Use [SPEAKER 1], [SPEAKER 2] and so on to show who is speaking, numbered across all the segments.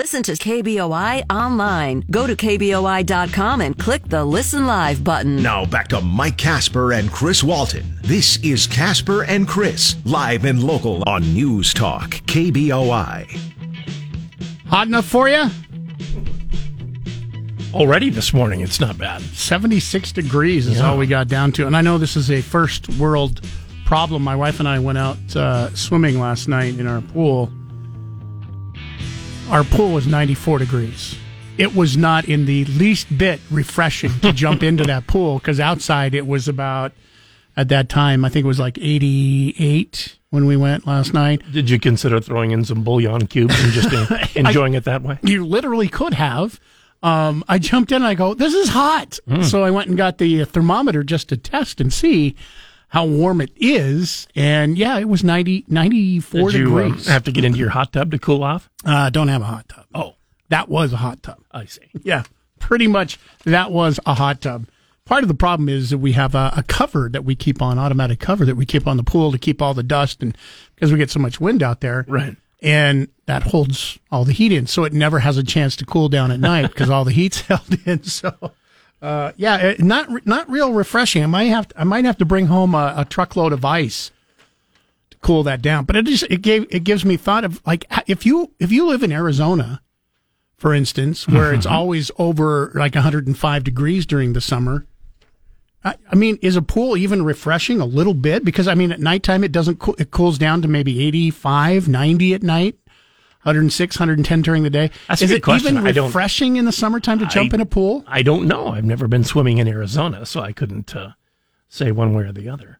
[SPEAKER 1] Listen to KBOI online. Go to KBOI.com and click the Listen Live button.
[SPEAKER 2] Now back to Mike Casper and Chris Walton. This is Casper and Chris, live and local on News Talk, KBOI.
[SPEAKER 3] Hot enough for you?
[SPEAKER 4] Already this morning, it's not bad.
[SPEAKER 3] 76 degrees is
[SPEAKER 4] Yeah.
[SPEAKER 3] all we got down to. And I know this is a first world problem. My wife and I went out uh, swimming last night in our pool. Our pool was 94 degrees. It was not in the least bit refreshing to jump into that pool because outside it was about, at that time, I think it was like 88 when we went last night.
[SPEAKER 4] Did you consider throwing in some bouillon cubes and just uh, enjoying it that way?
[SPEAKER 3] You literally could have. Um, I jumped in and I go, this is hot.
[SPEAKER 4] Hmm.
[SPEAKER 3] So I went and got the thermometer just to test and see how warm it is. And yeah, it was 90, 94
[SPEAKER 4] Did you um,
[SPEAKER 3] degrees.
[SPEAKER 4] have to get into your hot tub to cool off?
[SPEAKER 3] uh, don't have a hot tub.
[SPEAKER 4] Oh,
[SPEAKER 3] That was a hot tub.
[SPEAKER 4] I see.
[SPEAKER 3] Yeah, pretty much that was a hot tub. Part of the problem is that we have a, a cover that we keep on, automatic cover that we keep on the pool to keep all the dust and because we get so much wind out there.
[SPEAKER 4] Right.
[SPEAKER 3] And that holds all the heat in. So it never has a chance to cool down at night because all the heat's held in. So, uh, yeah, not, not real refreshing. I might have to, I might have to bring home a, a truckload of ice to cool that down. But it just, it gave, it gives me thought of like, if you, if you live in Arizona, for instance, where it's always over like 105 degrees during the summer. I, I mean, is a pool even refreshing a little bit? Because I mean, at nighttime it doesn't cool, it cools down to maybe 85, 90 at night, 106, 110 during the day.
[SPEAKER 4] That's a
[SPEAKER 3] is
[SPEAKER 4] good
[SPEAKER 3] it
[SPEAKER 4] question.
[SPEAKER 3] even
[SPEAKER 4] I
[SPEAKER 3] refreshing in the summertime to jump in a pool?
[SPEAKER 4] I don't know. I've never been swimming in Arizona, so I couldn't uh, say one way or the other.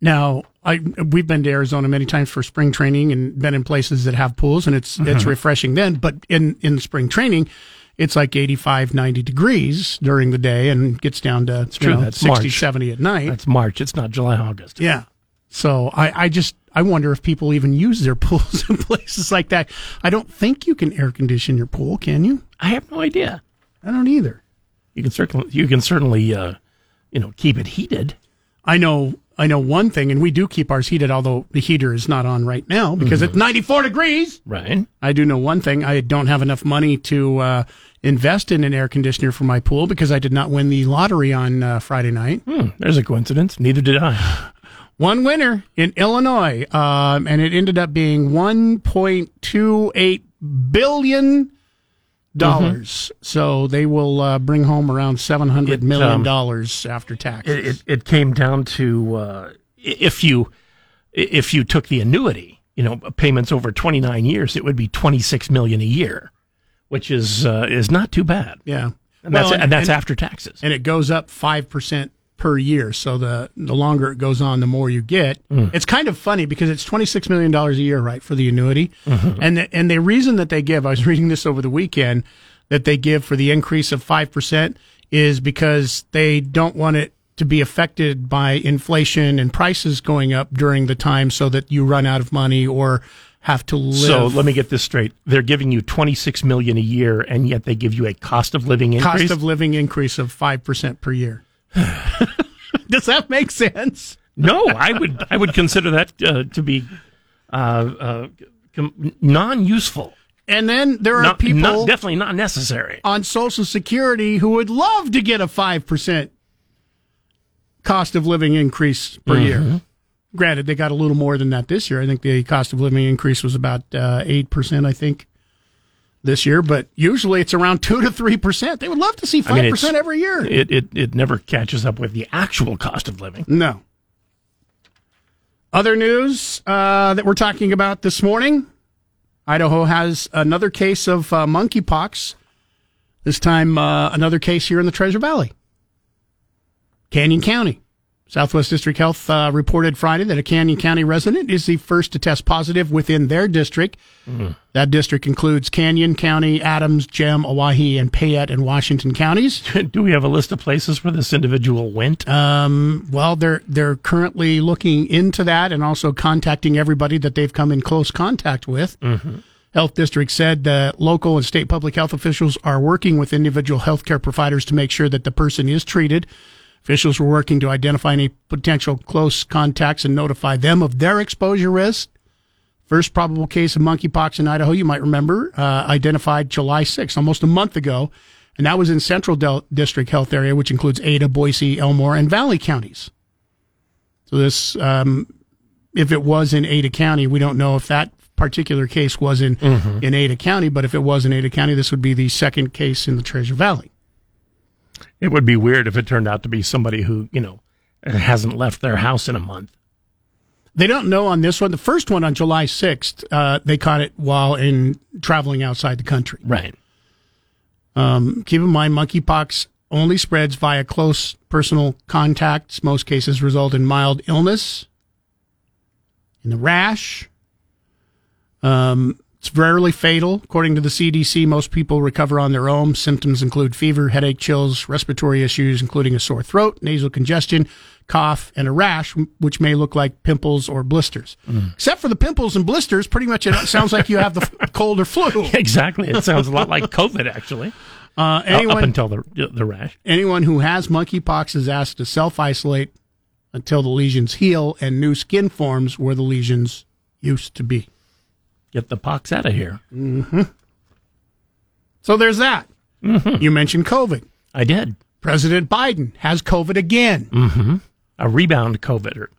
[SPEAKER 3] Now, I we've been to Arizona many times for spring training and been in places that have pools and it's it's
[SPEAKER 4] Mm-hmm.
[SPEAKER 3] refreshing then, but in in spring training it's like 85 90 degrees during the day and gets down to you
[SPEAKER 4] true.
[SPEAKER 3] know,
[SPEAKER 4] That's
[SPEAKER 3] 60
[SPEAKER 4] March.
[SPEAKER 3] 70 at night.
[SPEAKER 4] That's March. It's not July, August.
[SPEAKER 3] yeah. So I I just I wonder if people even use their pools in places like that. I don't think you can air condition your pool, can you?
[SPEAKER 4] I have no idea.
[SPEAKER 3] I don't either.
[SPEAKER 4] You can certainly, you can certainly, uh, you know, keep it heated.
[SPEAKER 3] I know I know one thing and we do keep ours heated although the heater is not on right now because it's 94 degrees.
[SPEAKER 4] Right.
[SPEAKER 3] I do know one thing. I don't have enough money to uh, invest in an air conditioner for my pool because I did not win the lottery on uh, Friday night.
[SPEAKER 4] Hmm, there's a coincidence. Neither did I.
[SPEAKER 3] One winner in Illinois, um, and it ended up being one point two eight billion dollars. So they will uh, bring home around seven hundred million
[SPEAKER 4] um,
[SPEAKER 3] dollars after tax.
[SPEAKER 4] it, it, it came down to uh, if you if you took the annuity, you know, payments over 29 years, it would be 26 million a year, which is uh, is not too bad.
[SPEAKER 3] yeah,
[SPEAKER 4] And that's
[SPEAKER 3] Well,
[SPEAKER 4] and, that's
[SPEAKER 3] and-
[SPEAKER 4] after taxes.
[SPEAKER 3] and it goes up five percent per year. So the the longer it goes on, the more you get. Hmm. It's kind of funny because it's twenty six million dollars a year, right, for the annuity. Mm-hmm. And the, and the reason that they give, I was reading this over the weekend, that they give for the increase of five percent is because they don't want it to be affected by inflation and prices going up during the time, so that you run out of money or have to live.
[SPEAKER 4] So let me get this straight: they're giving you 26 million a year, and yet they give you a cost of living increase.
[SPEAKER 3] cost of living increase of five percent per year. Does that make sense?
[SPEAKER 4] no, I would I would consider that uh, to be uh, uh, com- non-useful.
[SPEAKER 3] And then there are
[SPEAKER 4] Not,
[SPEAKER 3] people
[SPEAKER 4] not- definitely not necessary.
[SPEAKER 3] on Social Security who would love to get a 5% cost of living increase per
[SPEAKER 4] Mm-hmm.
[SPEAKER 3] year. Granted, they got a little more than that this year. I think the cost of living increase was about uh, 8%, I think, this year. But usually it's around 2 to 3%. They would love to see 5%
[SPEAKER 4] I mean, it's-
[SPEAKER 3] every year.
[SPEAKER 4] It, it it never catches up with the actual cost of living.
[SPEAKER 3] No. Other news uh, that we're talking about this morning Idaho has another case of uh, monkeypox. This time, uh, another case here in the Treasure Valley. Canyon County. Southwest District Health uh, reported Friday that a Canyon County resident is the first to test positive within their district. That district includes Canyon County, Adams, Gem, Owyhee, and Payette and Washington counties.
[SPEAKER 4] Do we have a list of places where this individual went?
[SPEAKER 3] Um, well, they're they're currently looking into that and also contacting everybody that they've come in close contact with. Health District said that local and state public health officials are working with individual healthcare providers to make sure that the person is treated. Officials were working to identify any potential close contacts and notify them of their exposure risk. First probable case of monkeypox in Idaho, you might remember, uh, identified July 6th, almost a month ago. And that was in Central Del- District Health Area, which includes Ada, Boise, Elmore, and Valley counties. So this, um, if it was in Ada County, we don't know if that particular case was in, in Ada County, but if it was in Ada County, this would be the second case in the Treasure Valley.
[SPEAKER 4] It would be weird if it turned out to be somebody who, you know, hasn't left their house in a month.
[SPEAKER 3] They don't know on this one. The first one on July 6th, uh, they caught it while in traveling outside the country.
[SPEAKER 4] Right.
[SPEAKER 3] Um, keep in mind, monkeypox only spreads via close personal contacts. Most cases result in mild illness, in the rash. Um, it's rarely fatal. According to the CDC, most people recover on their own. Symptoms include fever, headache, chills, respiratory issues, including a sore throat, nasal congestion, cough, and a rash, which may look like pimples or blisters. Except for the pimples and blisters, pretty much it sounds like you have the cold or flu.
[SPEAKER 4] Exactly. It sounds a lot like COVID, actually.
[SPEAKER 3] Uh,
[SPEAKER 4] Up until the the rash.
[SPEAKER 3] anyone who has monkeypox is asked to self isolate until the lesions heal and new skin forms where the lesions used to be.
[SPEAKER 4] Get the pox out of here.
[SPEAKER 3] So there's that. You mentioned COVID.
[SPEAKER 4] I did.
[SPEAKER 3] President Biden has COVID again.
[SPEAKER 4] A rebound COVID or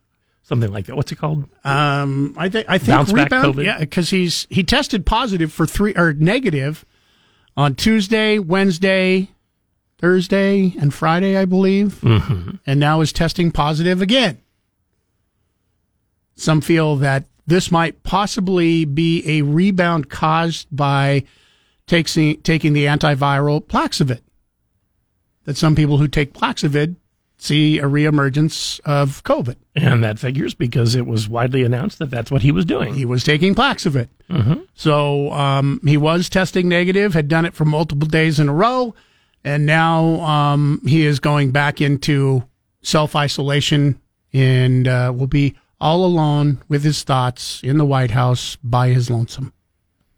[SPEAKER 4] something like that. What's it called?
[SPEAKER 3] Um, I think I think
[SPEAKER 4] Bounce
[SPEAKER 3] rebound.
[SPEAKER 4] COVID?
[SPEAKER 3] Yeah, because he's he tested positive for three or negative on Tuesday, Wednesday, Thursday, and Friday, I believe, mm-hmm. and now is testing positive again. Some feel that this might possibly be a rebound caused by taking taking the antiviral Plaxivit. That some people who take Plaxivit see a reemergence of COVID.
[SPEAKER 4] And that figures because it was widely announced that that's what he was doing.
[SPEAKER 3] he was taking Plaxivit. So um, he was testing negative, had done it for multiple days in a row, and now um, he is going back into self isolation and uh, will be all alone with his thoughts in the White House by his lonesome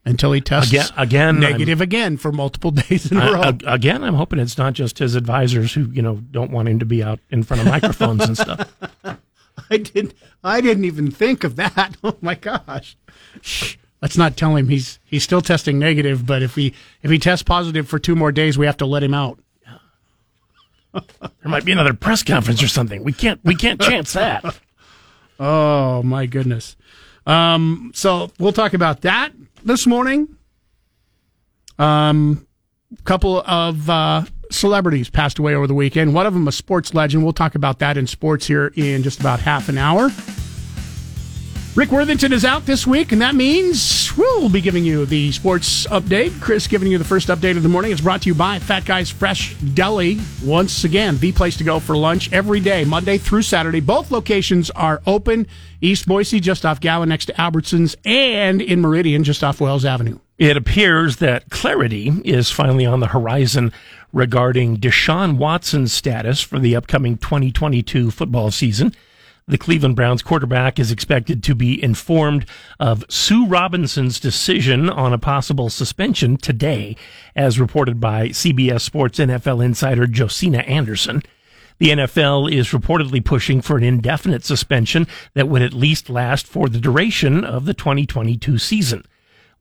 [SPEAKER 3] until he tests
[SPEAKER 4] Again- again,
[SPEAKER 3] negative again for multiple days in a row.
[SPEAKER 4] Again, I'm hoping it's not just his advisors who, you know, don't want him to be out in front of microphones and stuff.
[SPEAKER 3] I didn't. I didn't even think of that. Oh my gosh! Shh. Let's not tell him he's he's still testing negative. But if he if he tests positive for two more days, we have to let him out.
[SPEAKER 4] There might be another press conference or something. We can't we can't chance that.
[SPEAKER 3] Oh my goodness! Um, so we'll talk about that this morning. Um, couple of uh, celebrities passed away over the weekend. One of them a sports legend. We'll talk about that in sports here in just about half an hour. Rick Worthington is out this week, and that means we'll be giving you the sports update. Chris giving you the first update of the morning. It's brought to you by Fat Guys Fresh Deli. Once again, the place to go for lunch every day, Monday through Saturday. Both locations are open. East Boise, just off Gowen, next to Albertsons, and in Meridian, just off Wells Avenue.
[SPEAKER 4] It appears that clarity is finally on the horizon regarding Deshaun Watson's status for the upcoming 2022 football season. The Cleveland Browns quarterback is expected to be informed of Sue Robinson's decision on a possible suspension today, as reported by CBS Sports NFL insider Josina Anderson. The NFL is reportedly pushing for an indefinite suspension that would at least last for the duration of the 2022 season.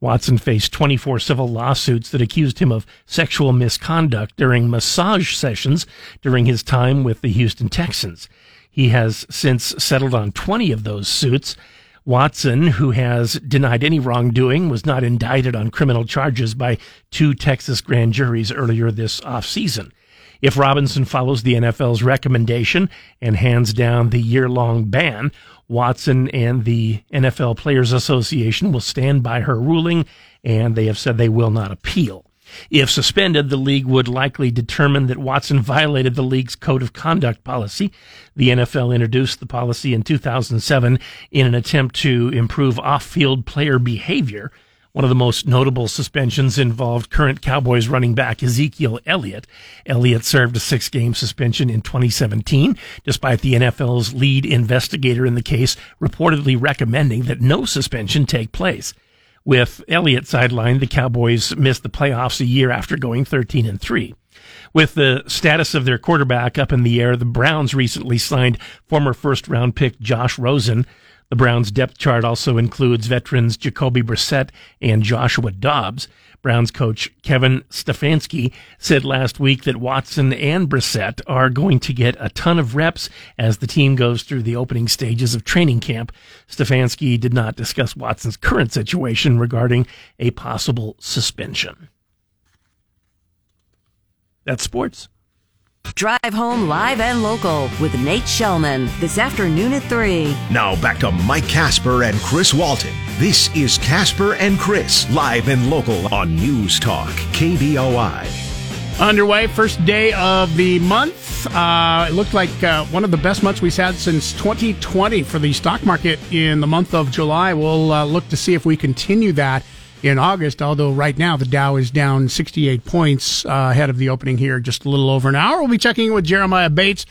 [SPEAKER 4] Watson faced 24 civil lawsuits that accused him of sexual misconduct during massage sessions during his time with the Houston Texans. He has since settled on 20 of those suits. Watson, who has denied any wrongdoing, was not indicted on criminal charges by two Texas grand juries earlier this offseason. If Robinson follows the NFL's recommendation and hands down the year long ban, Watson and the NFL Players Association will stand by her ruling, and they have said they will not appeal. If suspended, the league would likely determine that Watson violated the league's code of conduct policy. The NFL introduced the policy in 2007 in an attempt to improve off field player behavior. One of the most notable suspensions involved current Cowboys running back Ezekiel Elliott. Elliott served a six game suspension in 2017, despite the NFL's lead investigator in the case reportedly recommending that no suspension take place. With Elliott sidelined, the Cowboys missed the playoffs a year after going 13 and 3. With the status of their quarterback up in the air, the Browns recently signed former first round pick Josh Rosen. The Browns depth chart also includes veterans Jacoby Brissett and Joshua Dobbs. Browns coach Kevin Stefanski said last week that Watson and Brissett are going to get a ton of reps as the team goes through the opening stages of training camp. Stefanski did not discuss Watson's current situation regarding a possible suspension. That's sports.
[SPEAKER 1] Drive home live and local with Nate Shellman this afternoon at 3.
[SPEAKER 2] Now back to Mike Casper and Chris Walton. This is Casper and Chris, live and local on News Talk, KBOI.
[SPEAKER 3] Underway, first day of the month. Uh, it looked like uh, one of the best months we've had since 2020 for the stock market in the month of July. We'll uh, look to see if we continue that in August, although right now the Dow is down 68 points uh, ahead of the opening here, just a little over an hour. We'll be checking in with Jeremiah Bates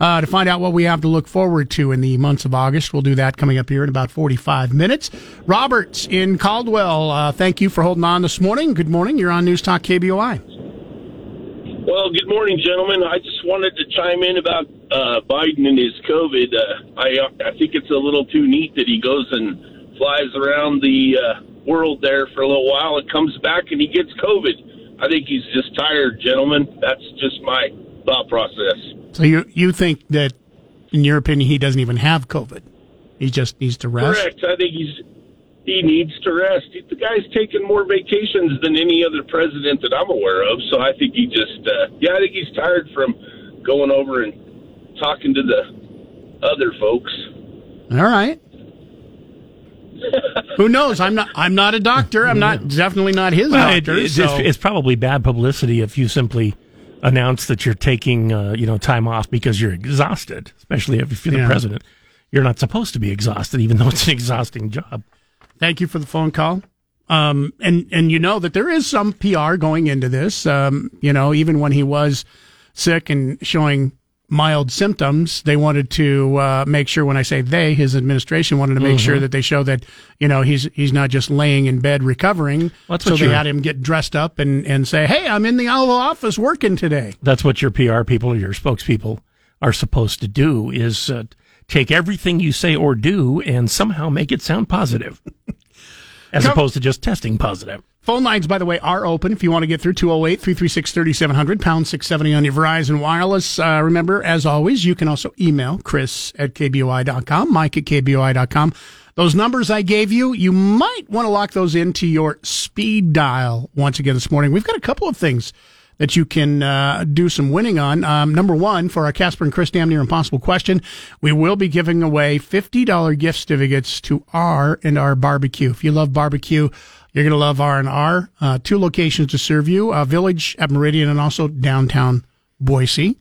[SPEAKER 3] uh, to find out what we have to look forward to in the months of August. We'll do that coming up here in about 45 minutes. Roberts in Caldwell, uh, thank you for holding on this morning. Good morning. You're on News Talk KBOI.
[SPEAKER 5] Well, good morning, gentlemen. I just wanted to chime in about uh, Biden and his COVID. Uh, I I think it's a little too neat that he goes and flies around the uh, world there for a little while and comes back and he gets COVID. I think he's just tired, gentlemen. That's just my thought process.
[SPEAKER 3] So you you think that, in your opinion, he doesn't even have COVID? He just needs to rest.
[SPEAKER 5] Correct. I think he's he needs to rest. The guy's taken more vacations than any other president that I'm aware of. So I think he just uh, yeah, I think he's tired from going over and talking to the other folks.
[SPEAKER 3] All right. Who knows? I'm not. I'm not a doctor. I'm not definitely not his
[SPEAKER 4] Well, it-
[SPEAKER 3] doctor.
[SPEAKER 4] it-
[SPEAKER 3] so-
[SPEAKER 4] it's, it's probably bad publicity if you simply announce that you're taking, uh, you know, time off because you're exhausted, especially if you're
[SPEAKER 3] Yeah.
[SPEAKER 4] the president. You're not supposed to be exhausted, even though it's an exhausting job.
[SPEAKER 3] Thank you for the phone call. Um, and and you know that there is some PR going into this. Um, you know, even when he was sick and showing mild symptoms, they wanted to uh, make sure. When I say they, his administration wanted to make sure that they show that you know he's he's not just laying in bed recovering.
[SPEAKER 4] That's
[SPEAKER 3] so
[SPEAKER 4] what
[SPEAKER 3] they had him get dressed up and and say, "Hey, I'm in the Oval Office working today."
[SPEAKER 4] That's what your PR people or your spokespeople are supposed to do is uh, take everything you say or do and somehow make it sound positive. As
[SPEAKER 3] Come-
[SPEAKER 4] opposed to just testing positive.
[SPEAKER 3] Phone lines, by the way, are open if you want to get through 208 336 3700, pound 670 on your Verizon Wireless. Uh, remember, as always, you can also email chris at kboi.com, mike at kboi.com. Those numbers I gave you, you might want to lock those into your speed dial once again this morning. We've got a couple of things that you can uh, do some winning on. Um, number one, for our Casper and Chris Damn Near Impossible question, we will be giving away $50 gift certificates to R and R Barbecue. If you love barbecue, you're going to love R and R. Uh, two locations to serve you: a Village at Meridian and also downtown Boise.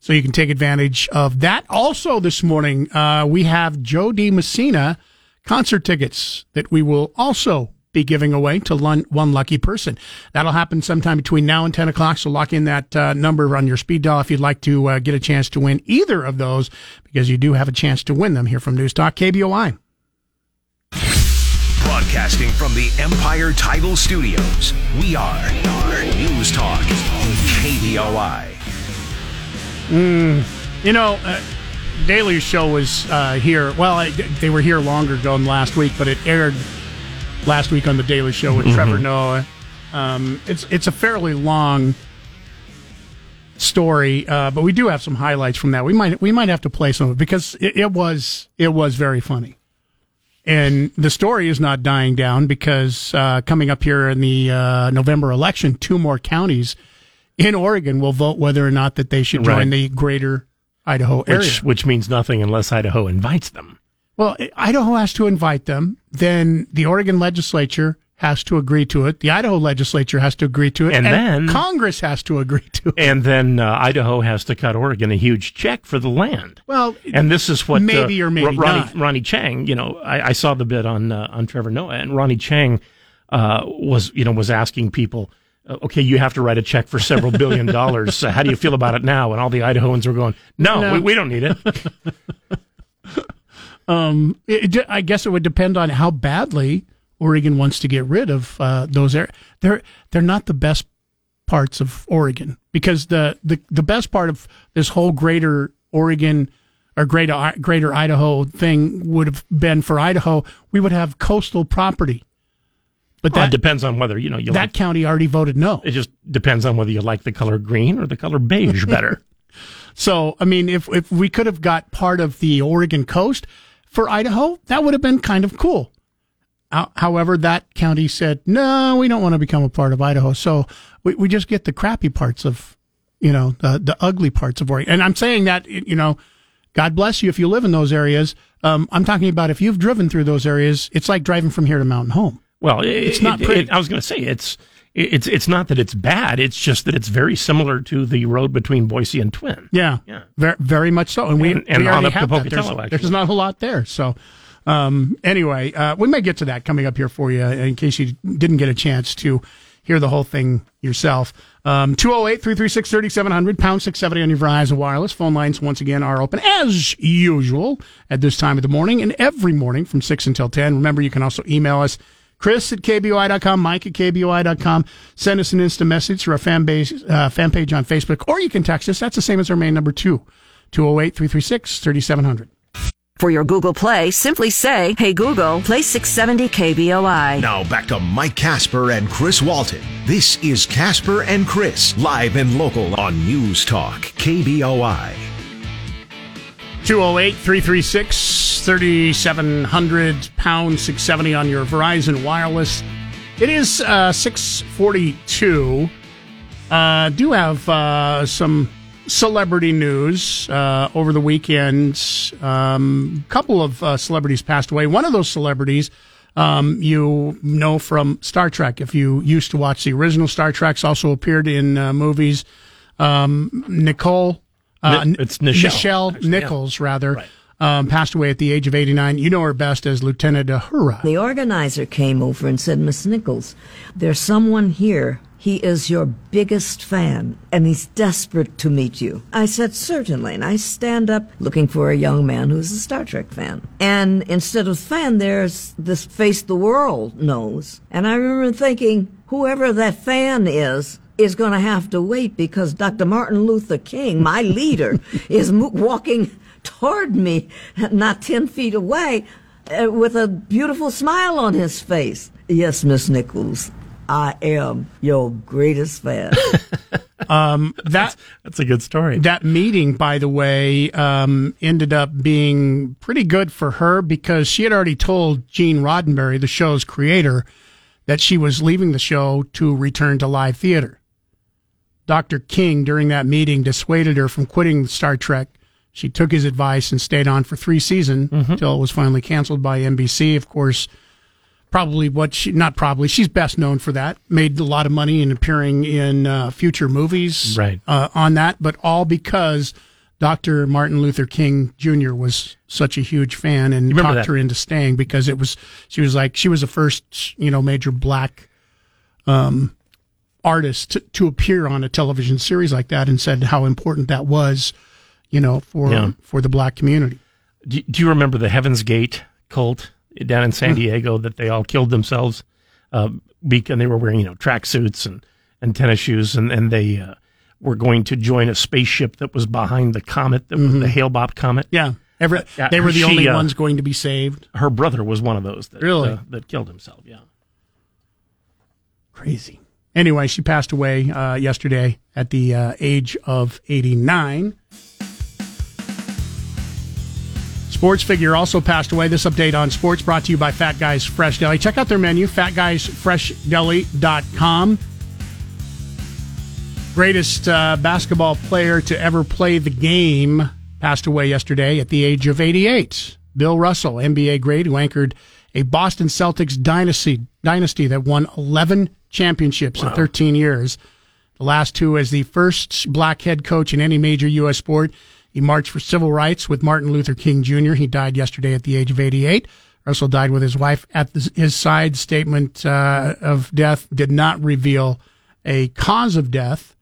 [SPEAKER 3] So you can take advantage of that. Also, this morning uh, we have Jo Dee Messina concert tickets that we will also be giving away to one lucky person. That'll happen sometime between now and 10 o'clock. So lock in that uh, number on your speed dial if you'd like to uh, get a chance to win either of those, because you do have a chance to win them here from News Talk KBOI.
[SPEAKER 2] Broadcasting from the Empire Title Studios, we are, we News Talk, KBOI.
[SPEAKER 3] You know, uh, Daily Show was uh, here. Well, I, they were here longer ago than last week, but it aired last week on the Daily Show with Trevor Noah. Um, it's it's a fairly long story, uh, but we do have some highlights from that. We might we might have to play some of it because it, it was it was very funny. And the story is not dying down because uh, coming up here in the uh, November election, two more counties in Oregon will vote whether or not that they should join
[SPEAKER 4] Right.
[SPEAKER 3] the greater Idaho area.
[SPEAKER 4] Which, which means nothing unless Idaho invites them.
[SPEAKER 3] Well, Idaho has to invite them. Then the Oregon legislature has to agree to it. The Idaho legislature has to agree to it.
[SPEAKER 4] And then-
[SPEAKER 3] Congress has to agree to it.
[SPEAKER 4] And then uh, Idaho has to cut Oregon a huge check for the land.
[SPEAKER 3] Well,
[SPEAKER 4] And this is what
[SPEAKER 3] Maybe
[SPEAKER 4] uh,
[SPEAKER 3] or maybe
[SPEAKER 4] Ronny,
[SPEAKER 3] not.
[SPEAKER 4] Ronny Chieng. You know, I, I saw the bit on uh, on Trevor Noah, and Ronny Chieng uh, was you know was asking people, uh, okay, you have to write a check for several billion dollars. How do you feel about it now? And all the Idahoans were going, no,
[SPEAKER 3] No.
[SPEAKER 4] We, we don't need it.
[SPEAKER 3] um, it- I guess it would depend on how badly Oregon wants to get rid of uh, those areas. They're they're not the best parts of Oregon because the, the the best part of this whole greater Oregon or greater greater Idaho thing would have been for Idaho, we would have coastal property. But
[SPEAKER 4] Well,
[SPEAKER 3] that
[SPEAKER 4] depends on whether you know you
[SPEAKER 3] that
[SPEAKER 4] like.
[SPEAKER 3] county already voted no.
[SPEAKER 4] It just depends on whether you like the color green or the color beige better.
[SPEAKER 3] So, I mean, if if we could have got part of the Oregon coast for Idaho, that would have been kind of cool. How- However, that county said, no, we don't want to become a part of Idaho. So we, we just get the crappy parts of, you know, the, the ugly parts of Oregon. And I'm saying that, you know, God bless you if you live in those areas. Um, I'm talking about if you've driven through those areas, it's like driving from here to Mountain Home.
[SPEAKER 4] Well, it's
[SPEAKER 3] not pretty.
[SPEAKER 4] I was going to say it's it's it's not that it's bad. It's just that it's very similar to the road between Boise and Twin.
[SPEAKER 3] Yeah,
[SPEAKER 4] Yeah.
[SPEAKER 3] very, very much so. And we
[SPEAKER 4] And- and
[SPEAKER 3] we
[SPEAKER 4] on up to. Pocatello,
[SPEAKER 3] There's, there's not a lot there. So, um, anyway, uh, we may get to that coming up here for you in case you didn't get a chance to hear the whole thing yourself. Um, 208 336 3700, pound 670 on your Verizon Wireless. Phone lines, once again, are open as usual at this time of the morning and every morning from 6 until 10. Remember, you can also email us. Chris at KBOI.com, Mike at KBOI.com. Send us an instant message through our fan, base, uh, fan page on Facebook, or you can text us. That's the same as our main number, too. 208 336 3700.
[SPEAKER 1] For your Google Play, simply say, Hey Google, play 670 KBOI.
[SPEAKER 2] Now back to Mike Casper and Chris Walton. This is Casper and Chris, live and local on News Talk, KBOI.
[SPEAKER 3] 208 336 3700 pound 670 on your Verizon Wireless. It is uh, 642. Uh, do have uh, some celebrity news uh, over the weekend. A um, couple of uh, celebrities passed away. One of those celebrities um, you know from Star Trek. If you used to watch the original Star Treks, also appeared in uh, movies. Um, Nicole. Uh,
[SPEAKER 4] Ni- it's Nichelle,
[SPEAKER 3] Nichelle
[SPEAKER 4] actually, yeah.
[SPEAKER 3] Nichols, rather, um, passed away at the age of 89. You know her best as Lieutenant Uhura.
[SPEAKER 6] The organizer came over and said, Miss Nichols, there's someone here. He is your biggest fan, and he's desperate to meet you. I said, certainly. And I stand up looking for a young man who's a Star Trek fan. And instead of fan, there's this face the world knows. And I remember thinking, whoever that fan is, is going to have to wait because Dr. Martin Luther King, my leader, is mo- walking toward me, not 10 feet away, uh, with a beautiful smile on his face. Yes, Miss Nichols, I am your greatest fan.
[SPEAKER 3] That
[SPEAKER 4] That's a good story.
[SPEAKER 3] that meeting, by the way, um, ended up being pretty good for her because she had already told Gene Roddenberry, the show's creator, that she was leaving the show to return to live theater. Dr. King, during that meeting, dissuaded her from quitting Star Trek. She took his advice and stayed on for three seasons until it was finally canceled by NBC. Of course, probably what she, not probably, she's best known for that. Made a lot of money in appearing in uh, future movies
[SPEAKER 4] Right.
[SPEAKER 3] uh, on that, but all because Dr. Martin Luther King Jr. was such a huge fan and talked
[SPEAKER 4] that?
[SPEAKER 3] her into staying because it was, she was like, she was the first, you know, major black um, artist to, to appear on a television series like that and said how important that was, you know, for,
[SPEAKER 4] Yeah.
[SPEAKER 3] for the black community.
[SPEAKER 4] Do, do you remember the Heaven's Gate cult down in San Diego that they all killed themselves uh, because they were wearing you know tracksuits and, and tennis shoes and and they uh, were going to join a spaceship that was behind the comet, the, the Hale-Bopp comet.
[SPEAKER 3] Yeah. Every,
[SPEAKER 4] Yeah,
[SPEAKER 3] they were the
[SPEAKER 4] she,
[SPEAKER 3] only
[SPEAKER 4] uh,
[SPEAKER 3] ones going to be saved.
[SPEAKER 4] Her brother was one of those that
[SPEAKER 3] Really?
[SPEAKER 4] uh, that killed himself. Yeah.
[SPEAKER 3] Crazy. Anyway, she passed away uh, yesterday at the uh, age of 89. Sports figure also passed away. This update on sports brought to you by Fat Guys Fresh Deli. Check out their menu, fatguysfreshdeli.com. Greatest uh, basketball player to ever play the game passed away yesterday at the age of 88. Bill Russell, NBA great, who anchored a Boston Celtics dynasty, dynasty that won 11 championships in 13 years. The last two as the first black head coach in any major U.S. sport. He marched for civil rights with Martin Luther King Jr. He died yesterday at the age of 88. Russell died with his wife at the, his side. Statement uh, of death did not reveal a cause of death.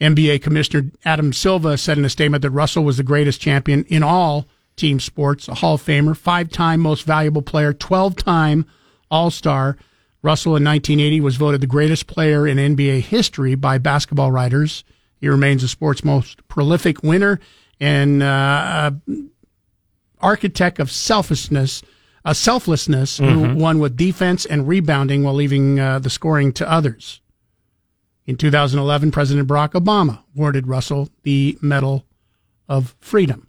[SPEAKER 3] NBA Commissioner Adam Silver said in a statement that Russell was the greatest champion in all team sports, a Hall of Famer, five time most valuable player, 12 time All Star. Russell in 1980 was voted the greatest player in NBA history by basketball writers. He remains the sport's most prolific winner and uh, architect of selflessness, uh, selflessness, who won with defense and rebounding while leaving uh, the scoring to others. In 2011, President Barack Obama awarded Russell the Medal of Freedom.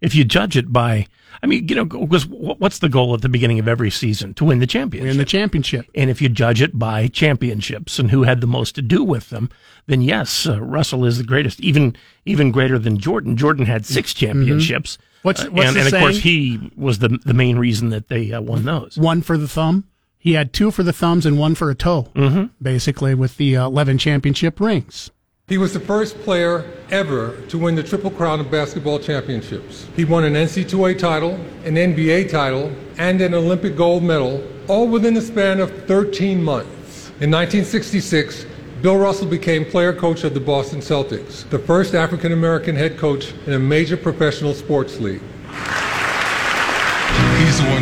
[SPEAKER 4] If you judge it by, I mean, you know, because what's the goal at the beginning of every season? To win the championship.
[SPEAKER 3] In the championship.
[SPEAKER 4] And if you judge it by championships and who had the most to do with them, then yes, uh, Russell is the greatest, even even greater than Jordan. Jordan had 6 championships.
[SPEAKER 3] What's-
[SPEAKER 4] Uh,
[SPEAKER 3] what's
[SPEAKER 4] and,
[SPEAKER 3] the
[SPEAKER 4] and of course, he was the the main reason that they uh, won those.
[SPEAKER 3] One for the thumb. He had two for the thumbs and one for a toe, mm-hmm. basically, with the uh, 11 championship rings.
[SPEAKER 7] He was the first player ever to win the Triple Crown of basketball championships. He won an NCAA title, an NBA title, and an Olympic gold medal, all within the span of 13 months. In 1966, Bill Russell became player coach of the Boston Celtics, the first African American head coach in a major professional sports league.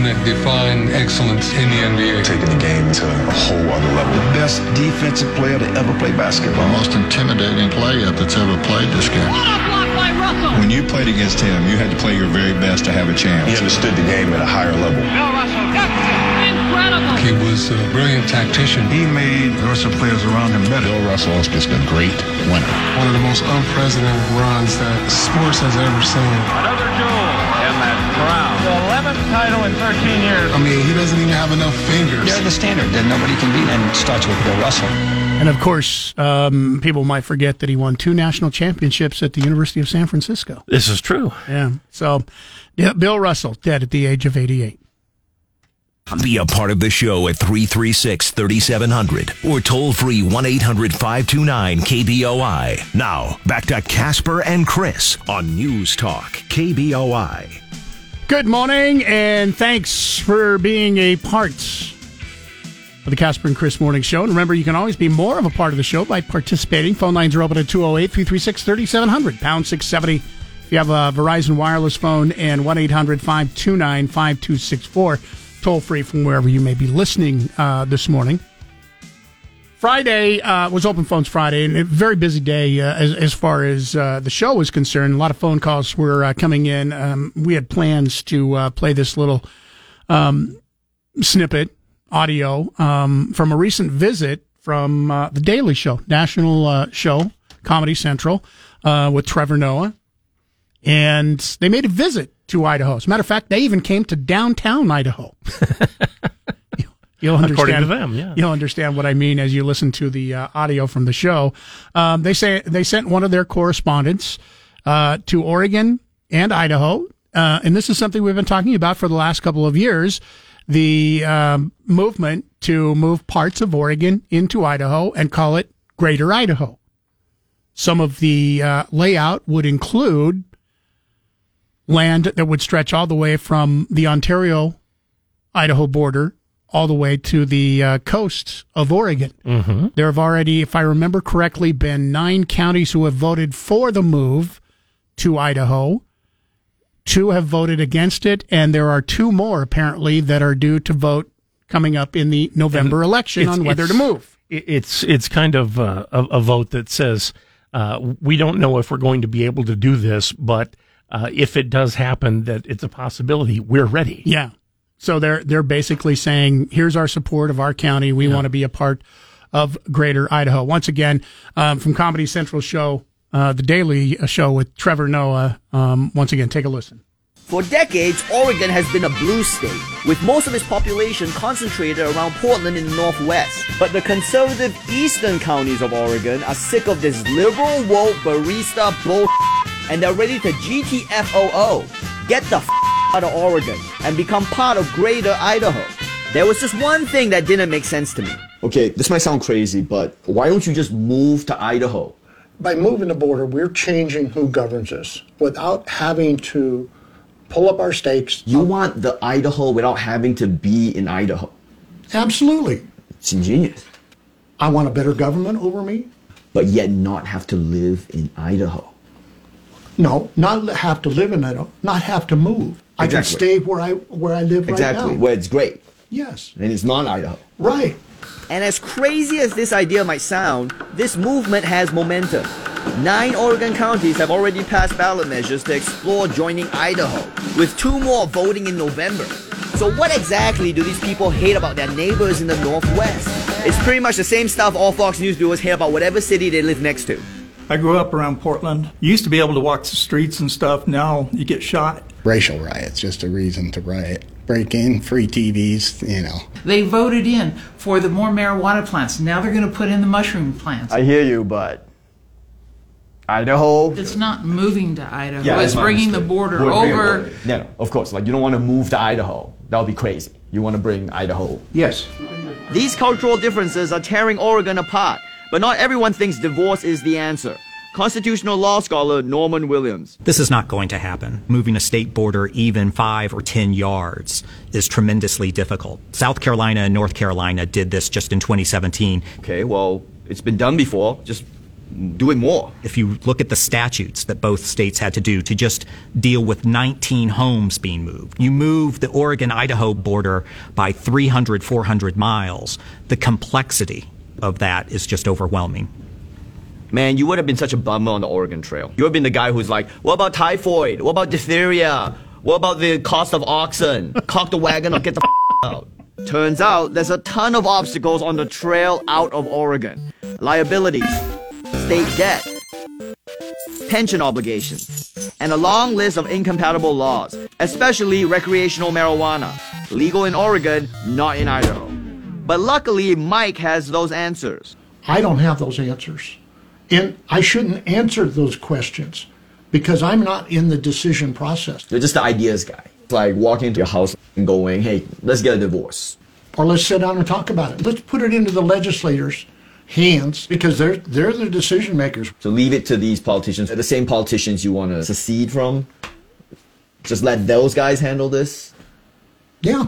[SPEAKER 8] He's the that defined excellence in the NBA.
[SPEAKER 9] taking the game to a whole other level. The best defensive player to ever play basketball.
[SPEAKER 10] The most intimidating player that's ever played this game. What a block by Russell!
[SPEAKER 9] When you played against him, you had to play your very best to have a chance. He understood the game at a higher level. Bill Russell, that's Incredible.
[SPEAKER 8] He was a brilliant tactician.
[SPEAKER 10] He made the rest of the players around him better.
[SPEAKER 9] Bill Russell is just a great winner.
[SPEAKER 8] One of the most unprecedented runs that sports has ever seen.
[SPEAKER 11] Another jewel in. The 11th title in 13 years.
[SPEAKER 8] I mean, he doesn't even have enough fingers.
[SPEAKER 12] They're the standard that nobody can beat, and it starts with Bill Russell.
[SPEAKER 3] And of course, um, people might forget that he won two national championships at the University of San Francisco.
[SPEAKER 4] This is true.
[SPEAKER 3] Yeah. So, yeah, Bill Russell, dead at the age of 88.
[SPEAKER 2] Be a part of the show at 336 3700 or toll free 1 800 529 KBOI. Now, back to Casper and Chris on News Talk KBOI.
[SPEAKER 3] Good morning, and thanks for being a part of the Casper and Chris Morning Show. And remember, you can always be more of a part of the show by participating. Phone lines are open at 208 336 3700, pound 670. If you have a Verizon wireless phone, and 1 800 529 5264, toll free from wherever you may be listening uh, this morning. Friday uh, was Open Phones Friday, and a very busy day uh, as, as far as uh, the show was concerned. A lot of phone calls were uh, coming in. Um, we had plans to uh, play this little um, snippet audio um, from a recent visit from uh, the Daily Show, national show, Comedy Central, with Trevor Noah, and they made a visit to Idaho. As a matter of fact, they even came to downtown Idaho. You'll understand.
[SPEAKER 4] According to them, yeah.
[SPEAKER 3] You'll understand what I mean as you listen to the uh, audio from the show. Um, they say they sent one of their correspondents uh, to Oregon and Idaho, uh, and this is something we've been talking about for the last couple of years. The um, movement to move parts of Oregon into Idaho and call it Greater Idaho. Some of the uh, layout would include land that would stretch all the way from the Ontario Idaho border all the way to the uh, coast of Oregon. Mm-hmm. There have already, if I remember correctly, been nine counties who have voted for the move to Idaho. Two have voted against it, and there are two more apparently that are due to vote coming up in the November election on whether to move.
[SPEAKER 4] It's it's kind of uh, a, a vote that says uh, we don't know if we're going to be able to do this, but uh, if it does happen, that it's a possibility. We're ready.
[SPEAKER 3] Yeah. So they're they're basically saying, here's our support of our county. We want to be a part of Greater Idaho. Once again, um, from Comedy Central show, uh, the Daily Show with Trevor Noah. Um, once again, take a listen.
[SPEAKER 13] For decades, Oregon has been a blue state, with most of its population concentrated around Portland in the northwest. But the conservative eastern counties of Oregon are sick of this liberal woke barista bull and they're ready to GTFOO. Get the f- out of Oregon and become part of greater Idaho. There was just one thing that didn't make sense to me.
[SPEAKER 14] Okay, this might sound crazy, but why don't you just move to Idaho?
[SPEAKER 15] By moving the border, we're changing who governs us without having to pull up our stakes.
[SPEAKER 14] You want the Idaho without having to be in Idaho.
[SPEAKER 15] Absolutely.
[SPEAKER 14] It's ingenious.
[SPEAKER 15] I want a better government over me.
[SPEAKER 14] But yet not have to live in Idaho.
[SPEAKER 15] No, not have to live in Idaho, not have to move. I can
[SPEAKER 14] Exactly.
[SPEAKER 15] stay where I where I live
[SPEAKER 14] Exactly,
[SPEAKER 15] right now.
[SPEAKER 14] Exactly, where it's great.
[SPEAKER 15] Yes.
[SPEAKER 14] And it's not Idaho.
[SPEAKER 15] Right.
[SPEAKER 13] And as crazy as this idea might sound, this movement has momentum. Nine Oregon counties have already passed ballot measures to explore joining Idaho, with two more voting in November. So, what exactly do these people hate about their neighbors in the Northwest? It's pretty much the same stuff all Fox News viewers hate about whatever city they live next to.
[SPEAKER 16] I grew up around Portland. You used to be able to walk the streets and stuff. Now you get shot.
[SPEAKER 17] Racial riots, just a reason to riot. Break in, free TVs, you know.
[SPEAKER 18] They voted in for the more marijuana plants. Now they're going to put in the mushroom plants.
[SPEAKER 13] I hear you, but Idaho.
[SPEAKER 18] It's not moving to Idaho.
[SPEAKER 19] Yeah,
[SPEAKER 18] it's bringing the border
[SPEAKER 19] We're
[SPEAKER 18] over.
[SPEAKER 19] border. No, no, of course. Like you don't want to move to Idaho. That would be crazy. You want to bring Idaho.
[SPEAKER 16] Yes.
[SPEAKER 13] These cultural differences are tearing Oregon apart, but not everyone thinks divorce is the answer. Constitutional law scholar Norman Williams.
[SPEAKER 20] This is not going to happen. Moving a state border even five or ten yards is tremendously difficult. South Carolina and North Carolina did this just in 2017.
[SPEAKER 13] Okay, well, it's been done before. Just do it more.
[SPEAKER 20] If you look at the statutes that both states had to do to just deal with 19 homes being moved, you move the Oregon Idaho border by 300, 400 miles. The complexity of that is just overwhelming.
[SPEAKER 13] Man, you would have been such a bummer on the Oregon Trail. You would have been the guy who's like, what about typhoid? What about diphtheria? What about the cost of oxen? Cock the wagon or get the f- out. Turns out there's a ton of obstacles on the trail out of Oregon. Liabilities, state debt, pension obligations, and a long list of incompatible laws, especially recreational marijuana. Legal in Oregon, not in Idaho. But luckily, Mike has those answers.
[SPEAKER 15] I don't have those answers. And I shouldn't answer those questions because I'm not in the decision process.
[SPEAKER 19] You're just the ideas guy. It's like walking into your house and going, "Hey, let's get a divorce."
[SPEAKER 15] Or let's sit down and talk about it. Let's put it into the legislators' hands because they're they're the decision makers.
[SPEAKER 19] So leave it to these politicians, the same politicians you want to secede from. Just let those guys handle this.
[SPEAKER 15] Yeah.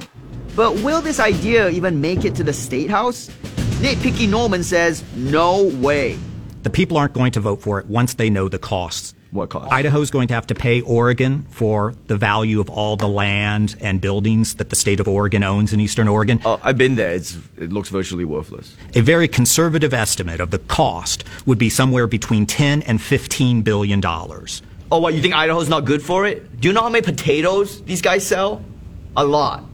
[SPEAKER 13] But will this idea even make it to the state house? Nitpicky Norman says, no way.
[SPEAKER 20] The people aren't going to vote for it once they know the costs.
[SPEAKER 19] What cost?
[SPEAKER 20] Idaho's going to have to pay Oregon for the value of all the land and buildings that the state of Oregon owns in eastern Oregon.
[SPEAKER 19] Oh, I've been there. It's it looks virtually worthless.
[SPEAKER 20] A very conservative estimate of the cost would be somewhere between 10 and 15 billion dollars.
[SPEAKER 13] Oh, what, you think Idaho's not good for it? Do you know how many potatoes these guys sell? A lot.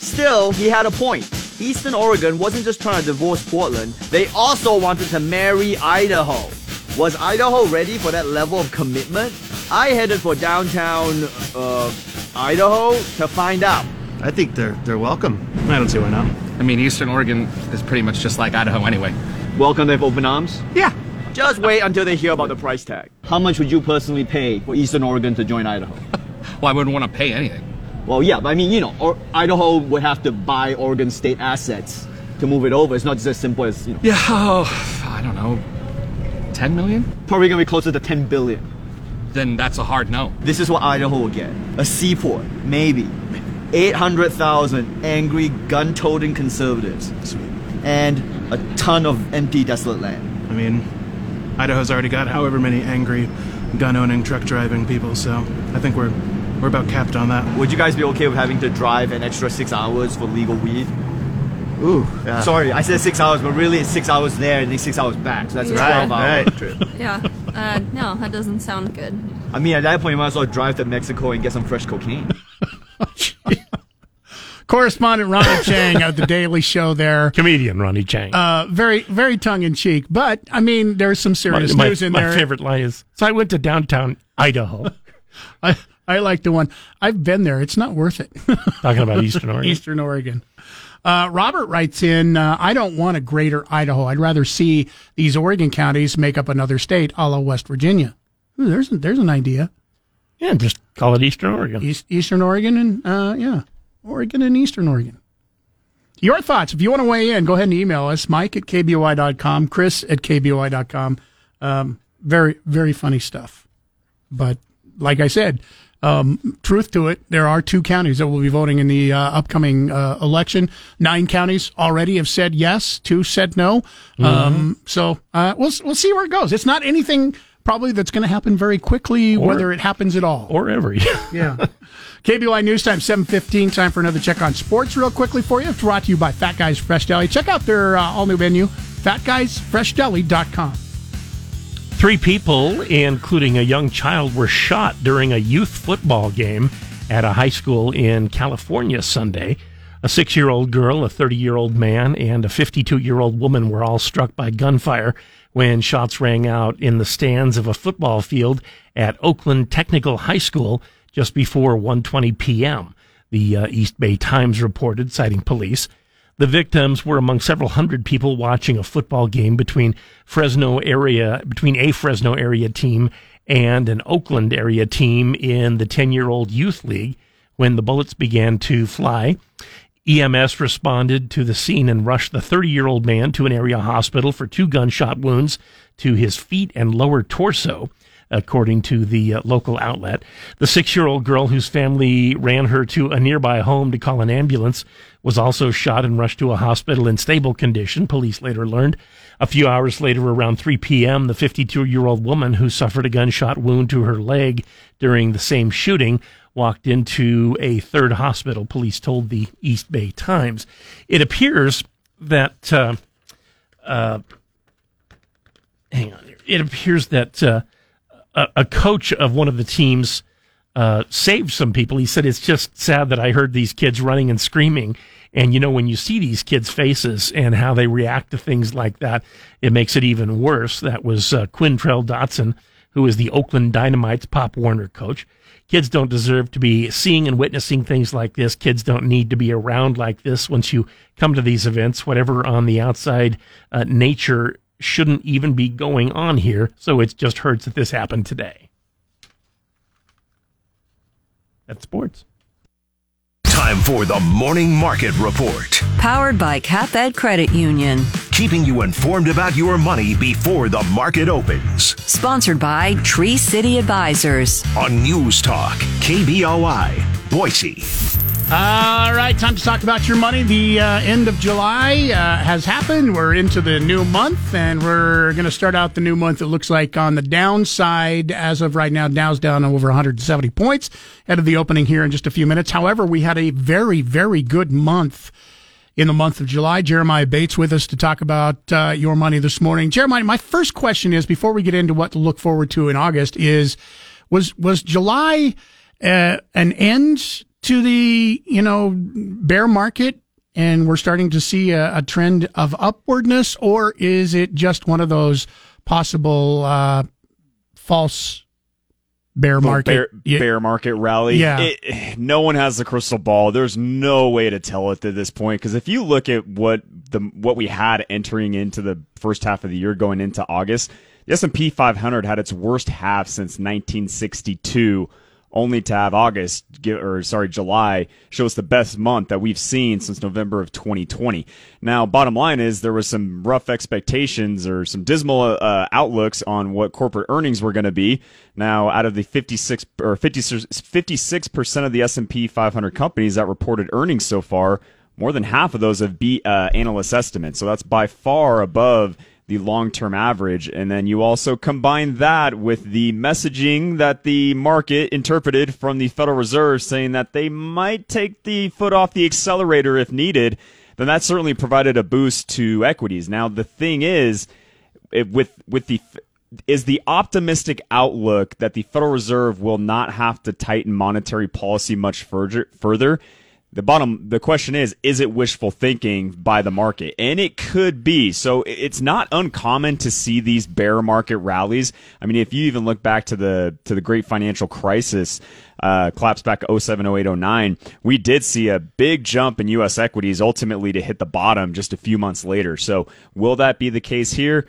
[SPEAKER 13] Still, he had a point. Eastern Oregon wasn't just trying to divorce Portland, they also wanted to marry Idaho. Was Idaho ready for that level of commitment? I headed for downtown, uh, Idaho to find out.
[SPEAKER 21] I think they're they're welcome. I don't see why not.
[SPEAKER 22] I mean, Eastern Oregon is pretty much just like Idaho anyway.
[SPEAKER 13] Welcome with open arms?
[SPEAKER 22] Yeah.
[SPEAKER 13] Just wait until they hear about the price tag. How much would you personally pay for Eastern Oregon to join Idaho?
[SPEAKER 22] Well, I wouldn't want to pay anything.
[SPEAKER 13] Well, yeah, but I mean, you know, or Idaho would have to buy Oregon state assets to move it over. It's not just as simple as, you know.
[SPEAKER 22] Yeah, oh, I don't know, 10 million?
[SPEAKER 13] Probably gonna be closer to 10 billion.
[SPEAKER 22] Then that's a hard no.
[SPEAKER 13] This is what Idaho will get a seaport, maybe. 800,000 angry, gun toting conservatives. And a ton of empty, desolate land.
[SPEAKER 21] I mean, Idaho's already got however many angry, gun-owning, truck-driving people, so I think we're we're about capped on that.
[SPEAKER 13] Would you guys be okay with having to drive an extra six hours for legal weed? Ooh,
[SPEAKER 21] yeah.
[SPEAKER 13] sorry, I said six hours, but really it's six hours there and then six hours back, so that's a
[SPEAKER 23] Right.
[SPEAKER 13] 12 hour
[SPEAKER 21] Right.
[SPEAKER 13] trip.
[SPEAKER 23] Yeah. Uh, no, that doesn't sound good.
[SPEAKER 13] I mean, at that point, you might as well drive to Mexico and get some fresh cocaine.
[SPEAKER 3] Correspondent Ronny Chieng of the Daily Show there.
[SPEAKER 4] Comedian Ronny Chieng.
[SPEAKER 3] Uh, very, very tongue in cheek, but I mean, there's some serious
[SPEAKER 4] my,
[SPEAKER 3] news in
[SPEAKER 4] my
[SPEAKER 3] there.
[SPEAKER 4] favorite line is, so I went to downtown Idaho.
[SPEAKER 3] I, I like the one. I've been there. It's not worth it.
[SPEAKER 4] Talking about Eastern Oregon.
[SPEAKER 3] Eastern Oregon. Uh, Robert writes in, uh, I don't want a greater Idaho. I'd rather see these Oregon counties make up another state, a la West Virginia. Ooh, there's, there's an idea.
[SPEAKER 4] Yeah, just call it Eastern Oregon.
[SPEAKER 3] East, Eastern Oregon and, uh, yeah, Oregon and Eastern Oregon. Your thoughts. If you want to weigh in, go ahead and email us, Mike at KBOI.com, Chris at KBOI.com. Um, very, very funny stuff. But like I said, um, truth to it, there are two counties that will be voting in the uh, upcoming uh, election. Nine counties already have said yes, two said no. Um, so uh, we'll we'll see where it goes. It's not anything probably that's going to happen very quickly,
[SPEAKER 4] Or-
[SPEAKER 3] whether it happens at all.
[SPEAKER 4] Or ever.
[SPEAKER 3] Yeah. KBOI News Time, 715. Time for another check on sports real quickly for you. It's brought to you by Fat Guys Fresh Deli. Check out their uh, all new menu, fatguysfreshdeli.com.
[SPEAKER 4] Three people, including a young child, were shot during a youth football game at a high school in California Sunday. A six year old girl, a 30 year old man, and a 52 year old woman were all struck by gunfire when shots rang out in the stands of a football field at Oakland Technical High School just before 1:20 p.m. The uh, East Bay Times reported, citing police. The victims were among several hundred people watching a football game between Fresno area, between a Fresno area team and an Oakland area team in the 10 year old youth league when the bullets began to fly. EMS responded to the scene and rushed the 30 year old man to an area hospital for two gunshot wounds to his feet and lower torso according to the uh, local outlet. The six year old girl whose family ran her to a nearby home to call an ambulance was also shot and rushed to a hospital in stable condition, police later learned. A few hours later, around 3 p.m., the 52 year old woman who suffered a gunshot wound to her leg during the same shooting walked into a third hospital, police told the East Bay Times. It appears that, uh, uh, hang on here. It appears that, uh, a, a coach of one of the teams uh, saved some people. He said, It's just sad that I heard these kids running and screaming. And, you know, when you see these kids' faces and how they react to things like that, it makes it even worse. That was uh, Quintrell Dotson, who is the Oakland Dynamite's Pop Warner coach. Kids don't deserve to be seeing and witnessing things like this. Kids don't need to be around like this once you come to these events, whatever on the outside uh, nature shouldn't even be going on here. So it just hurts that this happened today. That's sports.
[SPEAKER 2] Time for the Morning Market Report.
[SPEAKER 24] Powered by CapEd Credit Union.
[SPEAKER 2] Keeping you informed about your money before the market opens.
[SPEAKER 24] Sponsored by Tree City Advisors.
[SPEAKER 2] On News Talk, KBOI, Boise.
[SPEAKER 3] All right, time to talk about your money. The uh, end of July uh, has happened. We're into the new month, and we're going to start out the new month. It looks like on the downside as of right now. Dow's down over 170 points ahead of the opening here in just a few minutes. However, we had a very, very good month in the month of July. Jeremiah Bates with us to talk about uh, your money this morning. Jeremiah, my first question is before we get into what to look forward to in August is was was July uh, an end to the you know bear market and we're starting to see a, a trend of upwardness or is it just one of those possible uh, false bear market?
[SPEAKER 25] bear, bear, market rally?
[SPEAKER 3] Yeah.
[SPEAKER 25] It, no one has the crystal ball. There's no way to tell it at this point because if you look at what the what we had entering into the first half of the year going into august the s&p 500 had its worst half since 1962 only to have August or sorry July show us the best month that we've seen since November of 2020. Now, bottom line is there was some rough expectations or some dismal uh, outlooks on what corporate earnings were going to be. Now, out of the 56 or 56 percent of the S&P 500 companies that reported earnings so far, more than half of those have beat uh, analyst estimates. So that's by far above the long term average. And then you also combine that with the messaging that the market interpreted from the Federal Reserve saying that they might take the foot off the accelerator if needed, then that certainly provided a boost to equities. Now, the thing is, with, with the is the optimistic outlook that the Federal Reserve will not have to tighten monetary policy much further, further the bottom the question is is it wishful thinking by the market? And it could be. So it's not uncommon to see these bear market rallies. I mean if you even look back to the to the great financial crisis uh, collapse back 07 08 09 we did see a big jump in us equities ultimately to hit the bottom just a few months later. So will that be the case here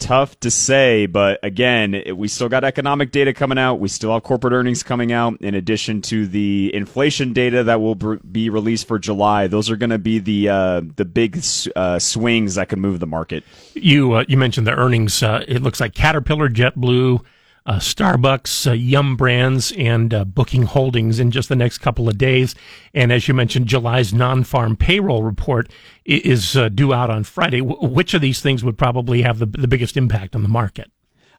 [SPEAKER 25] tough to say, but again, we still got economic data coming out. We still have corporate earnings coming out in addition to the inflation data that will be released for July. Those are going to be the uh, the big uh, swings that can move the market.
[SPEAKER 4] You uh, you mentioned the earnings. Uh, it looks like Caterpillar, JetBlue, uh, Starbucks, uh, Yum Brands, and uh, Booking Holdings in just the next couple of days. And as you mentioned, July's non-farm payroll report is uh, due out on Friday. W- which of these things would probably have the, the biggest impact on the market?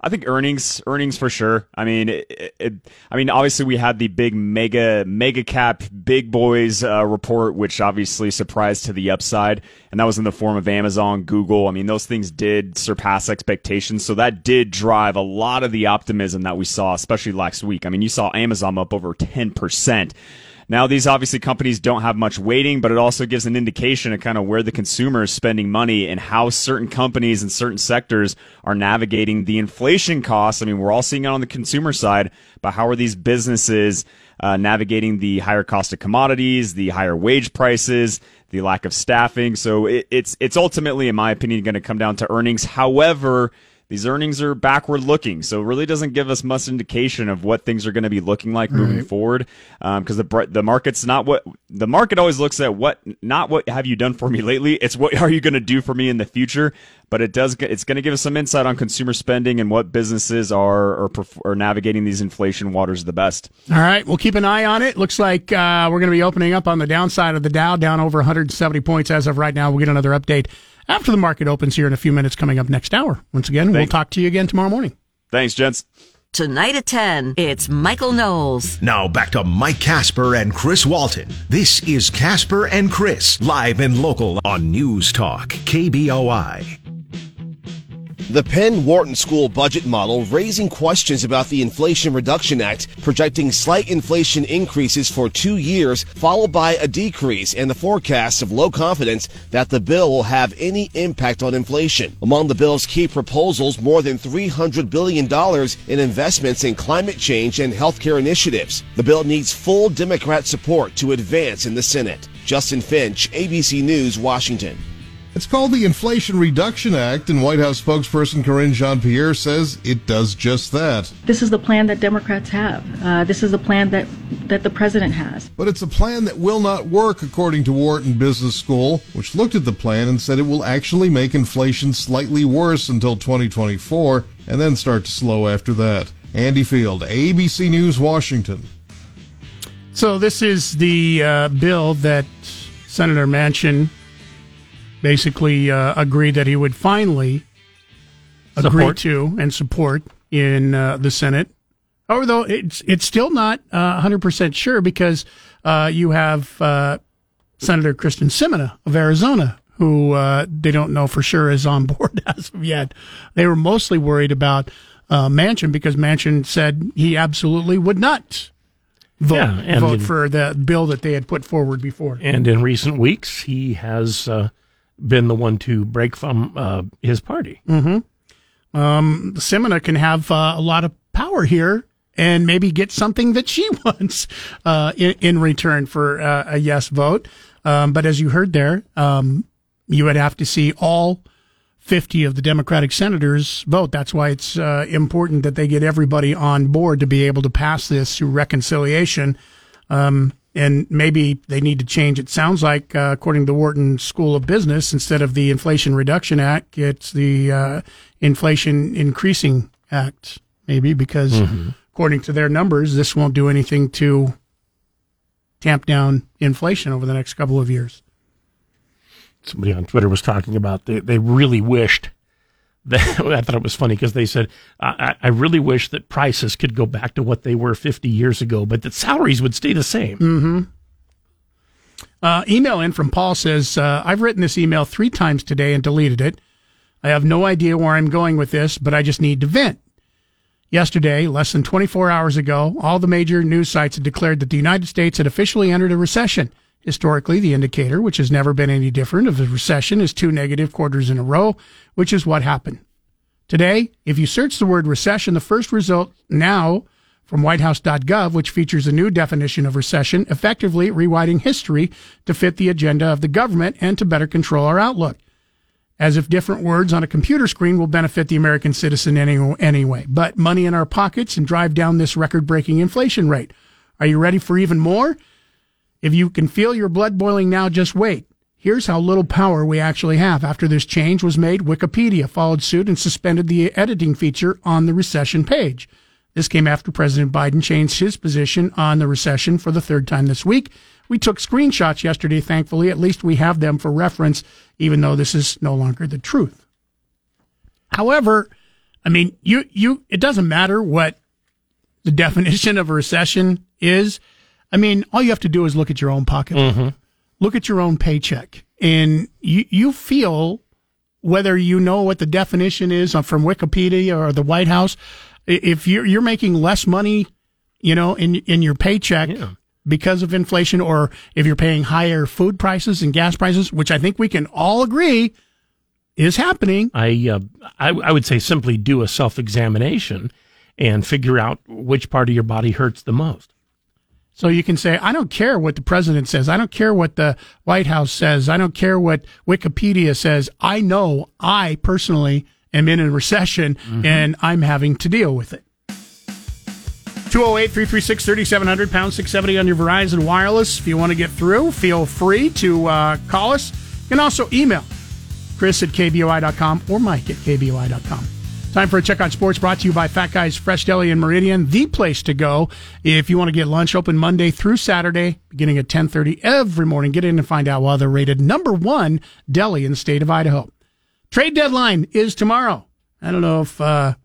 [SPEAKER 25] I think earnings, earnings for sure. I mean, it, it, I mean, obviously we had the big mega, mega cap, big boys uh, report, which obviously surprised to the upside, and that was in the form of Amazon, Google. I mean, those things did surpass expectations, so that did drive a lot of the optimism that we saw, especially last week. I mean, you saw Amazon up over ten percent. Now, these obviously companies don't have much weighting, but it also gives an indication of kind of where the consumer is spending money and how certain companies and certain sectors are navigating the inflation costs. I mean, we're all seeing it on the consumer side, but how are these businesses uh, navigating the higher cost of commodities, the higher wage prices, the lack of staffing? So it, it's it's ultimately, in my opinion, going to come down to earnings. However, these earnings are backward looking, so it really doesn't give us much indication of what things are going to be looking like moving
[SPEAKER 3] Right.
[SPEAKER 25] forward. Because the the market's not what the market always looks at. What not what have you done for me lately? It's what are you going to do for me in the future. But it does it's going to give us some insight on consumer spending and what businesses are are, are navigating these inflation waters the best.
[SPEAKER 3] All right, we'll keep an eye on it. Looks like uh, we're going to be opening up on the downside of the Dow, down over 170 points as of right now. We'll get another update after the market opens here in a few minutes coming up next hour. Once again, we'll talk to you again tomorrow morning.
[SPEAKER 25] Thanks, gents.
[SPEAKER 24] Tonight at 10, it's Michael Knowles.
[SPEAKER 2] Now back to Mike Casper and Chris Walton. This is Casper and Chris, live and local on News Talk, KBOI.
[SPEAKER 26] The Penn Wharton School budget model raising questions about the Inflation Reduction Act, projecting slight inflation increases for two years, followed by a decrease, and the forecast of low confidence that the bill will have any impact on inflation. Among the bill's key proposals, more than $300 billion in investments in climate change and healthcare initiatives. The bill needs full Democrat support to advance in the Senate. Justin Finch, ABC News, Washington.
[SPEAKER 27] It's called the Inflation Reduction Act, and White House spokesperson Karine Jean Pierre says it does just that.
[SPEAKER 28] This is the plan that Democrats have. Uh, this is the plan that, that the president has.
[SPEAKER 27] But it's a plan that will not work, according to Wharton Business School, which looked at the plan and said it will actually make inflation slightly worse until 2024 and then start to slow after that. Andy Field, ABC News, Washington.
[SPEAKER 3] So this is the uh, bill that Senator Manchin basically uh, agreed that he would finally agree to and support in uh, the Senate. Although it's it's still not uh, 100% sure because uh, you have uh, Senator Kyrsten Sinema of Arizona, who uh, they don't know for sure is on board as of yet. They were mostly worried about uh, Manchin because Manchin said he absolutely would not vote,
[SPEAKER 4] Yeah,
[SPEAKER 3] vote
[SPEAKER 4] in-
[SPEAKER 3] for the bill that they had put forward before.
[SPEAKER 4] And in recent weeks, he has uh, been the one to break from uh, his party.
[SPEAKER 3] hmm Um, Sinema can have uh, a lot of power here and maybe get something that she wants uh, in, in return for uh, a yes vote. Um, but as you heard there, um, you would have to see all 50 of the Democratic senators vote. That's why it's uh, important that they get everybody on board to be able to pass this through reconciliation. Um, and maybe they need to change. It sounds like, uh, according to the Wharton School of Business, instead of the Inflation Reduction Act, it's the uh, Inflation Increasing Act, maybe, because
[SPEAKER 4] Mhm.
[SPEAKER 3] according to their numbers, this won't do anything to tamp down inflation over the next couple of years.
[SPEAKER 4] Somebody on Twitter was talking about they, they really wished I thought it was funny because they said I, I really wish that prices could go back to what they were 50 years ago, but that salaries would stay the same.
[SPEAKER 3] Mm-hmm. Uh, email in from Paul says, uh, I've written this email three times today and deleted it. I have no idea where I'm going with this, but I just need to vent. Yesterday, less than 24 hours ago, all the major news sites had declared that the United States had officially entered a recession. Historically, the indicator, which has never been any different of a recession, is two negative quarters in a row, which is what happened. Today, if you search the word recession, the first result now from whitehouse.gov, which features a new definition of recession, effectively rewriting history to fit the agenda of the government and to better control our outlook. As if different words on a computer screen will benefit the American citizen any, anyway. But money in our pockets and drive down this record breaking inflation rate. Are you ready for even more? If you can feel your blood boiling now, just wait. Here's how little power we actually have. After this change was made, Wikipedia followed suit and suspended the editing feature on the recession page. This came after President Biden changed his position on the recession for the third time this week. We took screenshots yesterday, thankfully. At least we have them for reference, even though this is no longer the truth. However, I mean, you, you, it doesn't matter what the definition of a recession is. I mean, all you have to do is look at your own pocket, look at your own paycheck, and you, you feel whether you know what the definition is from Wikipedia or the White House. If you're, you're making less money, you know, in, in your paycheck because of inflation, or if you're paying higher food prices and gas prices, which I think we can all agree is happening.
[SPEAKER 4] I, uh, I I would say simply do a self examination and figure out which part of your body hurts the most.
[SPEAKER 3] So you can say, I don't care what the president says. I don't care what the White House says. I don't care what Wikipedia says. I know I personally am in a recession and I'm having to deal with it. 208 336 3700, pound 670 on your Verizon Wireless. If you want to get through, feel free to uh, call us. You can also email Chris at KBOI.com or Mike at KBOI.com. Time for a check on sports brought to you by Fat Guys Fresh Deli in Meridian, the place to go if you want to get lunch open Monday through Saturday, beginning at 1030 every morning. Get in and find out why they're rated number one deli in the state of Idaho. Trade deadline is tomorrow. I don't know if uh,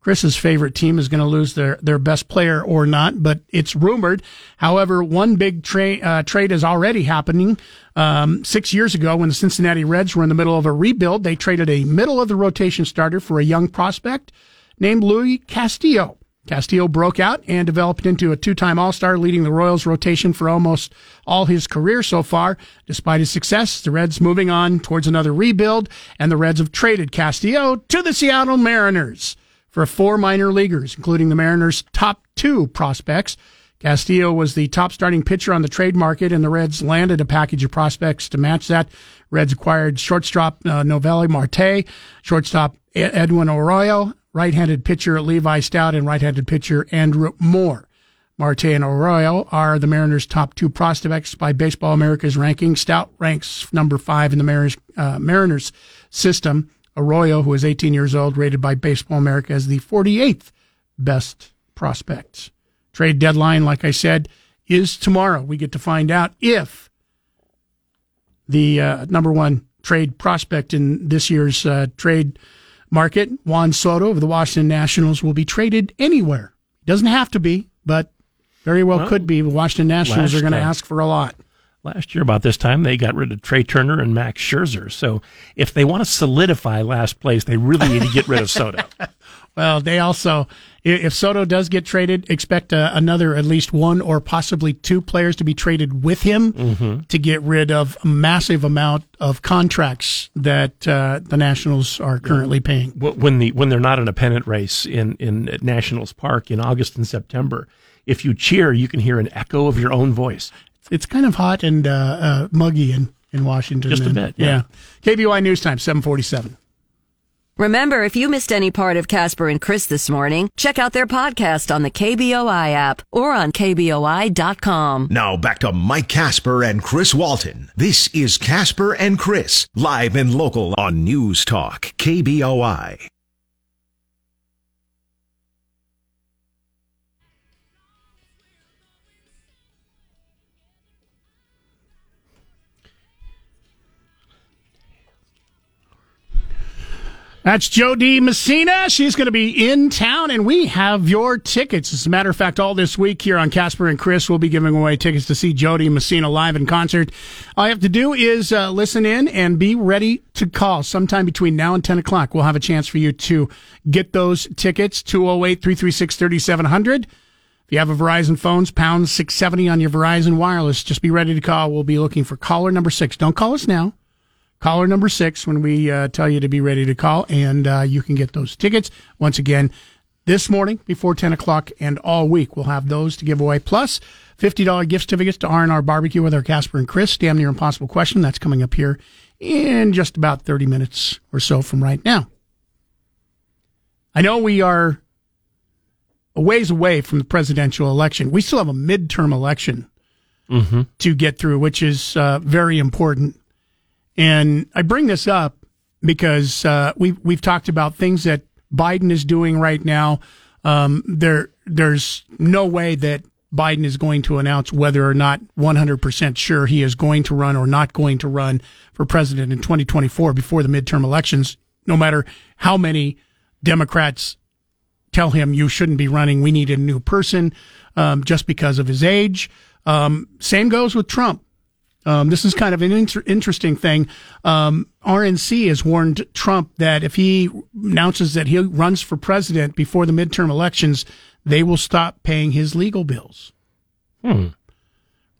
[SPEAKER 3] Chris's favorite team is going to lose their, their best player or not, but it's rumored. However, one big tra- uh, trade is already happening. Um, six years ago, when the Cincinnati Reds were in the middle of a rebuild, they traded a middle of the rotation starter for a young prospect named Luis Castillo. Castillo broke out and developed into a two-time All-Star, leading the Royals rotation for almost all his career so far. Despite his success, the Reds moving on towards another rebuild, and the Reds have traded Castillo to the Seattle Mariners for four minor leaguers, including the Mariners' top two prospects. Castillo was the top starting pitcher on the trade market, and the Reds landed a package of prospects to match that. Reds acquired shortstop uh, Noelvi Marte, shortstop Edwin Arroyo, right-handed pitcher Levi Stoudt, and right-handed pitcher Andrew Moore. Marte and Arroyo are the Mariners' top two prospects by Baseball America's ranking. Stoudt ranks number five in the Mariners, uh, Mariners system. Arroyo, who is 18 years old, rated by Baseball America as the 48th best prospect. Trade deadline, like I said, is tomorrow. We get to find out if the uh, number one trade prospect in this year's uh, trade market, Juan Soto of the Washington Nationals, will be traded anywhere. Doesn't have to be, but very well,
[SPEAKER 4] Well,
[SPEAKER 3] could be. The Washington Nationals are going to
[SPEAKER 4] uh,
[SPEAKER 3] ask for a lot.
[SPEAKER 4] Last year, about this time, they got rid of Trea Turner and Max Scherzer. So if they want to solidify last place, they really need to get rid of Soto.
[SPEAKER 3] Well, they also, if Soto does get traded, expect uh, another at least one or possibly two players to be traded with him
[SPEAKER 4] Mm-hmm.
[SPEAKER 3] to get rid of a massive amount of contracts that uh, the Nationals are currently paying.
[SPEAKER 4] When the when they're not in a pennant race in in at Nationals Park in August and September, if you cheer, you can hear an echo of your own voice.
[SPEAKER 3] It's kind of hot and uh, uh, muggy in, in Washington.
[SPEAKER 4] Just a
[SPEAKER 3] and-
[SPEAKER 4] bit, yeah.
[SPEAKER 3] KBOI News Time, 747.
[SPEAKER 24] Remember, if you missed any part of Casper and Chris this morning, check out their podcast on the KBOI app or on KBOI.com.
[SPEAKER 2] Now back to Mike Casper and Chris Walton. This is Casper and Chris, live and local on News Talk, KBOI.
[SPEAKER 3] That's Jo Dee Messina. She's going to be in town, and we have your tickets. As a matter of fact, all this week here on Casper and Chris, we'll be giving away tickets to see Jo Dee Messina live in concert. All you have to do is uh, listen in and be ready to call sometime between now and 10 o'clock. We'll have a chance for you to get those tickets, 208 336 3700. If you have a Verizon phones, pound 670 on your Verizon wireless. Just be ready to call. We'll be looking for caller number six. Don't call us now caller number six when we uh, tell you to be ready to call, and uh, you can get those tickets. Once again, this morning before 10 o'clock and all week, we'll have those to give away. Plus, $50 gift certificates to R&R Barbecue with our Casper and Chris. Damn near impossible question. That's coming up here in just about 30 minutes or so from right now. I know we are a ways away from the presidential election. We still have a midterm election
[SPEAKER 4] Mm-hmm.
[SPEAKER 3] to get through, which is uh, very important. And I bring this up because uh, we've we've talked about things that Biden is doing right now. Um, there there's no way that Biden is going to announce whether or not 100% sure he is going to run or not going to run for president in 2024 before the midterm elections, no matter how many Democrats tell him you shouldn't be running. We need a new person um, just because of his age. Um, same goes with Trump. Um, this is kind of an inter- interesting thing. Um, RNC has warned Trump that if he announces that he runs for president before the midterm elections, they will stop paying his legal bills.
[SPEAKER 4] Hmm.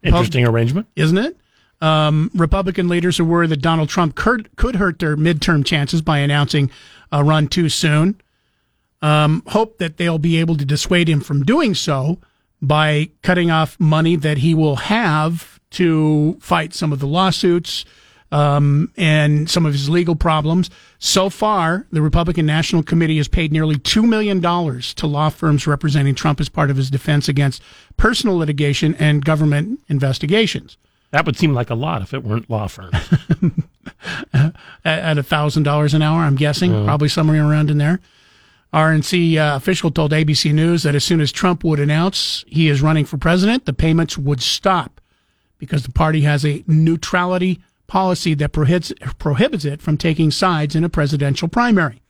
[SPEAKER 4] Interesting
[SPEAKER 3] Pub-
[SPEAKER 4] arrangement.
[SPEAKER 3] isn't it? Um, Republican leaders are worried that Donald Trump could, could hurt their midterm chances by announcing a run too soon. Um, hope that they'll be able to dissuade him from doing so by cutting off money that he will have to fight some of the lawsuits um, and some of his legal problems. So far, the Republican National Committee has paid nearly $2 million to law firms representing Trump as part of his defense against personal litigation and government investigations.
[SPEAKER 4] That would seem like a lot if it weren't law firms.
[SPEAKER 3] at a thousand dollars an hour. I'm guessing
[SPEAKER 4] Yeah.
[SPEAKER 3] probably somewhere around in there. RNC uh, official told ABC News that as soon as Trump would announce he is running for president, the payments would stop because the party has a neutrality policy that prohibits prohibits it from taking sides in a presidential primary.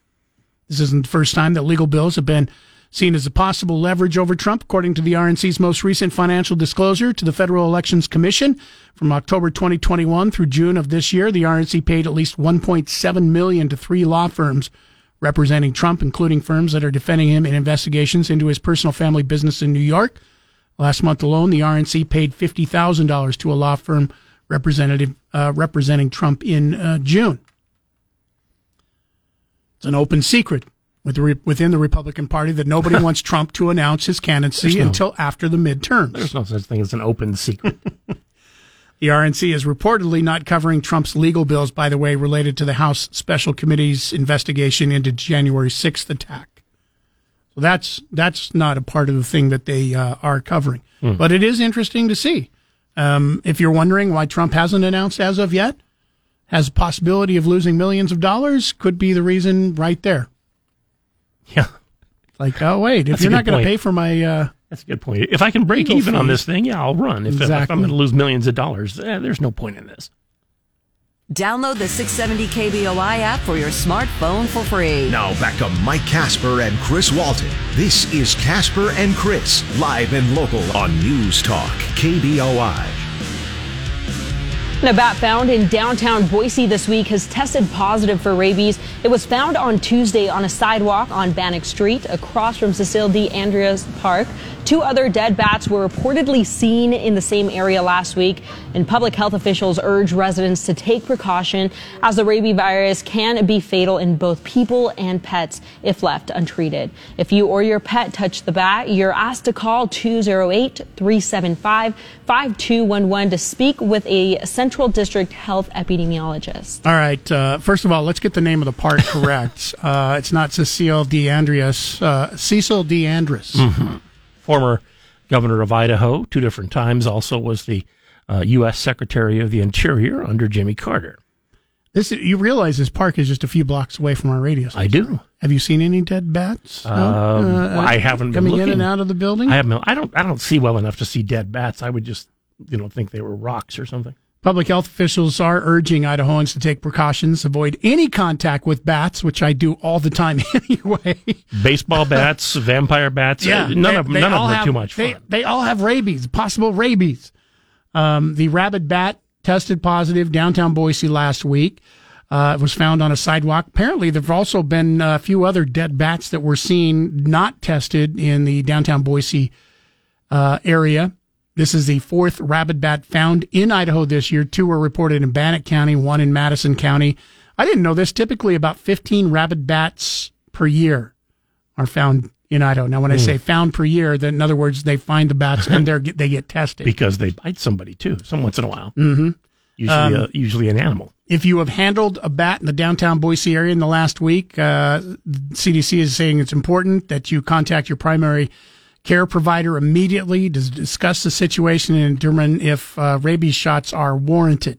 [SPEAKER 3] This isn't the first time that legal bills have been seen as a possible leverage over Trump, according to the RNC's most recent financial disclosure to the Federal Elections Commission. From October 2021 through June of this year, the RNC paid at least 1.7 million to three law firms representing Trump, including firms that are defending him in investigations into his personal family business in New York. Last month alone, the RNC paid $50,000 to a law firm representative uh, representing Trump in uh, June. It's an open secret with the, re- within the Republican Party that nobody wants Trump to announce his candidacy
[SPEAKER 4] no-
[SPEAKER 3] until after the midterms.
[SPEAKER 4] There's no such thing as an open secret.
[SPEAKER 3] The RNC is reportedly not covering Trump's legal bills, by the way, related to the House Special Committee's investigation into January 6th attack. So that's that's not a part of the thing that they uh, are covering.
[SPEAKER 4] Hmm.
[SPEAKER 3] But it is interesting to see. Um, if you're wondering why Trump hasn't announced as of yet, has a possibility of losing millions of dollars, could be the reason right there.
[SPEAKER 4] Yeah.
[SPEAKER 3] Like, oh wait, if
[SPEAKER 4] That's
[SPEAKER 3] you're not going to pay for my uh,
[SPEAKER 4] That's a good point. If I can break even on this thing, yeah, I'll run. If, if I'm going to lose millions of dollars, eh, there's no point in this.
[SPEAKER 24] Download the 670 KBOI app for your smartphone for free.
[SPEAKER 2] Now back to Mike Casper and Chris Walton. This is Casper and Chris, live and local on News Talk, KBOI.
[SPEAKER 29] A bat found in downtown Boise this week has tested positive for rabies. It was found on Tuesday on a sidewalk on Bannock Street across from Cecile D. Andreas Park. Two other dead bats were reportedly seen in the same area last week, and public health officials urge residents to take precaution as the rabies virus can be fatal in both people and pets if left untreated. If you or your pet touch the bat, you're asked to call 208 375 5211 to speak with a Central District Health epidemiologist.
[SPEAKER 3] All right. Uh, first of all, let's get the name of the park correct. uh, it's not Cecile DeAndreas. Uh, Cecil D. Andrus.
[SPEAKER 4] Mhm. Former governor of Idaho, two different times, also was the uh, U.S. Secretary of the Interior under Jimmy Carter.
[SPEAKER 3] This you realize this park is just a few blocks away from our radio station.
[SPEAKER 4] I do.
[SPEAKER 3] Have you seen any dead bats?
[SPEAKER 4] Um,
[SPEAKER 3] Uh,
[SPEAKER 4] I haven't been
[SPEAKER 3] coming in and out of the building.
[SPEAKER 4] I have no. I don't. I don't see well enough to see dead bats. I would just, you know, think they were rocks or something.
[SPEAKER 3] Public health officials are urging Idahoans to take precautions, avoid any contact with bats, which I do all the time anyway.
[SPEAKER 4] Baseball bats, vampire bats. uh, none
[SPEAKER 3] they-
[SPEAKER 4] of them.
[SPEAKER 3] they
[SPEAKER 4] None of them are
[SPEAKER 3] have-
[SPEAKER 4] too much
[SPEAKER 3] They,
[SPEAKER 4] fun.
[SPEAKER 3] they all have rabies, possible rabies. Um, the rabid bat tested positive downtown Boise last week. Uh, it was found on a sidewalk. Apparently, there have also been a few other dead bats that were seen not tested in the downtown Boise uh, area. This is the fourth rabid bat found in Idaho this year. Two were reported in Bannock County, one in Madison County. I didn't know this. Typically, about 15 rabid bats per year are found in Idaho. Now, when I
[SPEAKER 4] Hmm.
[SPEAKER 3] say found per year, then in other words, they find the bats and they they get tested.
[SPEAKER 4] because they bite somebody too, some once in a while.
[SPEAKER 3] Mm-hmm.
[SPEAKER 4] Usually,
[SPEAKER 3] Um,
[SPEAKER 4] uh, usually an animal.
[SPEAKER 3] If you have handled a bat in the downtown Boise area in the last week, uh, CDC is saying it's important that you contact your primary care provider immediately to discuss the situation and determine if uh, rabies shots are warranted.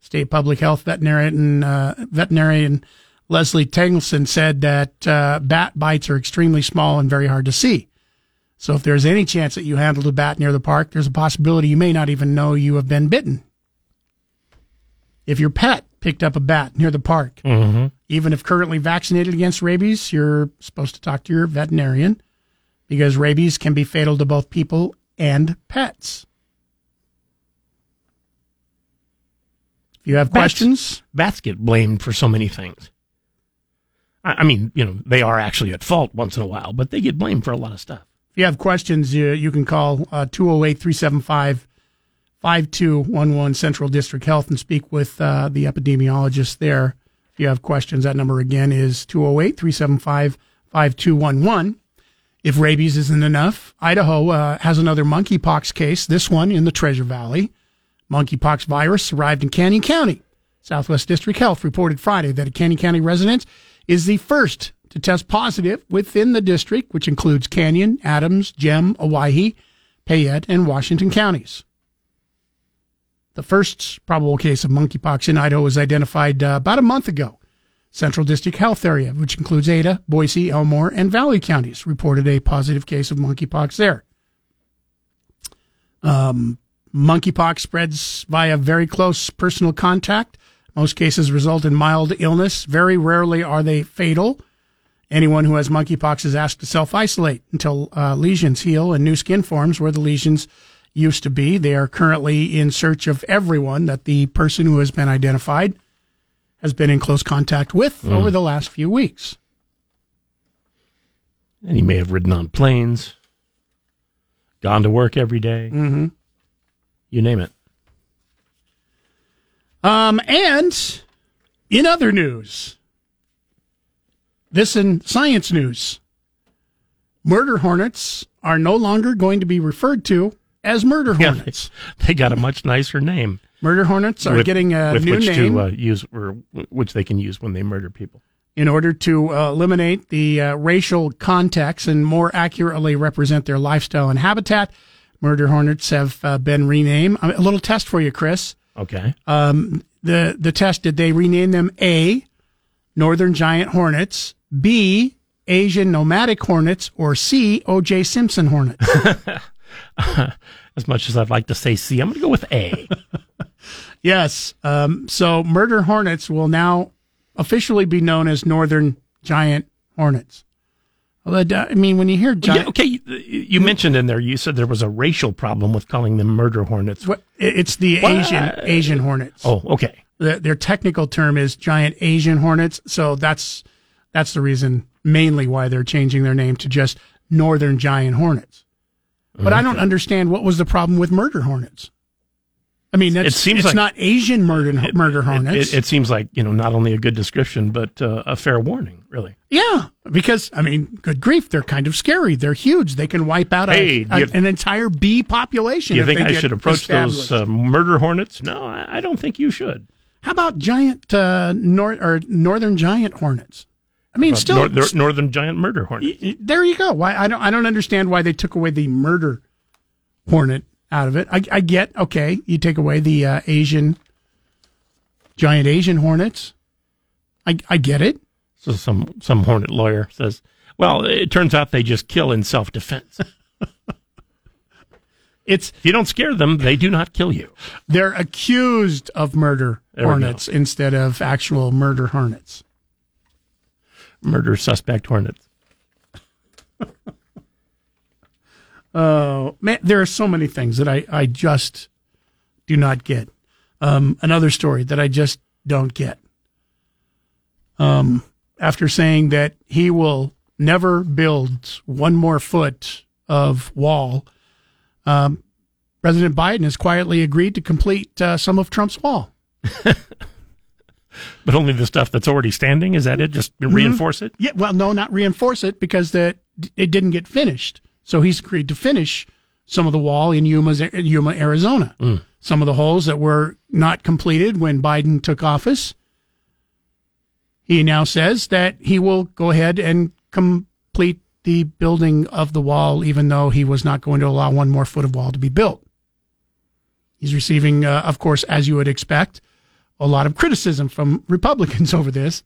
[SPEAKER 3] State Public Health veterinarian uh, veterinarian Leslie Tengelsen said that uh, bat bites are extremely small and very hard to see. So if there's any chance that you handled a bat near the park, there's a possibility you may not even know you have been bitten. If your pet picked up a bat near the park.
[SPEAKER 4] Mhm.
[SPEAKER 3] Even if currently vaccinated against rabies, you're supposed to talk to your veterinarian because rabies can be fatal to both people and pets. If you have
[SPEAKER 4] Bats-
[SPEAKER 3] questions,
[SPEAKER 4] Bats get blamed for so many things. I, I mean, you know, they are actually at fault once in a while, but they get blamed for a lot of stuff.
[SPEAKER 3] If you have questions, you, you can call uh, 208 375 5211 Central District Health and speak with uh, the epidemiologist there. If you have questions, that number again is 208 375 5211. If rabies isn't enough, Idaho uh, has another monkeypox case, this one in the Treasure Valley. Monkeypox virus arrived in Canyon County. Southwest District Health reported Friday that a Canyon County resident is the first to test positive within the district, which includes Canyon, Adams, Gem, Owyhee, Payette, and Washington counties. The first probable case of monkeypox in Idaho was identified uh, about a month ago. Central District Health Area, which includes Ada, Boise, Elmore, and Valley counties, reported a positive case of monkeypox there. Um, monkeypox spreads via very close personal contact. Most cases result in mild illness. Very rarely are they fatal. Anyone who has monkeypox is asked to self isolate until uh, lesions heal and new skin forms where the lesions used to be. They are currently in search of everyone that the person who has been identified has been in close contact with
[SPEAKER 4] Mm.
[SPEAKER 3] over the last few weeks.
[SPEAKER 4] And he may have ridden on planes, gone to work every day.
[SPEAKER 3] Mm-hmm.
[SPEAKER 4] You name it.
[SPEAKER 3] Um, and in other news, this in science news, murder hornets are no longer going to be referred to as murder
[SPEAKER 4] Yeah,
[SPEAKER 3] hornets.
[SPEAKER 4] They got a much nicer name.
[SPEAKER 3] Murder hornets are
[SPEAKER 4] With-
[SPEAKER 3] getting a
[SPEAKER 4] with
[SPEAKER 3] new
[SPEAKER 4] which
[SPEAKER 3] name
[SPEAKER 4] to uh, use, or which they can use when they murder people.
[SPEAKER 3] in order to uh, eliminate the uh, racial context and more accurately represent their lifestyle and habitat. Murder hornets have uh, been renamed. A little test for you, Chris.
[SPEAKER 4] Okay.
[SPEAKER 3] Um, the the test did they rename them A, Northern Giant Hornets, B, Asian Nomadic Hornets, or C, O.J. Simpson Hornets?
[SPEAKER 4] as much as I'd like to say C, I'm going to go with A.
[SPEAKER 3] yes. Um, so Murder Hornets will now officially be known as Northern Giant Hornets. I mean, when you hear giant,
[SPEAKER 4] Yeah, okay, you, you mentioned in there, you said there was a racial problem with calling them murder hornets.
[SPEAKER 3] What- it's the
[SPEAKER 4] What?
[SPEAKER 3] Asian Asian hornets.
[SPEAKER 4] Oh, okay.
[SPEAKER 3] The, their technical term is giant Asian hornets. So that's that's the reason mainly why they're changing their name to just Northern Giant Hornets. But I don't understand what was the problem with murder hornets. I mean, that's,
[SPEAKER 4] It seems
[SPEAKER 3] it's
[SPEAKER 4] like-
[SPEAKER 3] not Asian murder murder hornets.
[SPEAKER 4] It, it seems like, you know, not only a good description, but uh, a fair warning, really.
[SPEAKER 3] yeah, because I mean, good grief, they're kind of scary. They're huge. They can wipe out
[SPEAKER 4] Hey,
[SPEAKER 3] a-
[SPEAKER 4] you-
[SPEAKER 3] an entire bee population.
[SPEAKER 4] You think I should approach those uh, murder hornets? No, I, I don't think you should.
[SPEAKER 3] How about giant uh, nor- or northern giant hornets? I mean, still,
[SPEAKER 4] nor- nor- northern giant murder hornet.
[SPEAKER 3] y- y- there you go. Why I don't I don't understand why they took away the murder hornet out of it. I, I get okay, you take away the uh, Asian giant Asian hornets. I I get it.
[SPEAKER 4] So some some hornet lawyer says, well, it turns out they just kill in self defense.
[SPEAKER 3] It's
[SPEAKER 4] if you don't scare them, they do not kill you.
[SPEAKER 3] They're accused of murder
[SPEAKER 4] There
[SPEAKER 3] hornets instead of actual murder hornets.
[SPEAKER 4] Murder suspect hornets.
[SPEAKER 3] Oh man, there are so many things that I, I just do not get. Um, another story that I just don't get. Um, after saying that he will never build one more foot of wall, um, President Biden has quietly agreed to complete uh, some of Trump's wall.
[SPEAKER 4] But only the stuff that's already standing. Is that it? Just reinforce it?
[SPEAKER 3] Yeah, well, no, not reinforce it because the it didn't get finished. So he's agreed to finish some of the wall in Yuma, Yuma, Arizona.
[SPEAKER 4] Mm.
[SPEAKER 3] Some of the holes that were not completed when Biden took office. He now says that he will go ahead and complete the building of the wall, even though he was not going to allow one more foot of wall to be built. He's receiving, uh, of course, as you would expect, a lot of criticism from Republicans over this.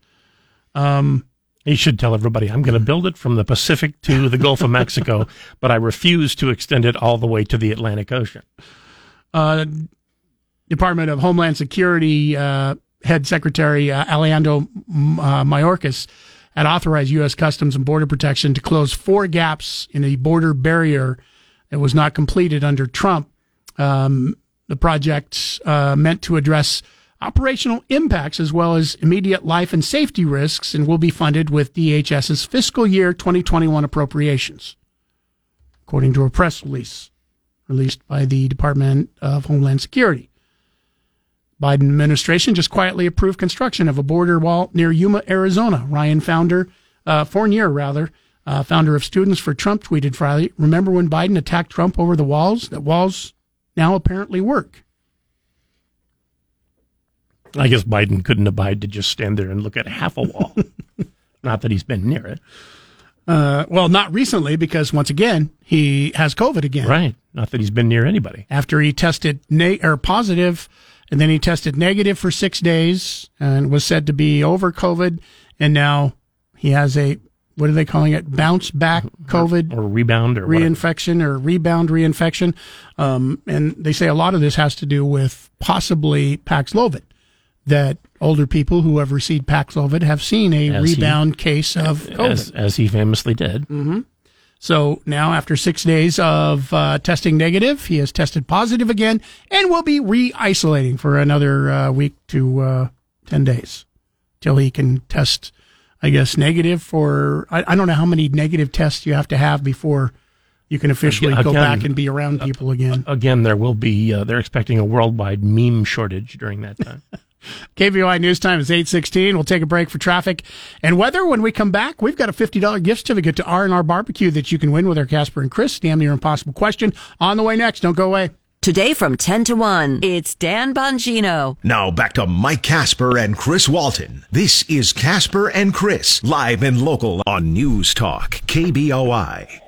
[SPEAKER 3] Um,
[SPEAKER 4] He should tell everybody, I'm going to build it from the Pacific to the Gulf of Mexico, but I refuse to extend it all the way to the Atlantic Ocean.
[SPEAKER 3] uh, Department of Homeland Security uh, Head Secretary uh, Alejandro uh, Mayorkas had authorized U.S. Customs and Border Protection to close four gaps in a border barrier that was not completed under Trump. Um, the project uh, meant to address operational impacts as well as immediate life and safety risks and will be funded with DHS's fiscal year 2021 appropriations, according to a press release released by the Department of Homeland Security. Biden administration just quietly approved construction of a border wall near Yuma, Arizona. Ryan founder, uh, Fournier rather, uh, founder of Students for Trump, tweeted Friday, "Remember when Biden attacked Trump over the walls? That walls now apparently work."
[SPEAKER 4] I guess Biden couldn't abide to just stand there and look at half a wall. not that he's been near it.
[SPEAKER 3] Uh, well, not recently because once again he has COVID again.
[SPEAKER 4] Right. Not that he's been near anybody.
[SPEAKER 3] After he tested ne- or positive, and then he tested negative for six days and was said to be over COVID, and now he has a what are they calling it? Bounce back COVID
[SPEAKER 4] or, or rebound or
[SPEAKER 3] reinfection whatever. or rebound reinfection. Um, and they say a lot of this has to do with possibly Paxlovid that older people who have received Paxlovid have seen a as rebound he, case of COVID.
[SPEAKER 4] As, as he famously did.
[SPEAKER 3] Mm-hmm. So now, after six days of uh, testing negative, he has tested positive again and will be re isolating for another uh, week to uh, 10 days till he can test, I guess, negative for. I, I, don't know how many negative tests you have to have before you can officially again, go back and be around people again.
[SPEAKER 4] Again, there will be, uh, they're expecting a worldwide meme shortage during that time.
[SPEAKER 3] KBOI News Time is 816. We'll take a break for traffic and weather. When we come back, we've got a $50 gift certificate to R&R Barbecue that you can win with our Casper and Chris. Damn near impossible question. On the way next. Don't go away.
[SPEAKER 24] Today from 10 to 1, it's Dan Bongino.
[SPEAKER 2] Now back to Mike Casper and Chris Walton. This is Casper and Chris, live and local on News Talk, KBOI.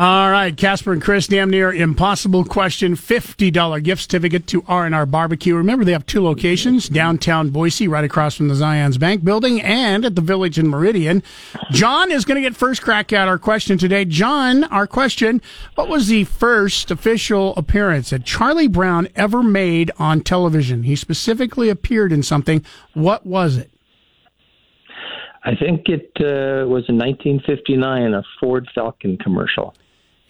[SPEAKER 3] All right, Casper and Chris, damn near impossible question. $50 gift certificate to R&R Barbecue. Remember, they have two locations, downtown Boise, right across from the Zions Bank building, and at the Village in Meridian. John is going to get first crack at our question today. John, our question, what was the first official appearance that Charlie Brown ever made on television? He specifically appeared in something. What was it?
[SPEAKER 30] I think it uh, was in 1959, a Ford Falcon commercial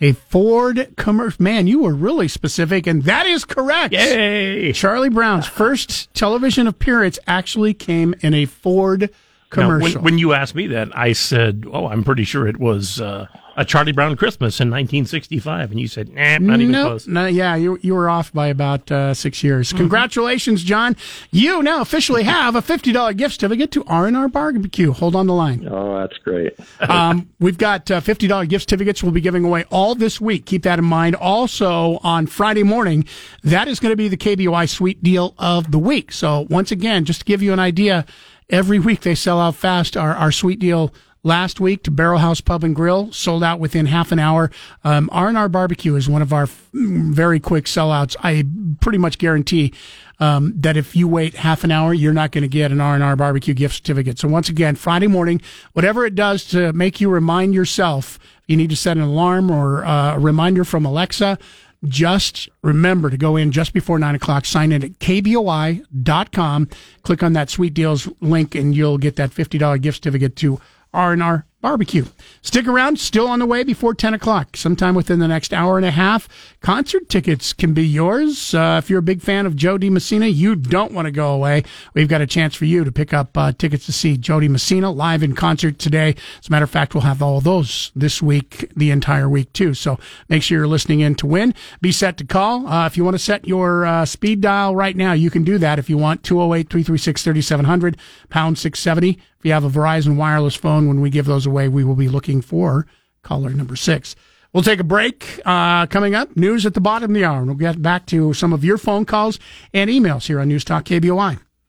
[SPEAKER 3] a Ford commercial. Man, you were really specific, and that is correct.
[SPEAKER 4] Yay!
[SPEAKER 3] Charlie Brown's first television appearance actually came in a Ford commercial.
[SPEAKER 4] Now, when, when, you asked me that, I said, "Oh, I'm pretty sure it was." Uh, a Charlie Brown Christmas in 1965, and you said, "Nah, not even nope, close."
[SPEAKER 3] No, yeah, you you were off by about uh, six years. Mm-hmm. Congratulations, John! You now officially have a fifty dollar gift certificate to R and R Barbecue. Hold on the line.
[SPEAKER 30] Oh, that's great.
[SPEAKER 3] um, we've got uh, fifty dollar gift certificates. We'll be giving away all this week. Keep that in mind. Also on Friday morning, that is going to be the KBOI Sweet Deal of the week. So once again, just to give you an idea, every week they sell out fast. Our our Sweet Deal last week to Barrel House Pub and Grill, sold out within half an hour. Um, R&R Barbecue is one of our f- very quick sellouts. I pretty much guarantee um, that if you wait half an hour, you're not going to get an R&R Barbecue gift certificate. So once again, Friday morning, whatever it does to make you remind yourself, you need to set an alarm or uh, a reminder from Alexa just remember to go in just before 9 o'clock, sign in at kboi.com, click on that sweet deals link, and you'll get that $50 gift certificate to R&R Barbecue. Stick around, still on the way before 10 o'clock. Sometime within the next hour and a half, concert tickets can be yours. Uh, if you're a big fan of Jo Dee Messina, you don't want to go away. We've got a chance for you to pick up uh, tickets to see Jo Dee Messina live in concert today. As a matter of fact, we'll have all those this week, the entire week too. So make sure you're listening in to win. Be set to call. Uh, if you want to set your uh, speed dial right now, you can do that if you want. 208 336 3700, pound 670. If you have a Verizon wireless phone, when we give those away, we will be looking for caller number six. We'll take a break. Uh, coming up, news at the bottom of the hour. And we'll get back to some of your phone calls and emails here on News Talk KBOI.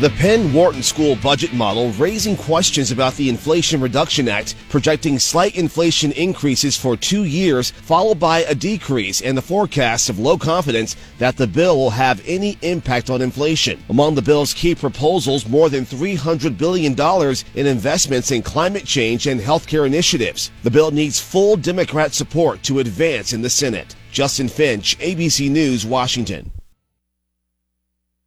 [SPEAKER 26] The Penn Wharton School budget model raising questions about the Inflation Reduction Act, projecting slight inflation increases for two years, followed by a decrease, and the forecast of low confidence that the bill will have any impact on inflation. Among the bill's key proposals, more than $300 billion in investments in climate change and healthcare initiatives. The bill needs full Democrat support to advance in the Senate. Justin Finch, ABC News, Washington.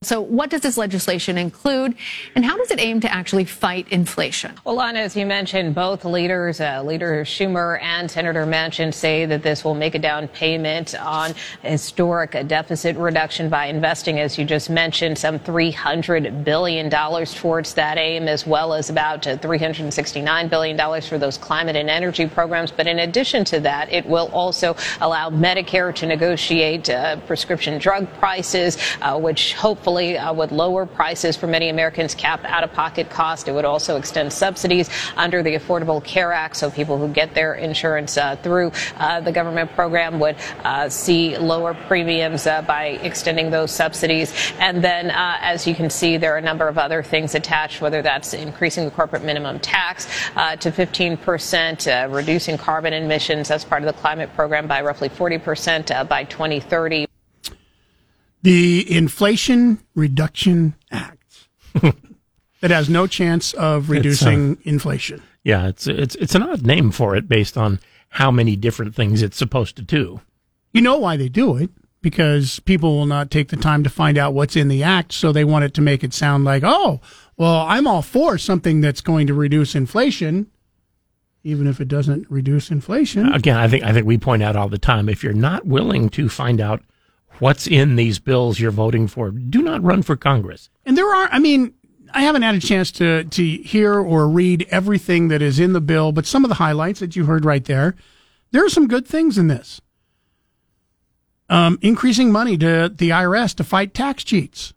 [SPEAKER 31] So, what does this legislation include, and how does it aim to actually fight inflation?
[SPEAKER 32] Well, Lana, as you mentioned, both leaders, uh, Leader Schumer and Senator Manchin, say that this will make a down payment on historic deficit reduction by investing, as you just mentioned, some $300 billion towards that aim, as well as about uh, $369 billion for those climate and energy programs. But in addition to that, it will also allow Medicare to negotiate uh, prescription drug prices, uh, which hopefully uh, would lower prices for many Americans, cap out of pocket cost. It would also extend subsidies under the Affordable Care Act, so people who get their insurance uh, through uh, the government program would uh, see lower premiums uh, by extending those subsidies. And then, uh, as you can see, there are a number of other things attached, whether that's increasing the corporate minimum tax to 15%, reducing carbon emissions as part of the climate program by roughly 40% by 2030.
[SPEAKER 3] The Inflation Reduction Act that has no chance of reducing
[SPEAKER 4] uh,
[SPEAKER 3] inflation.
[SPEAKER 4] Yeah, it's it's it's an odd name for it based on how many different things it's supposed to do.
[SPEAKER 3] You know why they do it? Because people will not take the time to find out what's in the act, so they want it to make it sound like, oh, well, I'm all for something that's going to reduce inflation, even if it doesn't reduce inflation.
[SPEAKER 4] Again, I think I think we point out all the time if you're not willing to find out what's in these bills you're voting for, do not run for Congress.
[SPEAKER 3] And there are, I mean, I haven't had a chance to, to hear or read everything that is in the bill, but some of the highlights that you heard right there, there are some good things in this. Um, increasing money to the IRS to fight tax cheats.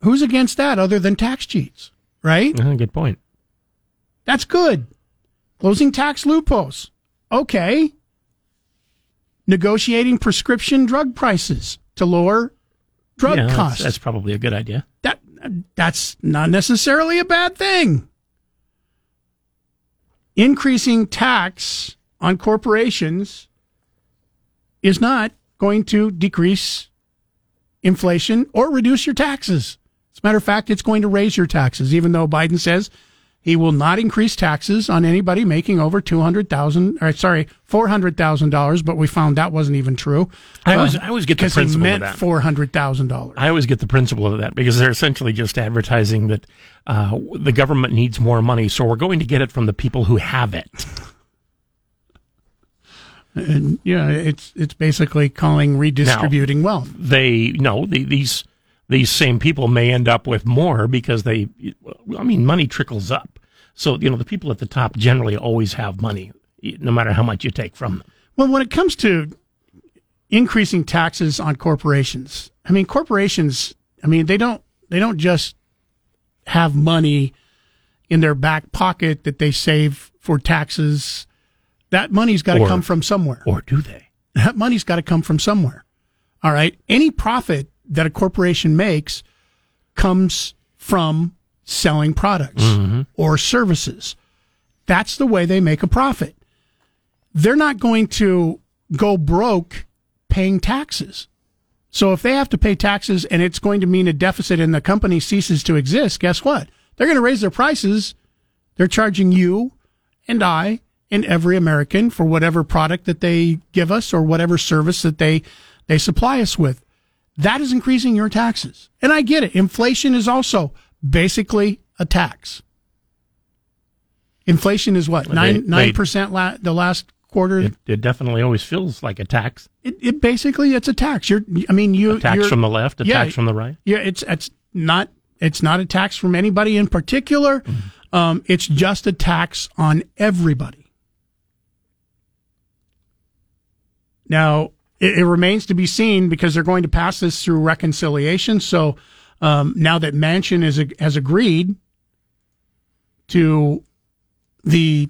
[SPEAKER 3] Who's against that other than tax cheats, right?
[SPEAKER 4] Uh, good point.
[SPEAKER 3] That's good. Closing tax loopholes. Okay. Negotiating prescription drug prices to lower drug
[SPEAKER 4] Yeah, that's-
[SPEAKER 3] costs.
[SPEAKER 4] That's, probably a good idea.
[SPEAKER 3] that that's not necessarily a bad thing. Increasing tax on corporations is not going to decrease inflation or reduce your taxes. As a matter of fact, it's going to raise your taxes, even though Biden says he will not increase taxes on anybody making over two hundred thousand, or sorry, four hundred thousand dollars. But we found that wasn't even true.
[SPEAKER 4] I always- I always get the
[SPEAKER 3] because he
[SPEAKER 4] principle of
[SPEAKER 3] meant
[SPEAKER 4] that.
[SPEAKER 3] four hundred thousand dollars.
[SPEAKER 4] I always get the principle of that because they're essentially just advertising that uh, the government needs more money, so we're going to get it from the people who have it.
[SPEAKER 3] And yeah, it's it's basically calling redistributing
[SPEAKER 4] Now,
[SPEAKER 3] wealth.
[SPEAKER 4] They no the, these these same people may end up with more because they, I mean, money trickles up. So you know the people at the top generally always have money, no matter how much you take from them.
[SPEAKER 3] Well, when it comes to increasing taxes on corporations, I mean, corporations, I mean, they don't they don't just have money in their back pocket that they save for taxes. That money's got to come from somewhere.
[SPEAKER 4] Or do they?
[SPEAKER 3] That money's got to come from somewhere. All right. Any profit that a corporation makes comes from selling products mm-hmm. or services. That's the way they make a profit. They're not going to go broke paying taxes. So if they have to pay taxes and it's going to mean a deficit and the company ceases to exist, guess what? They're going to raise their prices. They're charging you and I and every American for whatever product that they give us or whatever service that they they supply us with. That is increasing your taxes. And I get it. Inflation is also basically a tax. Inflation is what? Nine
[SPEAKER 4] they-
[SPEAKER 3] nine percent la- the last quarter.
[SPEAKER 4] It, it definitely always feels like a tax.
[SPEAKER 3] It, it basically it's a tax. You're I mean you
[SPEAKER 4] A tax from the left, a
[SPEAKER 3] yeah,
[SPEAKER 4] tax from the right.
[SPEAKER 3] Yeah, it's it's not it's not a tax from anybody in particular.
[SPEAKER 4] Mm-hmm.
[SPEAKER 3] Um, it's just a tax on everybody. Now it, it remains to be seen because they're going to pass this through reconciliation. So um, now that Manchin is, has agreed to the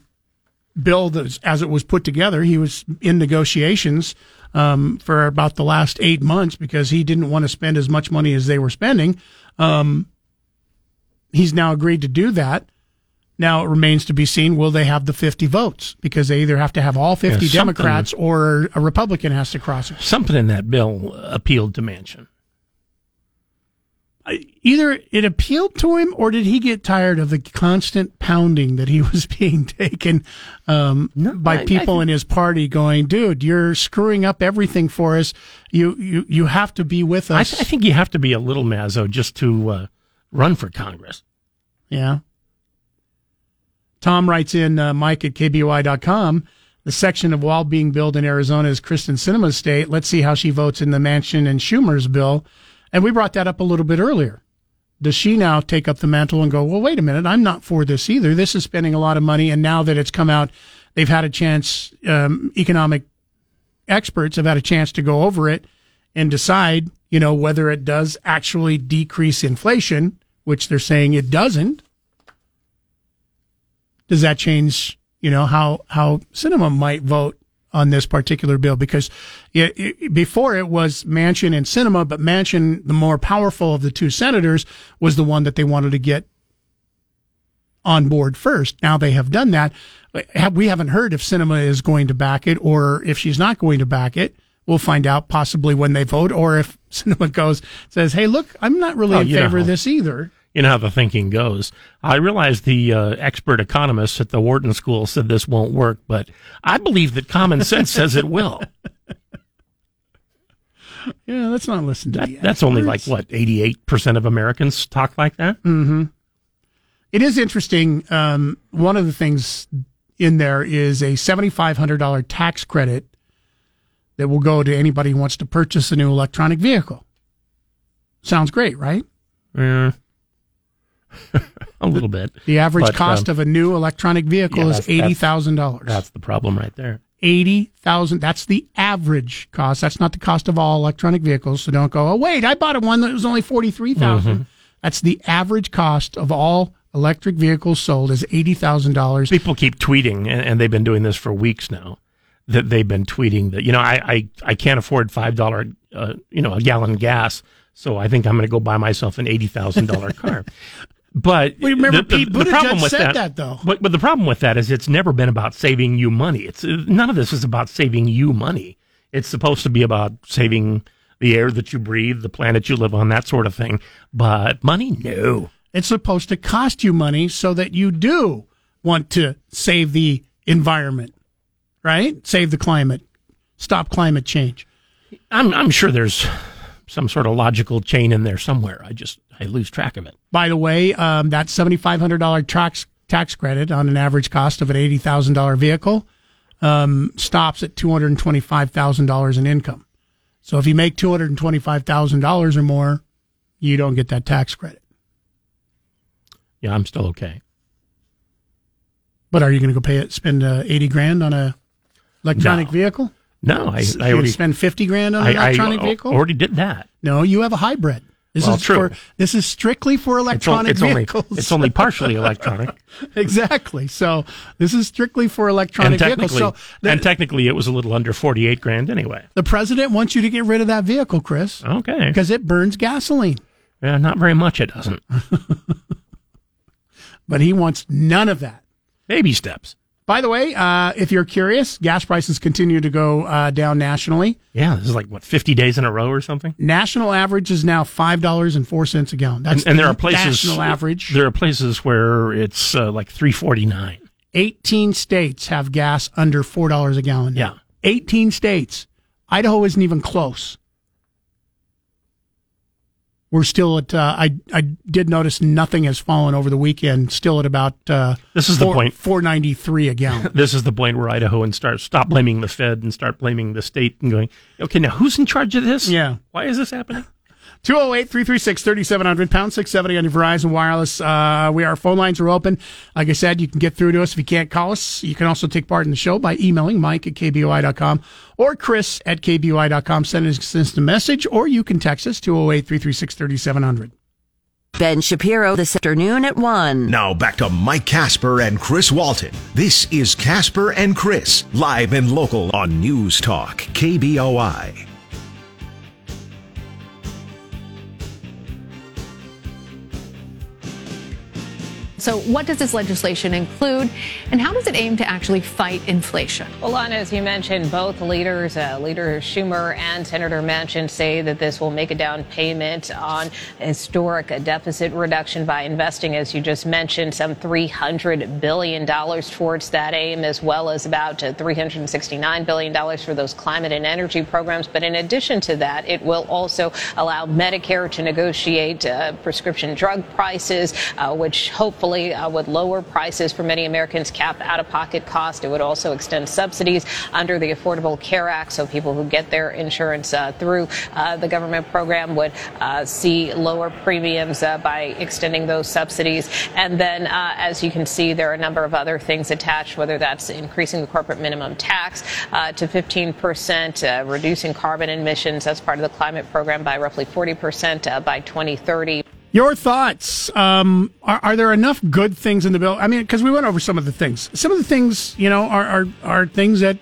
[SPEAKER 3] bill that, as it was put together, he was in negotiations um, for about the last eight months because he didn't want to spend as much money as they were spending. Um, he's now agreed to do that. Now it remains to be seen will they have the 50 votes because they either have to have all 50
[SPEAKER 4] Yeah,
[SPEAKER 3] Democrats or a Republican has to cross it.
[SPEAKER 4] Something in that bill appealed to Manchin.
[SPEAKER 3] Either it appealed to him or did he get tired of the constant pounding that he was being taken um, by
[SPEAKER 4] I- I
[SPEAKER 3] people in his party going, dude, you're screwing up everything for us. You you, you have to be with
[SPEAKER 4] I,
[SPEAKER 3] us.
[SPEAKER 4] th- I think you have to be a little mazzo just to uh, run for Congress.
[SPEAKER 3] Yeah. Tom writes in uh, Mike at KBOI.com. The section of wall being built in Arizona is Kyrsten Sinema's state. Let's see how she votes in the Manchin and Schumer's bill. And we brought that up a little bit earlier. Does she now take up the mantle and go, well, wait a minute, I'm not for this either. This is spending a lot of money. And now that it's come out, they've had a chance, um, economic experts have had a chance to go over it and decide, you know, whether it does actually decrease inflation, which they're saying it doesn't does that change you know how how Sinema might vote on this particular bill because it, it, before it was Manchin and Sinema, but Manchin, the more powerful of the two senators, was the one that they wanted to get on board first. Now they have done that. We haven't heard if Sinema is going to back it or if she's not going to back it. We'll find out possibly when they vote, or if Sinema goes says, "Hey, look, I'm not really
[SPEAKER 4] Oh,
[SPEAKER 3] in
[SPEAKER 4] you know
[SPEAKER 3] favor of this either."
[SPEAKER 4] You know how the thinking goes. I realize the uh, expert economists at the Wharton School said this won't work, but I believe that common sense says it will.
[SPEAKER 3] Yeah, let's not listen to
[SPEAKER 4] That, that's only like what eighty eight percent of Americans talk like that.
[SPEAKER 3] hmm It is interesting. Um, one of the things in there is a $7,500 tax credit that will go to anybody who wants to purchase a new electronic vehicle. Sounds great, right?
[SPEAKER 4] Yeah. a little bit.
[SPEAKER 3] The average
[SPEAKER 4] But,
[SPEAKER 3] cost
[SPEAKER 4] um,
[SPEAKER 3] of a new electronic vehicle
[SPEAKER 4] yeah,
[SPEAKER 3] is
[SPEAKER 4] that's- that's-
[SPEAKER 3] $80,000.
[SPEAKER 4] That's the problem right there.
[SPEAKER 3] Eighty thousand. That's the average cost. That's not the cost of all electronic vehicles. So don't go. Oh wait, I bought a one that was only forty three
[SPEAKER 4] Mhm.
[SPEAKER 3] That's the average cost of all electric vehicles sold is eighty thousand dollars.
[SPEAKER 4] People keep tweeting, and, and they've been doing this for weeks now. That they've been tweeting that you know I I, I can't afford five dollar uh, you know a gallon gas, so I think I'm going to go buy myself an eighty thousand dollar car. But
[SPEAKER 3] We remember
[SPEAKER 4] the, the-
[SPEAKER 3] Pete
[SPEAKER 4] the problem with
[SPEAKER 3] said
[SPEAKER 4] that,
[SPEAKER 3] that, though.
[SPEAKER 4] But, but the problem with that is it's never been about saving you money. It's uh, none of this is about saving you money. It's supposed to be about saving the air that you breathe, the planet you live on, that sort of thing. But money, no.
[SPEAKER 3] It's supposed to cost you money so that you do want to save the environment, right? Save the climate, stop climate change.
[SPEAKER 4] I'm I'm sure there's some sort of logical chain in there somewhere. I just I lose track of it.
[SPEAKER 3] By the way, um, that $7,500 tax, tax credit on an average cost of an $80,000 vehicle um, stops at $225,000 in income. So if you make $225,000 or more, you don't get that tax credit.
[SPEAKER 4] Yeah, I'm still okay.
[SPEAKER 3] But are you going to go pay it, spend uh, 80 grand on a electronic
[SPEAKER 4] No.
[SPEAKER 3] vehicle?
[SPEAKER 4] No, I,
[SPEAKER 3] you
[SPEAKER 4] already
[SPEAKER 3] spend 50 grand on
[SPEAKER 4] I-
[SPEAKER 3] an
[SPEAKER 4] I
[SPEAKER 3] electronic
[SPEAKER 4] al-
[SPEAKER 3] vehicle?
[SPEAKER 4] already did that.
[SPEAKER 3] No, you have a hybrid. This
[SPEAKER 4] Well,
[SPEAKER 3] is
[SPEAKER 4] true.
[SPEAKER 3] for this is strictly for
[SPEAKER 4] It's, on-
[SPEAKER 3] electronic
[SPEAKER 4] it's only
[SPEAKER 3] vehicles.
[SPEAKER 4] it's only partially electronic.
[SPEAKER 3] exactly. So this is strictly for
[SPEAKER 4] and
[SPEAKER 3] electronic vehicles. So the,
[SPEAKER 4] and technically, it was a little under forty eight grand anyway.
[SPEAKER 3] the president wants you to get rid of that vehicle, Chris,
[SPEAKER 4] Okay,
[SPEAKER 3] because it burns gasoline.
[SPEAKER 4] yeah, not very much. It doesn't.
[SPEAKER 3] But he wants none of that.
[SPEAKER 4] Baby steps.
[SPEAKER 3] By the way, uh, if you're curious, gas prices continue to go uh, down nationally.
[SPEAKER 4] Yeah, this is like what fifty days in a row or something.
[SPEAKER 3] National average is now five dollars and four cents a gallon. That's
[SPEAKER 4] and, and there are places
[SPEAKER 3] national average.
[SPEAKER 4] There are places where it's uh, like three forty nine.
[SPEAKER 3] 18 states have gas under $4 a gallon. now.
[SPEAKER 4] Yeah.
[SPEAKER 3] 18 states. Idaho isn't even close. We're still at, uh, I, I did notice nothing has fallen over the weekend, still at about, uh,
[SPEAKER 4] This is the
[SPEAKER 3] four-
[SPEAKER 4] point.
[SPEAKER 3] 493 a gallon.
[SPEAKER 4] This is the point where Idaho and start stop blaming the Fed and start blaming the state and going, okay, now who's in charge of this?
[SPEAKER 3] Yeah.
[SPEAKER 4] Why is this happening?
[SPEAKER 3] 208 336 3700, pound 670 on your Verizon Wireless. Uh, we, our phone lines are open. Like I said, you can get through to us if you can't call us. You can also take part in the show by emailing Mike at KBOI.com or Chris at KBOI.com. Send us a message or you can text us 208 336 3700.
[SPEAKER 24] Ben Shapiro this afternoon at 1.
[SPEAKER 2] Now back to Mike Casper and Chris Walton. This is Casper and Chris, live and local on News Talk, KBOI.
[SPEAKER 31] So, what does this legislation include, and how does it aim to actually fight inflation?
[SPEAKER 32] Well, Lana, as you mentioned, both leaders, uh, Leader Schumer and Senator Manchin, say that this will make a down payment on historic deficit reduction by investing, as you just mentioned, some $300 billion towards that aim, as well as about uh, $369 billion for those climate and energy programs. But in addition to that, it will also allow Medicare to negotiate uh, prescription drug prices, uh, which hopefully uh, would lower prices for many Americans, cap out of pocket cost. It would also extend subsidies under the Affordable Care Act, so people who get their insurance uh, through uh, the government program would uh, see lower premiums uh, by extending those subsidies. And then, as you can see, there are a number of other things attached, whether that's increasing the corporate minimum tax to 15%, reducing carbon emissions as part of the climate program by roughly 40% by 2030.
[SPEAKER 3] Your thoughts? Um, are, are, there enough good things in the bill? I mean, because we went over some of the things. Some of the things, you know, are, are, are things that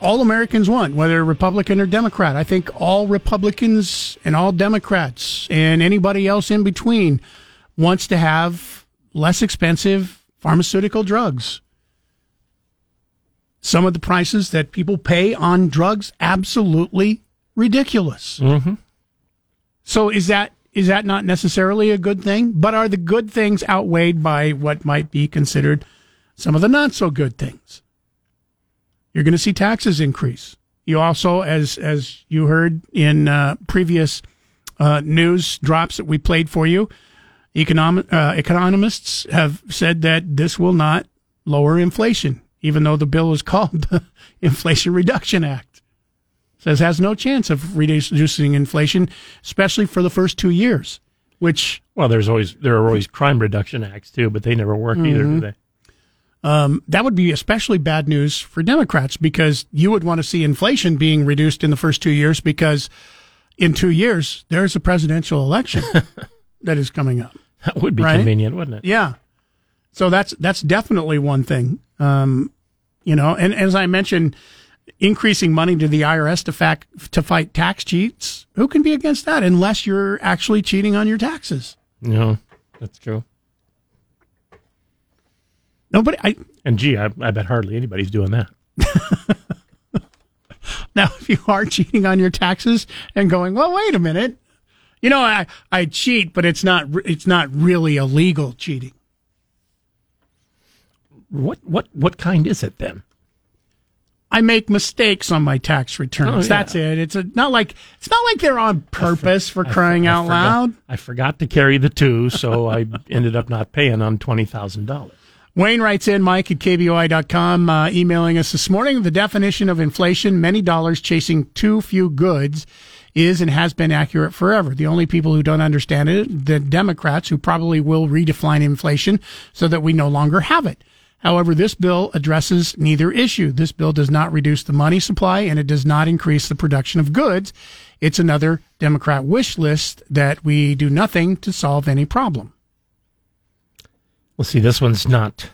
[SPEAKER 3] all Americans want, whether Republican or Democrat. I think all Republicans and all Democrats and anybody else in between wants to have less expensive pharmaceutical drugs. Some of the prices that people pay on drugs absolutely ridiculous.
[SPEAKER 4] Mm-hmm.
[SPEAKER 3] So is that is that not necessarily a good thing? But are the good things outweighed by what might be considered some of the not so good things? You're going to see taxes increase. You also, as as you heard in uh, previous uh, news drops that we played for you, economic uh, economists have said that this will not lower inflation, even though the bill is called the Inflation Reduction Act says has no chance of reducing inflation, especially for the first two years. Which
[SPEAKER 4] well, there's always there are always crime reduction acts too, but they never work mm-hmm. either, do they?
[SPEAKER 3] Um, that would be especially bad news for Democrats because you would want to see inflation being reduced in the first two years because in two years there's a presidential election that is coming up.
[SPEAKER 4] That would be right? convenient, wouldn't it?
[SPEAKER 3] Yeah. So that's that's definitely one thing. Um, you know, and, and as I mentioned, increasing money to the IRS to fact to fight tax cheats. Who can be against that unless you're actually cheating on your taxes?
[SPEAKER 4] No, that's true.
[SPEAKER 3] Nobody. I
[SPEAKER 4] and gee, I, I bet hardly anybody's doing that.
[SPEAKER 3] now, if you are cheating on your taxes and going, well, wait a minute, you know, I I cheat, but it's not it's not really illegal cheating.
[SPEAKER 4] What what what kind is it then?
[SPEAKER 3] I make mistakes on my tax returns. Oh, yeah. That's it. It's a, not like it's not like they're on purpose for, for crying I, I out
[SPEAKER 4] forgot,
[SPEAKER 3] loud.
[SPEAKER 4] I forgot to carry the two, so I ended up not paying on twenty thousand dollars.
[SPEAKER 3] Wayne writes in, Mike at KBOI.com, uh, emailing us this morning. The definition of inflation, many dollars chasing too few goods, is and has been accurate forever. The only people who don't understand it, the Democrats, who probably will redefine inflation so that we no longer have it. However, this bill addresses neither issue. This bill does not reduce the money supply and it does not increase the production of goods. It's another Democrat wish list that we do nothing to solve any problem.
[SPEAKER 4] Well, see, this one's not.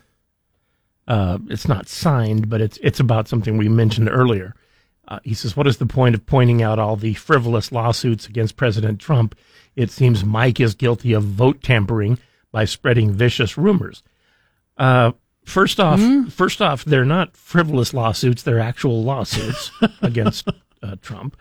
[SPEAKER 4] Uh, it's not signed, but it's it's about something we mentioned earlier. Uh, he says, "What is the point of pointing out all the frivolous lawsuits against President Trump? It seems Mike is guilty of vote tampering by spreading vicious rumors." Uh, First off, mm-hmm. first off, they're not frivolous lawsuits; they're actual lawsuits against uh, Trump.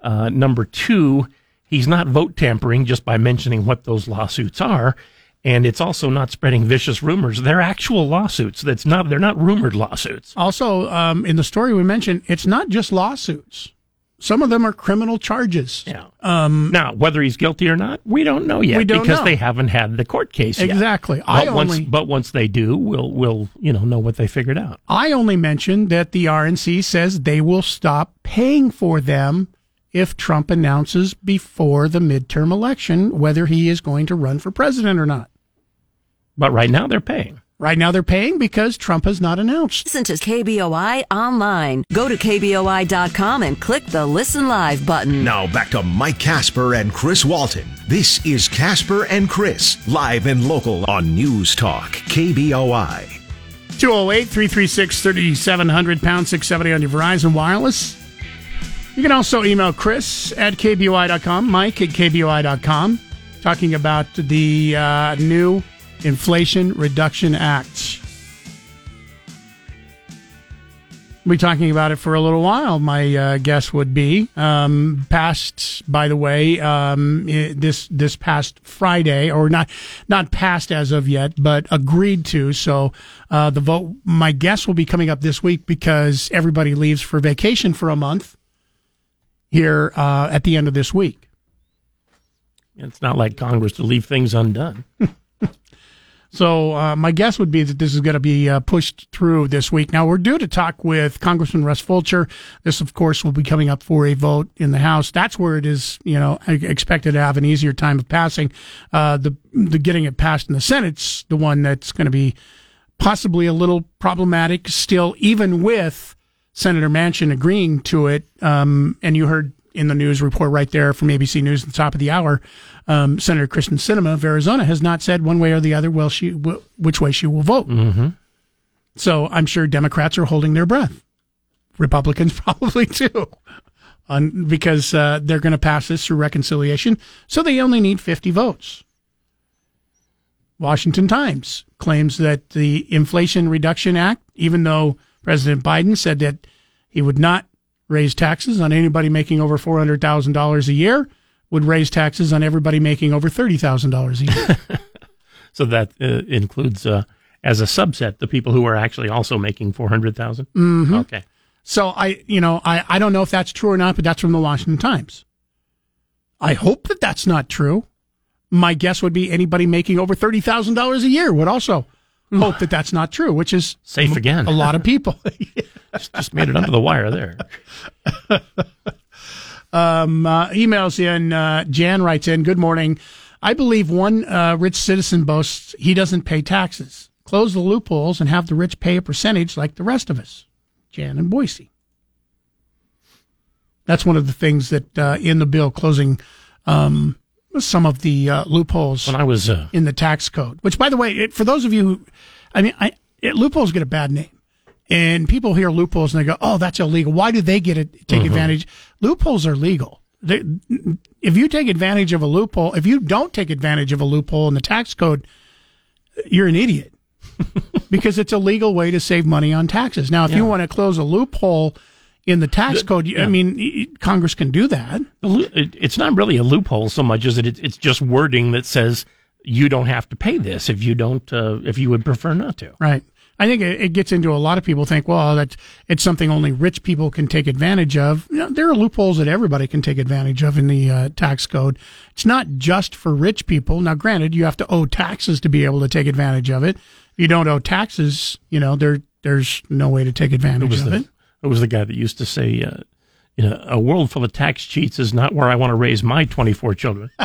[SPEAKER 4] Uh, number two, he's not vote tampering just by mentioning what those lawsuits are, and it's also not spreading vicious rumors. They're actual lawsuits. That's not they're not rumored lawsuits.
[SPEAKER 3] Also, um, in the story we mentioned, it's not just lawsuits. Some of them are criminal charges.
[SPEAKER 4] Yeah. Um, now, whether he's guilty or not, we don't know yet because
[SPEAKER 3] know.
[SPEAKER 4] they haven't had the court case
[SPEAKER 3] yet. Exactly.
[SPEAKER 4] But I once, only, but once they do, we'll we'll you know know what they figured out.
[SPEAKER 3] I only mentioned that the RNC says they will stop paying for them if Trump announces before the midterm election whether he is going to run for president or not.
[SPEAKER 4] But right now they're paying.
[SPEAKER 3] Right now they're paying because Trump has not announced.
[SPEAKER 24] Listen to KBOI online. Go to KBOI.com and click the Listen Live button.
[SPEAKER 2] Now back to Mike Casper and Chris Walton. This is Casper and Chris, live and local on News Talk, KBOI.
[SPEAKER 3] 208 336 3700 pound 670 on your Verizon Wireless. You can also email Chris at KBOI.com, Mike at KBOI.com, talking about the uh, new Inflation Reduction Act. We'll be talking about it for a little while. My uh, guess would be um, passed. By the way, um, this this past Friday, or not not passed as of yet, but agreed to. So uh, the vote. My guess will be coming up this week because everybody leaves for vacation for a month here uh, at the end of this week.
[SPEAKER 4] It's not like Congress to leave things undone.
[SPEAKER 3] So uh, my guess would be that this is going to be uh, pushed through this week. Now we're due to talk with Congressman Russ Fulcher. This, of course, will be coming up for a vote in the House. That's where it is, you know, expected to have an easier time of passing. Uh, the the getting it passed in the Senate's the one that's going to be possibly a little problematic still, even with Senator Manchin agreeing to it. Um, and you heard in the news report right there from ABC News at the top of the hour, um, Senator Kyrsten Sinema of Arizona has not said one way or the other, well, she w- which way she will vote.
[SPEAKER 4] Mm-hmm.
[SPEAKER 3] So I'm sure Democrats are holding their breath. Republicans probably too, on, because uh, they're going to pass this through reconciliation. So they only need 50 votes. Washington Times claims that the Inflation Reduction Act, even though President Biden said that he would not raise taxes on anybody making over $400,000 a year, would raise taxes on everybody making over $30,000 a year.
[SPEAKER 4] So that uh, includes, uh, as a subset, the people who are actually also making four hundred thousand.
[SPEAKER 3] Mhm.
[SPEAKER 4] Okay.
[SPEAKER 3] So I, you know, I, I don't know if that's true or not, but that's from the Washington Times. I hope that that's not true. My guess would be anybody making over thirty thousand dollars a year would also hope that that's not true, which is
[SPEAKER 4] Safe again.
[SPEAKER 3] A lot of people.
[SPEAKER 4] just, just made it under the wire there.
[SPEAKER 3] Um, uh, emails in. Uh, Jan writes in. Good morning. I believe one uh, rich citizen boasts he doesn't pay taxes. Close the loopholes and have the rich pay a percentage like the rest of us. Jan in Boise. That's one of the things that uh, in the bill closing um, some of the uh, loopholes
[SPEAKER 4] When I was uh,
[SPEAKER 3] in the tax code. Which, by the way, it, for those of you who, I mean, I, it, loopholes get a bad name. And people hear loopholes and they go, "Oh, that's illegal. Why do they get it? Take
[SPEAKER 4] Mhm.
[SPEAKER 3] advantage? Loopholes are legal. They, if you take advantage of a loophole, if you don't take advantage of a loophole in the tax code, you're an idiot because it's a legal way to save money on taxes. Now, if you want to close a loophole in the tax
[SPEAKER 4] The-
[SPEAKER 3] code, I mean, Congress can do that.
[SPEAKER 4] The loo- it- It's not really a loophole so much as it, it's just wording that says you don't have to pay this if you don't, uh, if you would prefer not to.
[SPEAKER 3] Right. I think it, it gets into a lot of people think, well, that it's something only rich people can take advantage of. You know, there are loopholes that everybody can take advantage of in the uh, tax code. It's not just for rich people. Now, granted, you have to owe taxes to be able to take advantage of it. If you don't owe taxes, you know, there there's no way to take advantage
[SPEAKER 4] was
[SPEAKER 3] of
[SPEAKER 4] the,
[SPEAKER 3] it.
[SPEAKER 4] it was the guy that used to say, uh, you know, a world full of tax cheats is not where I want to raise my 24 children.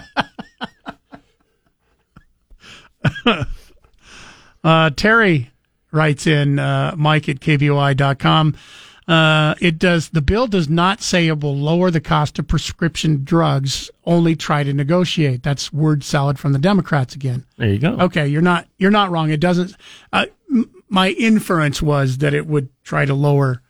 [SPEAKER 3] Uh, Terry writes in, uh, Mike at KBOI.com. Uh, it does, the bill does not say it will lower the cost of prescription drugs, only try to negotiate. That's word salad from the Democrats again.
[SPEAKER 4] There you go.
[SPEAKER 3] Okay. You're not, you're not wrong. It doesn't, uh, m- my inference was that it would try to lower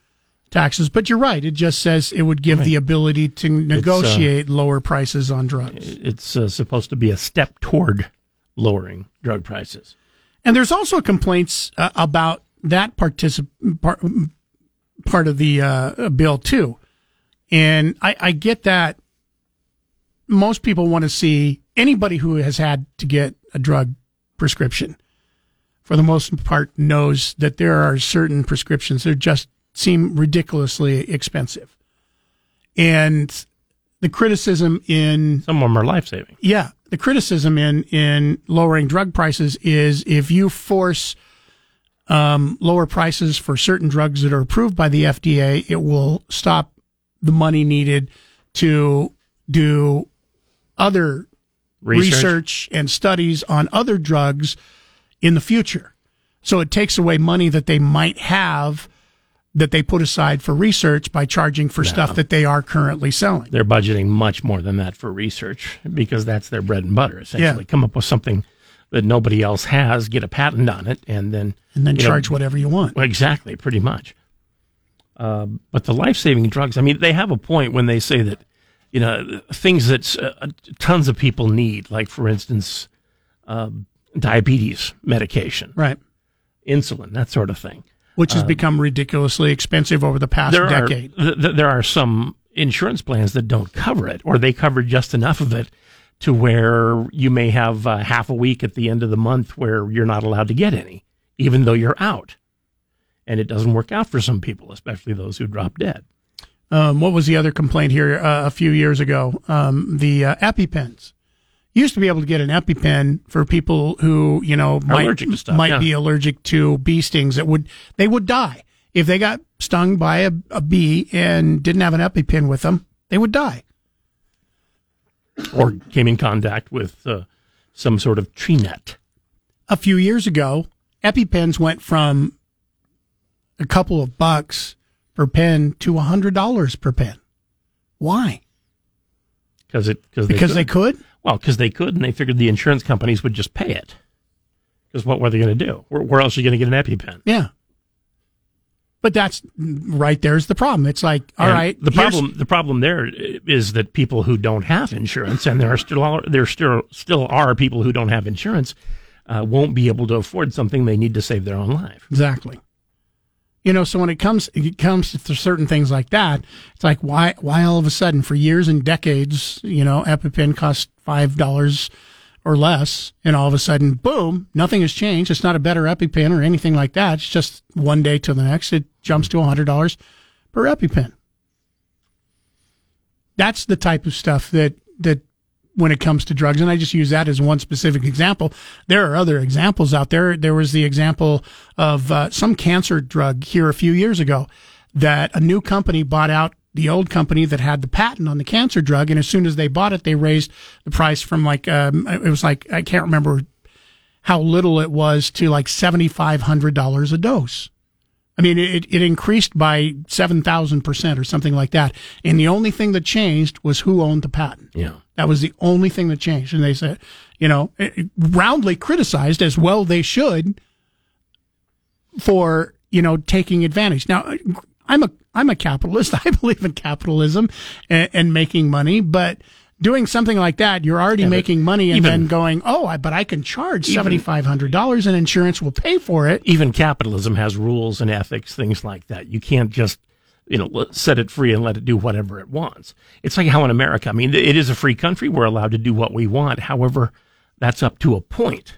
[SPEAKER 3] taxes, but you're right. It just says it would give the ability to negotiate lower prices on drugs.
[SPEAKER 4] It's uh, supposed to be a step toward lowering drug prices.
[SPEAKER 3] And there's also complaints uh, about that particip- part, part of the uh, bill too. And I, I get that most people want to see anybody who has had to get a drug prescription, for the most part, knows that there are certain prescriptions that just seem ridiculously expensive. And the criticism in
[SPEAKER 4] some of them are life saving.
[SPEAKER 3] Yeah, the criticism in in lowering drug prices is if you force um, lower prices for certain drugs that are approved by the FDA, it will stop the money needed to do other
[SPEAKER 4] Research.
[SPEAKER 3] research and studies on other drugs in the future. So it takes away money that they might have that they put aside for research by charging for stuff that they are currently selling.
[SPEAKER 4] They're budgeting much more than that for research because that's their bread and butter. Essentially,
[SPEAKER 3] Yeah.
[SPEAKER 4] come up with something that nobody else has, get a patent on it, and then
[SPEAKER 3] And then
[SPEAKER 4] you know,
[SPEAKER 3] charge whatever you want.
[SPEAKER 4] Exactly, pretty much. Um, but the life saving drugs, I mean, they have a point when they say that, you know, things that uh, tons of people need, like, for instance, um, diabetes medication,
[SPEAKER 3] right?
[SPEAKER 4] Insulin, that sort of thing.
[SPEAKER 3] Which has
[SPEAKER 4] Uh,
[SPEAKER 3] become ridiculously expensive over the past
[SPEAKER 4] there
[SPEAKER 3] decade.
[SPEAKER 4] Are, th- there are some insurance plans that don't cover it, or they cover just enough of it to where you may have uh, half a week at the end of the month where you're not allowed to get any, even though you're out. And it doesn't work out for some people, especially those who drop dead.
[SPEAKER 3] Um, what was the other complaint here uh, a few years ago? Um, the uh, EpiPens. Used to be able to get an EpiPen for people who, you know, might,
[SPEAKER 4] stuff,
[SPEAKER 3] might
[SPEAKER 4] yeah.
[SPEAKER 3] be allergic to bee stings that would, they would die. If they got stung by a, a bee and didn't have an EpiPen with them, they would die.
[SPEAKER 4] Or came in contact with uh, some sort of tree net.
[SPEAKER 3] a few years ago, EpiPens went from a couple of bucks per pen to a hundred dollars per pen. Why?
[SPEAKER 4] Cause it, cause
[SPEAKER 3] Because they could?
[SPEAKER 4] Well, because they could, and they figured the insurance companies would just pay it. Because what were they going to do? Where, where else are you going to get an EpiPen?
[SPEAKER 3] Yeah. But that's right there's the problem. It's like, all
[SPEAKER 4] And
[SPEAKER 3] right,
[SPEAKER 4] The problem, the problem there is that people who don't have insurance, and there are still there still still are people who don't have insurance, uh, won't be able to afford something they need to save their own life.
[SPEAKER 3] Exactly. You know, so when it comes it comes to certain things like that, it's like why why all of a sudden for years and decades, you know, EpiPen cost five dollars or less, and all of a sudden, boom, nothing has changed. It's not a better EpiPen or anything like that. It's just one day to the next, it jumps to hundred dollars per EpiPen. That's the type of stuff that that when it comes to drugs, and I just use that as one specific example. There are other examples out there. There was the example of uh, some cancer drug here a few years ago that a new company bought out the old company that had the patent on the cancer drug, and as soon as they bought it, they raised the price from like um, it was like I can't remember how little it was to like seventy five hundred dollars a dose. I mean, it, it increased by 7,000% or something like that. And the only thing that changed was who owned the patent.
[SPEAKER 4] Yeah.
[SPEAKER 3] That was the only thing that changed. And they said, you know, it- it roundly criticized as well they should for, you know, taking advantage. Now, eh, I'm a, I'm a capitalist. I believe in capitalism and, and making money, but doing something like that, you're already
[SPEAKER 4] Yeah,
[SPEAKER 3] making money and
[SPEAKER 4] even-
[SPEAKER 3] then going, oh, I, but I can charge $7,500 and insurance will pay for it.
[SPEAKER 4] Even capitalism has rules and ethics, things like that. You can't just, you know, set it free and let it do whatever it wants. It's like how in America, I mean, it is a free country. We're allowed to do what we want. However, that's up to a point.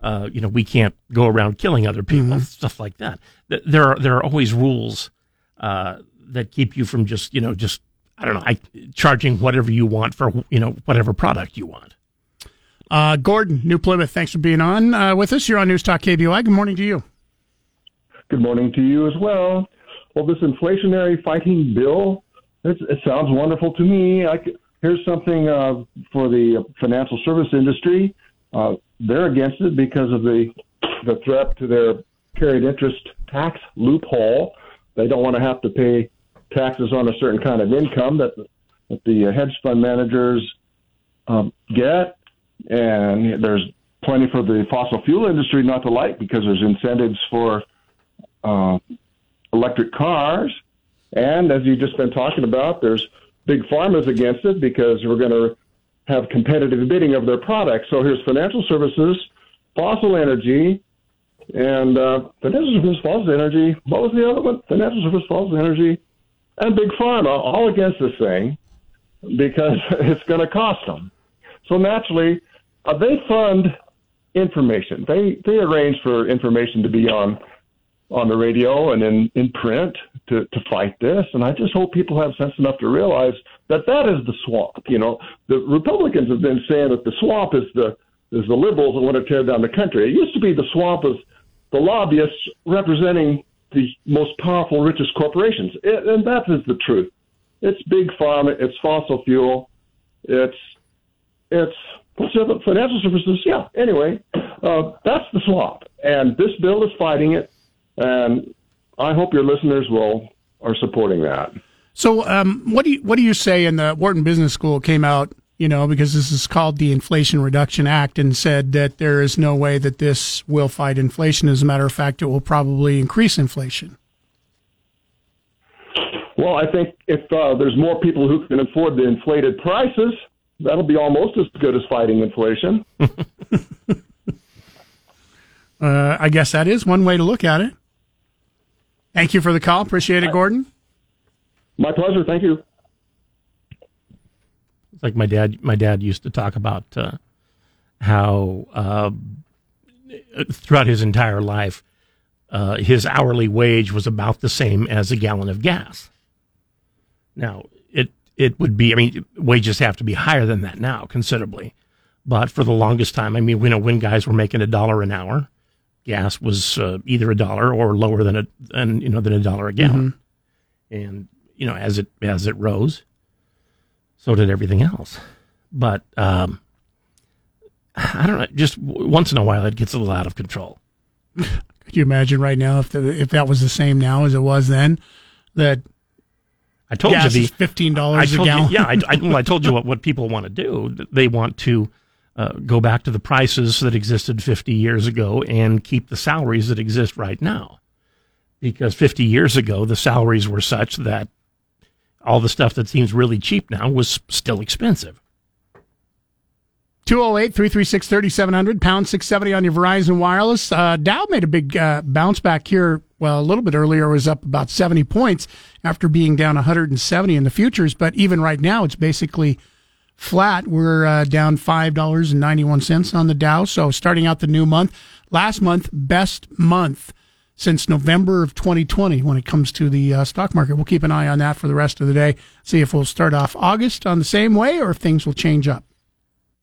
[SPEAKER 4] Uh, you know, we can't go around killing other people, stuff like that. There are there are always rules uh, that keep you from just you know just I don't know, I, charging whatever you want for you know whatever product you want.
[SPEAKER 3] Uh, Gordon, New Plymouth, thanks for being on uh, with us. You're on News Talk KBOI. Good morning to you.
[SPEAKER 33] Good morning to you as well. Well, this inflationary fighting bill, it, sounds wonderful to me. I here's something uh, for the financial service industry. Uh, they're against it because of the the threat to their carried interest tax loophole. They don't want to have to pay taxes on a certain kind of income that, that the hedge fund managers um, get, and there's plenty for the fossil fuel industry not to like because there's incentives for uh, electric cars. And as you've just been talking about, there's big pharma's against it because we're going to have competitive bidding of their products. So here's financial services, fossil energy, and uh, financial services, fossil energy. What was the other one? Financial services, fossil energy, and big pharma all against this thing because it's going to cost them. So naturally, uh, they fund information. They they arrange for information to be on on the radio and in, in print to, to fight this. And I just hope people have sense enough to realize that that is the swamp. You know, the Republicans have been saying that the swamp is the is the liberals that want to tear down the country. It used to be the swamp of the lobbyists representing the most powerful, richest corporations, it, and that is the truth. It's big pharma, it's fossil fuel, it's it's what's the other financial services? Yeah. Anyway, uh, that's the swamp, and this bill is fighting it, and I hope your listeners will are supporting that.
[SPEAKER 3] So, um, what do you what do you say? In the Wharton Business School came out, you know, because this is called the Inflation Reduction Act, and said that there is no way that this will fight inflation. As a matter of fact, it will probably increase inflation.
[SPEAKER 33] Well, I think if uh, there's more people who can afford the inflated prices, that'll be almost as good as fighting inflation.
[SPEAKER 3] Uh, I guess that is one way to look at it. Thank you for the call. Appreciate it, Gordon.
[SPEAKER 33] My pleasure. Thank you.
[SPEAKER 4] It's like my dad. My dad used to talk about uh, how uh, throughout his entire life, uh, his hourly wage was about the same as a gallon of gas. Now it it would be. I mean, wages have to be higher than that now considerably, but for the longest time, I mean, we know when guys were making a dollar an hour, gas was uh, either a dollar or lower than a than you know than a dollar a gallon, and you know as it as it rose, so did everything else. But um, I don't know. Just w- once in a while, it gets a little out of control.
[SPEAKER 3] Could you imagine right now if the, if that was the same now as it was then? That
[SPEAKER 4] I told you the
[SPEAKER 3] fifteen dollars a gallon.
[SPEAKER 4] You, yeah, I, I, well, I told you what, what people want to do. They want to uh, go back to the prices that existed 50 years ago and keep the salaries that exist right now. Because 50 years ago, the salaries were such that all the stuff that seems really cheap now was still expensive.
[SPEAKER 3] 208 336 3700, pound 670 on your Verizon Wireless. Uh, Dow made a big uh, bounce back here. Well, a little bit earlier, was up about 70 points after being down 170 in the futures. But even right now, it's basically flat. We're uh, down $5.91 on the Dow. So starting out the new month, last month, best month since November of 2020 when it comes to the uh, stock market. We'll keep an eye on that for the rest of the day. See if we'll start off August on the same way or if things will change up.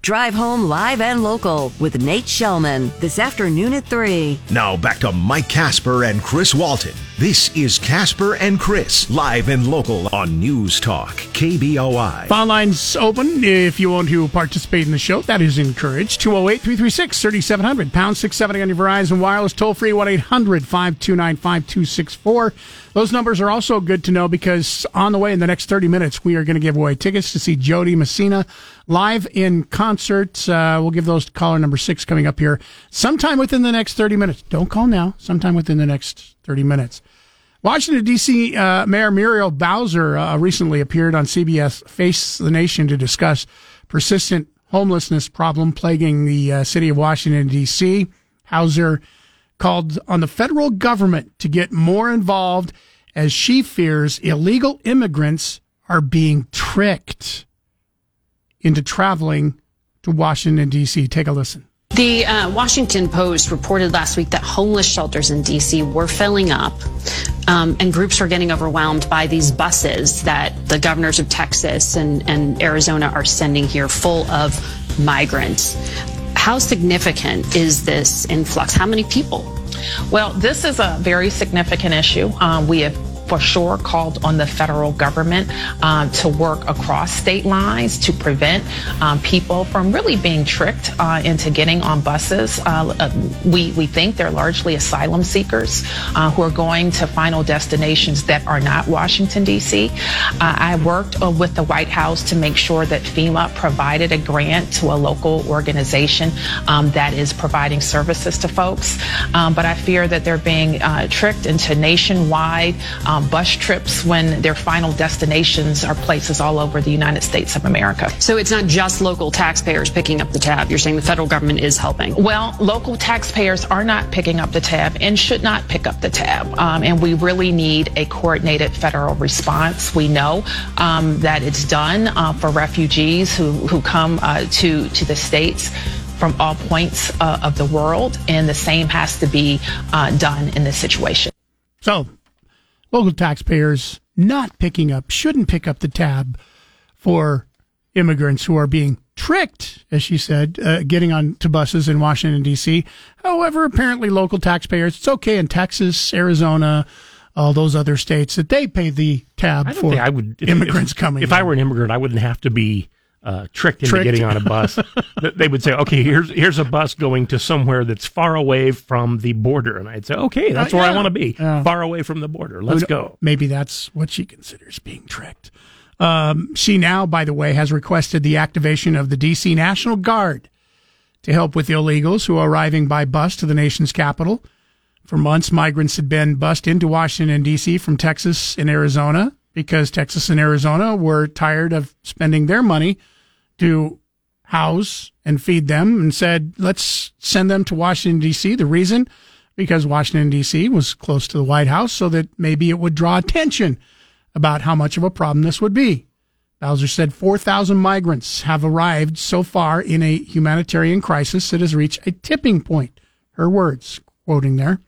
[SPEAKER 24] Drive home live and local with Nate Shellman this afternoon at 3.
[SPEAKER 2] Now back to Mike Casper and Chris Walton. This is Casper and Chris, live and local on News Talk, KBOI.
[SPEAKER 3] Phone lines open if you want to participate in the show. That is encouraged. 208 336 3700, pound 670 on your Verizon Wireless, toll free 1 800 529 5264. Those numbers are also good to know because on the way in the next 30 minutes, we are going to give away tickets to see Jo Dee Messina live in concert. Uh, we'll give those to caller number six coming up here sometime within the next 30 minutes. Don't call now, sometime within the next 30 minutes. Washington, D.C. Uh, Mayor Muriel Bowser uh, recently appeared on CBS Face the Nation to discuss persistent homelessness problem plaguing the uh, city of Washington, D.C. Bowser called on the federal government to get more involved as she fears illegal immigrants are being tricked into traveling to Washington, D.C. Take a listen.
[SPEAKER 34] The uh, Washington Post reported last week that homeless shelters in D.C. were filling up, um, and groups were getting overwhelmed by these buses that the governors of Texas and, and Arizona are sending here full of migrants. How significant is this influx? How many people?
[SPEAKER 35] Well, this is a very significant issue. Um, we have for sure called on the federal government um, to work across state lines to prevent um, people from really being tricked uh, into getting on buses. Uh, uh, we, we think they're largely asylum seekers uh, who are going to final destinations that are not Washington, D.C. Uh, I worked uh, with the White House to make sure that FEMA provided a grant to a local organization um, that is providing services to folks. Um, but I fear that they're being tricked into nationwide um, bus trips when their final destinations are places all over the United States of America.
[SPEAKER 34] So it's not just local taxpayers picking up the tab. You're saying the federal government is helping.
[SPEAKER 35] Well, local taxpayers are not picking up the tab and should not pick up the tab. Um, and we really need a coordinated federal response. We know um, that it's done uh, for refugees who, who come uh, to, to the states from all points uh, of the world, and the same has to be uh, done in this situation.
[SPEAKER 3] So, local taxpayers not picking up, shouldn't pick up the tab for immigrants who are being tricked, as she said, uh, getting on to buses in Washington, D.C. However, apparently local taxpayers, it's okay in Texas, Arizona, all those other states that they pay the tab
[SPEAKER 4] I
[SPEAKER 3] for
[SPEAKER 4] think I would if,
[SPEAKER 3] immigrants
[SPEAKER 4] if,
[SPEAKER 3] coming.
[SPEAKER 4] If I were an immigrant, I wouldn't have to be uh, tricked into
[SPEAKER 3] Tricked.
[SPEAKER 4] getting on a bus. they would say, "Okay, here's here's a bus going to somewhere that's far away from the border," and I'd say, "Okay, that's
[SPEAKER 3] Uh,
[SPEAKER 4] where I want to be,
[SPEAKER 3] Yeah.
[SPEAKER 4] far away from the border. Let's go."
[SPEAKER 3] Maybe that's what she considers being tricked. Um, she now, by the way, has requested the activation of the D.C. National Guard to help with illegals who are arriving by bus to the nation's capital. For months, migrants had been bussed into Washington, D.C. from Texas and Arizona because Texas and Arizona were tired of spending their money to house and feed them and said, let's send them to Washington, D.C. The reason? Because Washington, D.C. was close to the White House so that maybe it would draw attention about how much of a problem this would be. Bowser said 4,000 migrants have arrived so far in a humanitarian crisis that has reached a tipping point. Her words, quoting there.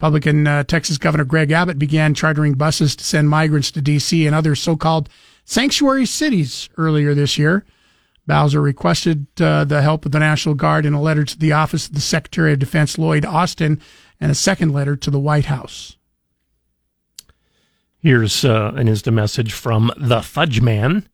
[SPEAKER 3] Republican uh, Texas Governor Greg Abbott began chartering buses to send migrants to D.C. and other so called sanctuary cities earlier this year. Bowser requested uh, the help of the National Guard in a letter to the office of the Secretary of Defense Lloyd Austin and a second letter to the White House.
[SPEAKER 4] Here's uh, an instant message from the Fudge Man,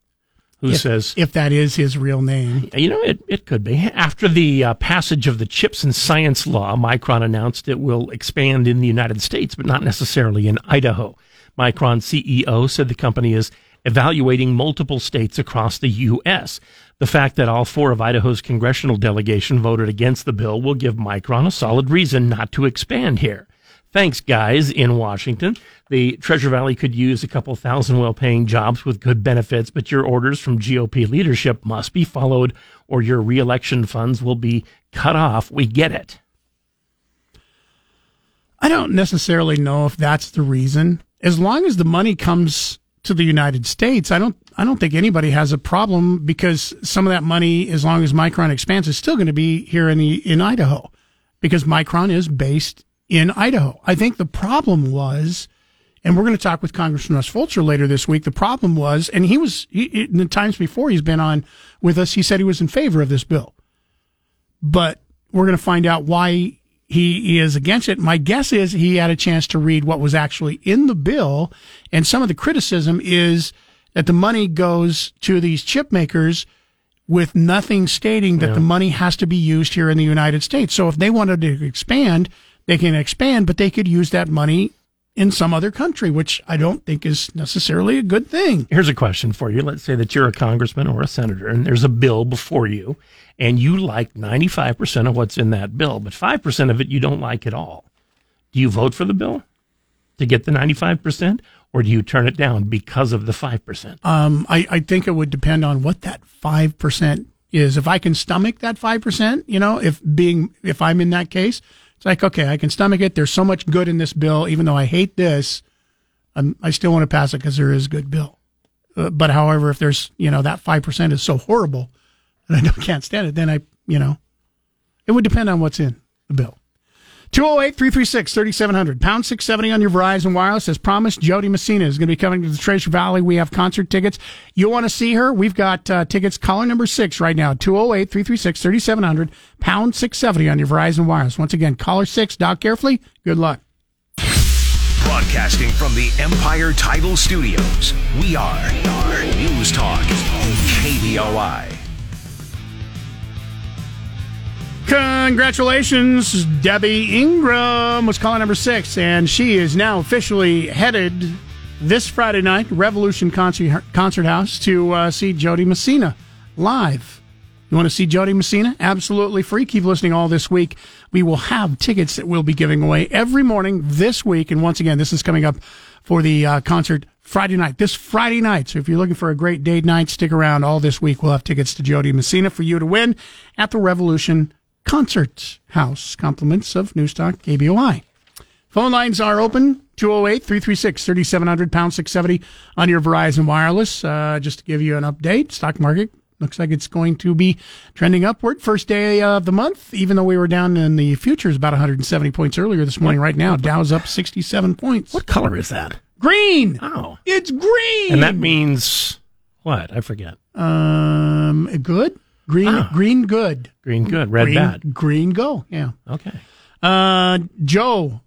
[SPEAKER 4] who
[SPEAKER 3] if,
[SPEAKER 4] says,
[SPEAKER 3] if that is his real name.
[SPEAKER 4] You know, it, it could be. After the uh, passage of the Chips and Science Law, Micron announced it will expand in the United States, but not necessarily in Idaho. Micron CEO said the company is evaluating multiple states across the U.S. The fact that all four of Idaho's congressional delegation voted against the bill will give Micron a solid reason not to expand here. Thanks, guys, in Washington. The Treasure Valley could use a couple thousand well paying jobs with good benefits, but your orders from GOP leadership must be followed or your reelection funds will be cut off. We get it.
[SPEAKER 3] I don't necessarily know if that's the reason. As long as the money comes to the United States, I don't I don't think anybody has a problem because some of that money, as long as Micron expands, is still going to be here in the in Idaho, because Micron is based in Idaho. I think the problem was, and we're going to talk with Congressman Russ Fulcher later this week. The problem was, and he was he, in the times before he's been on with us, he said he was in favor of this bill, but we're going to find out why he is against it. My guess is he had a chance to read what was actually in the bill, and some of the criticism is that the money goes to these chip makers with nothing stating that
[SPEAKER 4] Yeah.
[SPEAKER 3] the money has to be used here in the United States. So if they wanted to expand, they can expand, but they could use that money in some other country, which I don't think is necessarily a good thing.
[SPEAKER 4] Here's a question for you. Let's say that you're a congressman or a senator and there's a bill before you and you like 95% of what's in that bill, but 5% of it you don't like at all. Do you vote for the bill to get the 95% or do you turn it down because of the 5%?
[SPEAKER 3] Um, I, I think it would depend on what that 5% is. If I can stomach that 5%, you know, if being, if I'm in that case, it's like, okay, I can stomach it. There's so much good in this bill. Even though I hate this, I'm, I still want to pass it because there is good bill. Uh, but however, if there's, you know, that 5% is so horrible and I can't stand it, then I, you know, it would depend on what's in the bill. 208 336 3700. Pound 670 on your Verizon Wireless. As promised, Jo Dee Messina is going to be coming to the Treasure Valley. We have concert tickets. You want to see her? We've got uh, tickets, caller number six right now 208 336 3700. Pound 670 on your Verizon Wireless. Once again, caller six. Dock carefully. Good luck.
[SPEAKER 2] Broadcasting from the Empire Title Studios, we are News Talk, KBOI.
[SPEAKER 3] Congratulations, Debbie Ingram was caller number six, and she is now officially headed this Friday night, Revolution Concert, Concert House, to uh, see Jo Dee Messina live. You want to see Jo Dee Messina? Absolutely free. Keep listening all this week. We will have tickets that we'll be giving away every morning this week. And once again, this is coming up for the uh, concert Friday night, this Friday night. So if you're looking for a great date night, stick around all this week. We'll have tickets to Jo Dee Messina for you to win at the Revolution Concert House. Compliments of News Talk KBOI. Phone lines are open 208 336 3700 pound 670 on your Verizon Wireless. Uh, just to give you an update, stock market looks like it's going to be trending upward. First day of the month, even though we were down in the futures about 170 points earlier this morning. Right now, Dow's up 67 points.
[SPEAKER 4] What color is that?
[SPEAKER 3] Green.
[SPEAKER 4] Oh.
[SPEAKER 3] It's green.
[SPEAKER 4] And that means what? I forget.
[SPEAKER 3] Um, good. Green,
[SPEAKER 4] Ah.
[SPEAKER 3] green, good.
[SPEAKER 4] Green good, red
[SPEAKER 3] green,
[SPEAKER 4] bad.
[SPEAKER 3] Green, go. Yeah.
[SPEAKER 4] Okay.
[SPEAKER 3] Uh, Joe,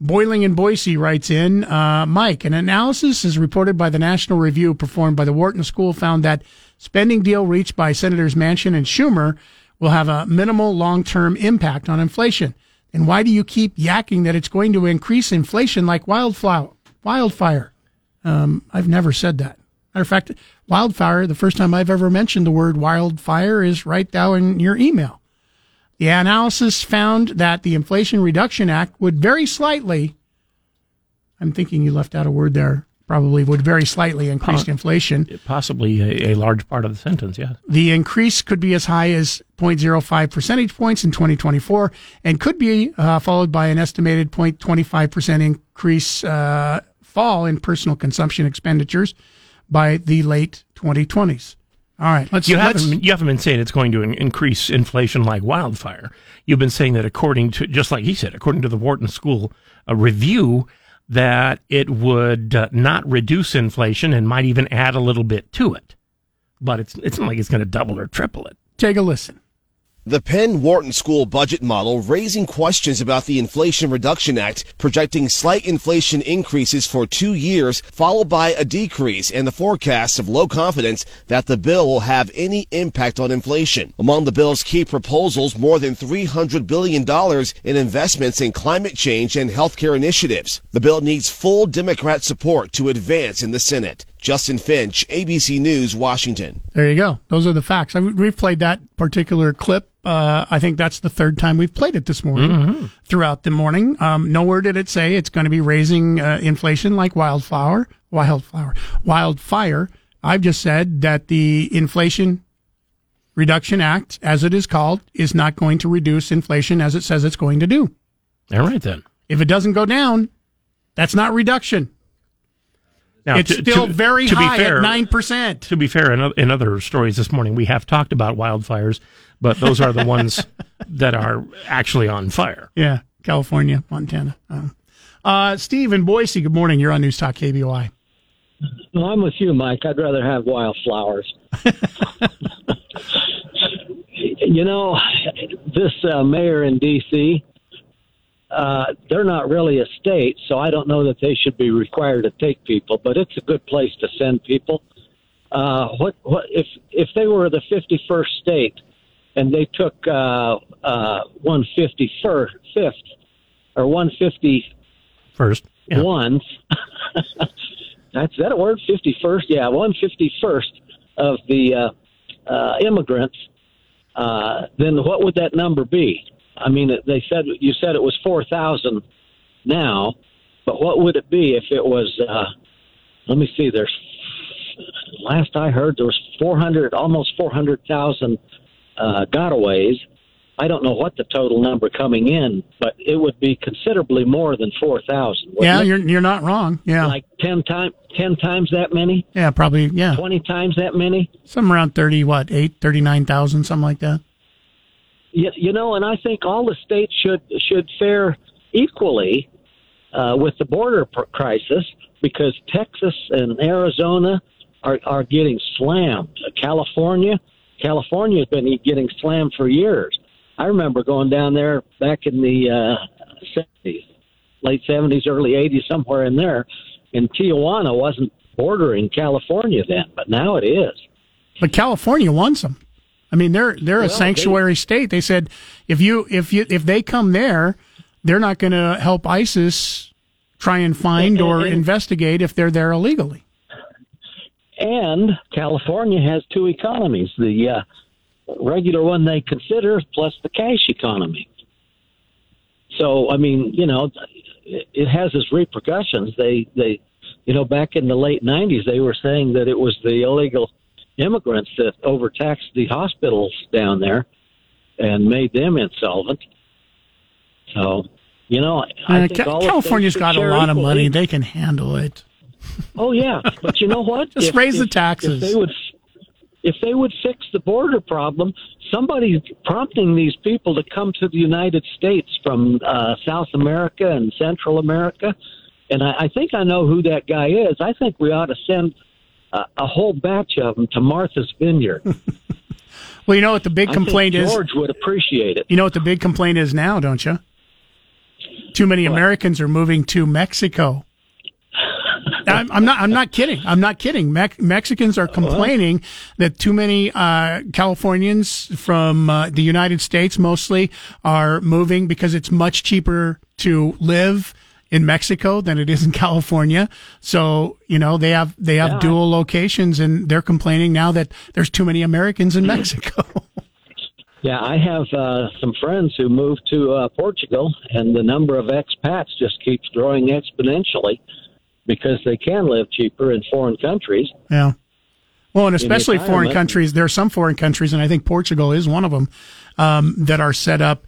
[SPEAKER 3] Boiling in Boise writes in, uh, Mike, an analysis is reported by the National Review performed by the Wharton School found that spending deal reached by Senators Manchin and Schumer will have a minimal long-term impact on inflation. And why do you keep yakking that it's going to increase inflation like wildflower, wildfire? Um, I've never said that. Matter of fact, wildfire, the first time I've ever mentioned the word wildfire is right down in your email. The analysis found that the Inflation Reduction Act would very slightly, I'm thinking you left out a word there, probably would very slightly increase inflation.
[SPEAKER 4] Possibly a, a large part of the sentence, yes.
[SPEAKER 3] The increase could be as high as 0.05 percentage points in 2024 and could be uh, followed by an estimated 0.25% increase uh, fall in personal consumption expenditures by the late 2020s. All right, let's
[SPEAKER 4] you
[SPEAKER 3] let's,
[SPEAKER 4] haven't you haven't been saying it's going to in- increase inflation like wildfire. You've been saying that according to just like he said, according to the Wharton School a review, that it would uh, not reduce inflation and might even add a little bit to it. But it's it's not like it's going to double or triple it.
[SPEAKER 3] take a listen.
[SPEAKER 26] The Penn Wharton School budget model raising questions about the Inflation Reduction Act, projecting slight inflation increases for two years, followed by a decrease, and the forecast of low confidence that the bill will have any impact on inflation. Among the bill's key proposals, more than $300 billion in investments in climate change and healthcare initiatives. The bill needs full Democrat support to advance in the Senate. Justin Finch, ABC News, Washington.
[SPEAKER 3] There you go. Those are the facts. I, we've played that particular clip. Uh, I think that's the third time we've played it this morning
[SPEAKER 4] Mm-hmm.
[SPEAKER 3] throughout the morning. Um, nowhere did it say it's going to be raising uh, inflation like wildflower, wildflower, wildfire. I've just said that the Inflation Reduction Act, as it is called, is not going to reduce inflation as it says it's going to do.
[SPEAKER 4] All right then.
[SPEAKER 3] If it doesn't go down, that's not reduction.
[SPEAKER 4] Now,
[SPEAKER 3] it's
[SPEAKER 4] to-
[SPEAKER 3] still
[SPEAKER 4] to-
[SPEAKER 3] very
[SPEAKER 4] to be
[SPEAKER 3] high
[SPEAKER 4] fair-
[SPEAKER 3] at nine percent.
[SPEAKER 4] To be fair, in, o- in other stories this morning, we have talked about wildfires, but those are the ones that are actually on fire.
[SPEAKER 3] Yeah, California, Montana. Um, uh, Steve in Boise, good morning. You're on News Talk KBOI.
[SPEAKER 36] Well, I'm with you, Mike. I'd rather have wildflowers. you know, this uh, mayor in D.C., uh, they're not really a state, so I don't know that they should be required to take people, but it's a good place to send people. Uh, what, what if if they were the 51st state and they took uh, uh, 151st, fifth, or 150
[SPEAKER 4] First,
[SPEAKER 36] ones. That's that a word? Fifty first, yeah, one fifty first of the uh, uh, immigrants. Uh, then what would that number be? I mean, they said you said it was four thousand now, but what would it be if it was? Uh, let me see. There's last I heard there was four hundred, almost four hundred thousand uh, gotaways. I don't know what the total number coming in, but it would be considerably more than four thousand.
[SPEAKER 3] Yeah, you're you're not wrong. Yeah,
[SPEAKER 36] like ten times ten times that many,
[SPEAKER 3] yeah, probably. Yeah,
[SPEAKER 36] twenty times that many.
[SPEAKER 3] something around thirty. What eight, thirty nine thousand, something like that.
[SPEAKER 36] You, you know, and I think all the states should should fare equally uh, with the border pr- crisis because Texas and Arizona are are getting slammed. California, California's been getting slammed for years. I remember going down there back in the uh, 70s, late 70s, early 80s, somewhere in there. And Tijuana wasn't bordering California then, but now it is.
[SPEAKER 3] But California wants them. I mean, they're they're a
[SPEAKER 36] Well,
[SPEAKER 3] sanctuary state. They said if you if you if they come there, they're not going to help ISIS try and find
[SPEAKER 36] And-
[SPEAKER 3] or
[SPEAKER 36] and-
[SPEAKER 3] investigate if they're there illegally.
[SPEAKER 36] And California has two economies: the uh, regular one they consider, plus the cash economy. So, I mean, you know, it, it has its repercussions. They, they, you know, back in the late '90s, they were saying that it was the illegal immigrants that overtaxed the hospitals down there and made them insolvent. So, you know, I
[SPEAKER 3] Uh,
[SPEAKER 36] think
[SPEAKER 3] Ca- California's got a lot of money; they can handle it.
[SPEAKER 36] Oh yeah, but you know what?
[SPEAKER 3] Just raise the taxes.
[SPEAKER 36] If they would, if they would fix the border problem, somebody's prompting these people to come to the United States from uh, South America and Central America, and I, I think I know who that guy is. I think we ought to send a, a whole batch of them to Martha's Vineyard.
[SPEAKER 3] Well, you know what the big complaint is.
[SPEAKER 36] George would appreciate it.
[SPEAKER 3] You know what the big complaint is now, don't you? Too many Americans are moving to Mexico. I'm, I'm not. I'm not kidding. I'm not kidding. Mex- Mexicans are complaining that too many uh, Californians from uh, the United States, mostly, are moving because it's much cheaper to live in Mexico than it is in California. So you know they have they have
[SPEAKER 36] Yeah.
[SPEAKER 3] dual locations, and they're complaining now that there's too many Americans in Mexico.
[SPEAKER 36] Yeah, I have uh, some friends who moved to uh, Portugal, and the number of expats just keeps growing exponentially because they can live cheaper in foreign countries.
[SPEAKER 3] Yeah. Well, and especially foreign countries, there are some foreign countries, and I think Portugal is one of them, um, that are set up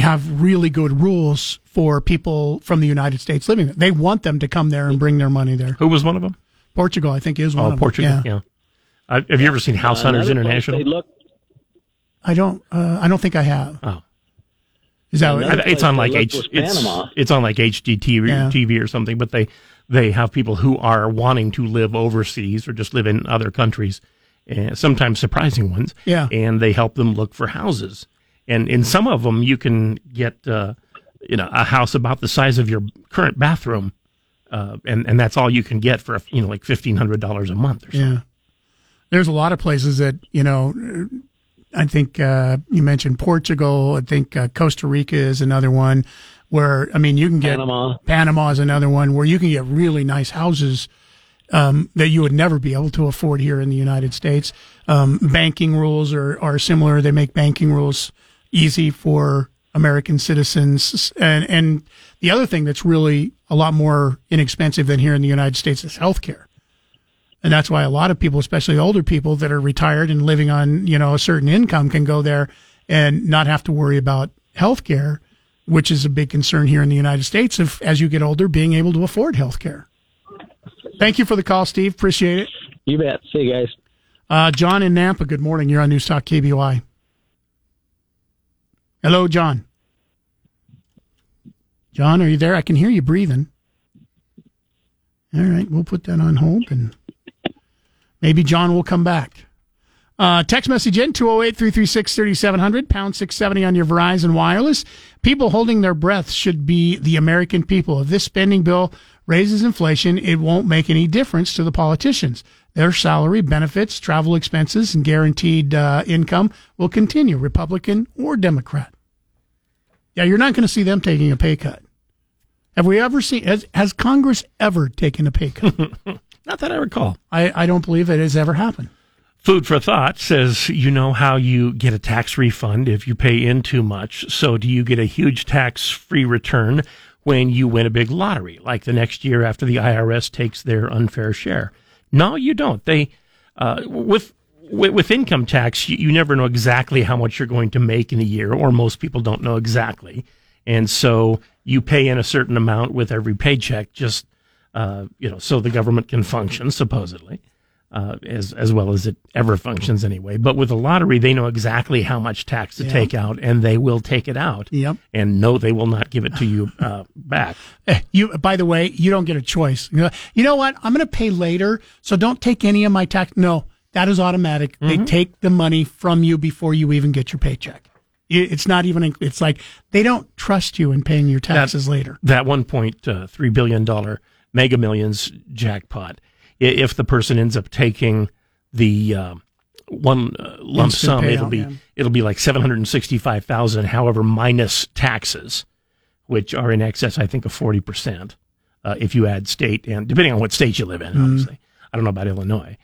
[SPEAKER 3] have really good rules for people from the United States living there. They want them to come there and bring their money there.
[SPEAKER 4] Who was one of them?
[SPEAKER 3] Portugal, I think, is one
[SPEAKER 4] Oh,
[SPEAKER 3] of them.
[SPEAKER 4] Portugal.
[SPEAKER 3] Yeah.
[SPEAKER 4] Yeah. Uh, have you ever seen House
[SPEAKER 36] Uh,
[SPEAKER 4] Hunters International?
[SPEAKER 36] they look-
[SPEAKER 3] I don't. Uh, I don't think I have.
[SPEAKER 4] Oh.
[SPEAKER 3] Is that what,
[SPEAKER 4] it's on like H, it's, it's on like HGTV
[SPEAKER 3] Yeah.
[SPEAKER 4] TV or something, but they they have people who are wanting to live overseas or just live in other countries, uh, sometimes surprising ones.
[SPEAKER 3] Yeah.
[SPEAKER 4] and they help them look for houses. And in some of them, you can get uh, you know a house about the size of your current bathroom, uh, and and that's all you can get for you know like fifteen hundred dollars a month or something.
[SPEAKER 3] Yeah. There's a lot of places that, you know, I think uh, you mentioned Portugal. I think uh, Costa Rica is another one where, I mean, you can get
[SPEAKER 36] Panama.
[SPEAKER 3] Panama is another one where you can get really nice houses um, that you would never be able to afford here in the United States. Um, banking rules are, are similar. They make banking rules easy for American citizens. And, and the other thing that's really a lot more inexpensive than here in the United States is healthcare. And that's why a lot of people, especially older people that are retired and living on, you know, a certain income can go there and not have to worry about health care, which is a big concern here in the United States of as you get older being able to afford health care. Thank you for the call, Steve. Appreciate it.
[SPEAKER 36] You bet. See you guys.
[SPEAKER 3] Uh, John in Nampa, good morning. You're on News Talk KBOI. Hello, John. John, are you there? I can hear you breathing. All right, we'll put that on hold and maybe John will come back. Uh, text message in 208 336 3700, pound 670 on your Verizon Wireless. People holding their breath should be the American people. If this spending bill raises inflation, it won't make any difference to the politicians. Their salary, benefits, travel expenses, and guaranteed uh, income will continue, Republican or Democrat. Yeah, you're not going to see them taking a pay cut. Have we ever seen, has, has Congress ever taken a pay cut?
[SPEAKER 4] Not that I recall.
[SPEAKER 3] I, I don't believe it has ever happened.
[SPEAKER 4] Food for Thought says, you know how you get a tax refund if you pay in too much. So do you get a huge tax free return when you win a big lottery, like the next year after the IRS takes their unfair share? No, you don't. They, uh, with, with, income tax, you, you never know exactly how much you're going to make in a year, or most people don't know exactly. And so you pay in a certain amount with every paycheck, just, uh, you know, so the government can function, supposedly uh, as as well as it ever functions anyway. But with a lottery, they know exactly how much tax to
[SPEAKER 3] Yeah.
[SPEAKER 4] take out, and they will take it out.
[SPEAKER 3] Yep.
[SPEAKER 4] And no, they will not give it to you uh, back.
[SPEAKER 3] Eh, You, by the way, you don't get a choice. You know, you know what? I'm going to pay later, so don't take any of my tax. No, that is automatic. They take the money from you before you even get your paycheck. It's not even. It's like they don't trust you in paying your taxes later.
[SPEAKER 4] That one point uh, three billion dollar Mega Millions jackpot. If the person ends up taking the um, one uh, lump
[SPEAKER 3] Instant
[SPEAKER 4] sum, it'll be
[SPEAKER 3] yeah.
[SPEAKER 4] it'll be like seven hundred sixty five thousand. However, minus taxes, which are in excess, I think, of forty percent. Uh, if you add state and depending on what state you live in,
[SPEAKER 3] Mhm.
[SPEAKER 4] obviously, I don't know about Illinois.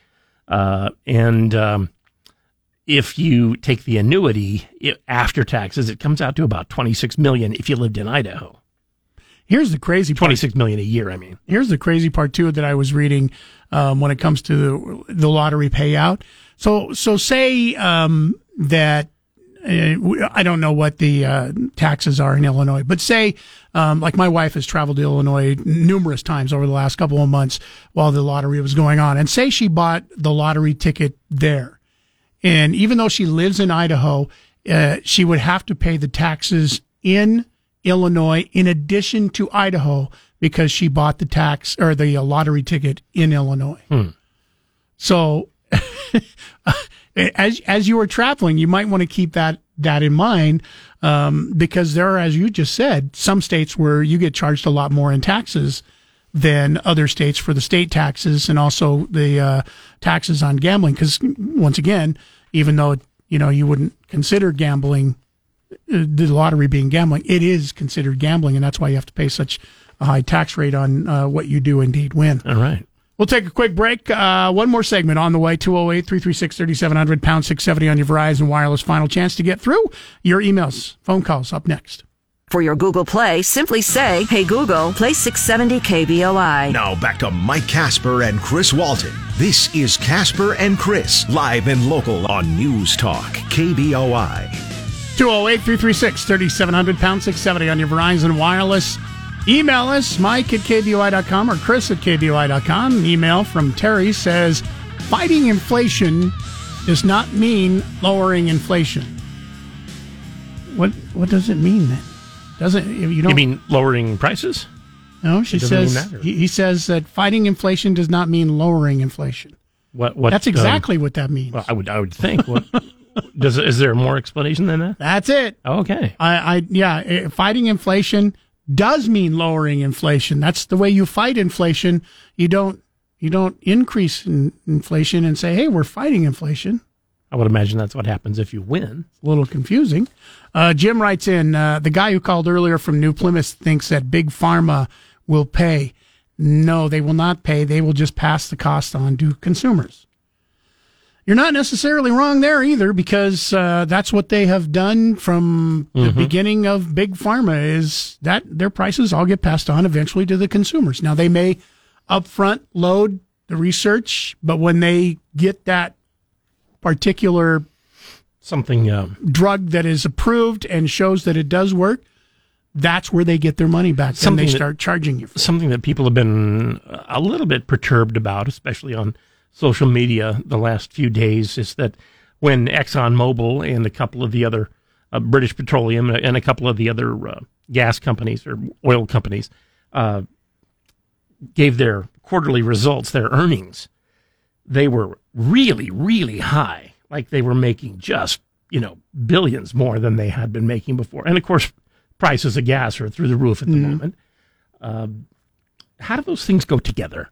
[SPEAKER 4] Uh, and um, if you take the annuity i after taxes, it comes out to about twenty six million. If you lived in Idaho,
[SPEAKER 3] Here's the crazy part.
[SPEAKER 4] twenty six million a year. I mean.
[SPEAKER 3] Here's the crazy part too that I was reading um, when it comes to the, the lottery payout. So so say um, that uh, I don't know what the uh, taxes are in Illinois, but say um, like my wife has traveled to Illinois numerous times over the last couple of months while the lottery was going on, and say she bought the lottery ticket there, and even though she lives in Idaho, uh, she would have to pay the taxes in Illinois in addition to Idaho because she bought the tax or the uh, lottery ticket in Illinois.
[SPEAKER 4] Hmm.
[SPEAKER 3] So as as you are traveling, you might want to keep that that in mind um, because there are, as you just said, some states where you get charged a lot more in taxes than other states for the state taxes and also the uh, taxes on gambling. Because once again, even though you know you wouldn't consider gambling the lottery being gambling, it is considered gambling, and that's why you have to pay such a high tax rate on uh, what you do indeed win.
[SPEAKER 4] All right.
[SPEAKER 3] We'll take a quick break. Uh, one more segment on the way 208 336 3700, pound 670 on your Verizon Wireless. Final chance to get through your emails, phone calls up next.
[SPEAKER 24] For your Google Play, simply say, Hey Google, play 670 KBOI.
[SPEAKER 2] Now back to Mike Casper and Chris Walton. This is Casper and Chris, live and local on News Talk, KBOI.
[SPEAKER 3] 208 336 3700 pound 670 on your Verizon Wireless. Email us, mike at kboi.com or chris at kboi.com. An email from Terry says, Fighting inflation does not mean lowering inflation. What what does it mean then? Doesn't you don't
[SPEAKER 4] You mean lowering prices?
[SPEAKER 3] No, she
[SPEAKER 4] It doesn't mean
[SPEAKER 3] says he, he says that fighting inflation does not mean lowering inflation.
[SPEAKER 4] What? What?
[SPEAKER 3] That's
[SPEAKER 4] um,
[SPEAKER 3] exactly what that means.
[SPEAKER 4] well, I would. I would think. What, does is there more explanation than that?
[SPEAKER 3] That's it.
[SPEAKER 4] Okay.
[SPEAKER 3] I, I yeah, eh, fighting inflation does mean lowering inflation. That's the way you fight inflation. You don't you don't increase in inflation and say, "Hey, we're fighting inflation."
[SPEAKER 4] I would imagine that's what happens if you win.
[SPEAKER 3] It's a little confusing. Uh, Jim writes in uh, the guy who called earlier from New Plymouth thinks that big pharma will pay. No, they will not pay. They will just pass the cost on to consumers. You're not necessarily wrong there either, because uh, that's what they have done from the
[SPEAKER 4] Mhm.
[SPEAKER 3] beginning of big pharma. Is that their prices all get passed on eventually to the consumers? Now they may upfront load the research, but when they get that particular
[SPEAKER 4] something um,
[SPEAKER 3] drug that is approved and shows that it does work, that's where they get their money back. Then
[SPEAKER 4] Something
[SPEAKER 3] they
[SPEAKER 4] that-
[SPEAKER 3] start charging you. For.
[SPEAKER 4] something that people have been a little bit perturbed about, especially on social media the last few days, is that when ExxonMobil and a couple of the other uh, British Petroleum and a couple of the other uh, gas companies or oil companies uh, gave their quarterly results, their earnings, they were really, really high. Like they were making just, you know, billions more than they had been making before. And of course, prices of gas are through the roof at the
[SPEAKER 3] Mhm.
[SPEAKER 4] moment. Um, how do those things go together?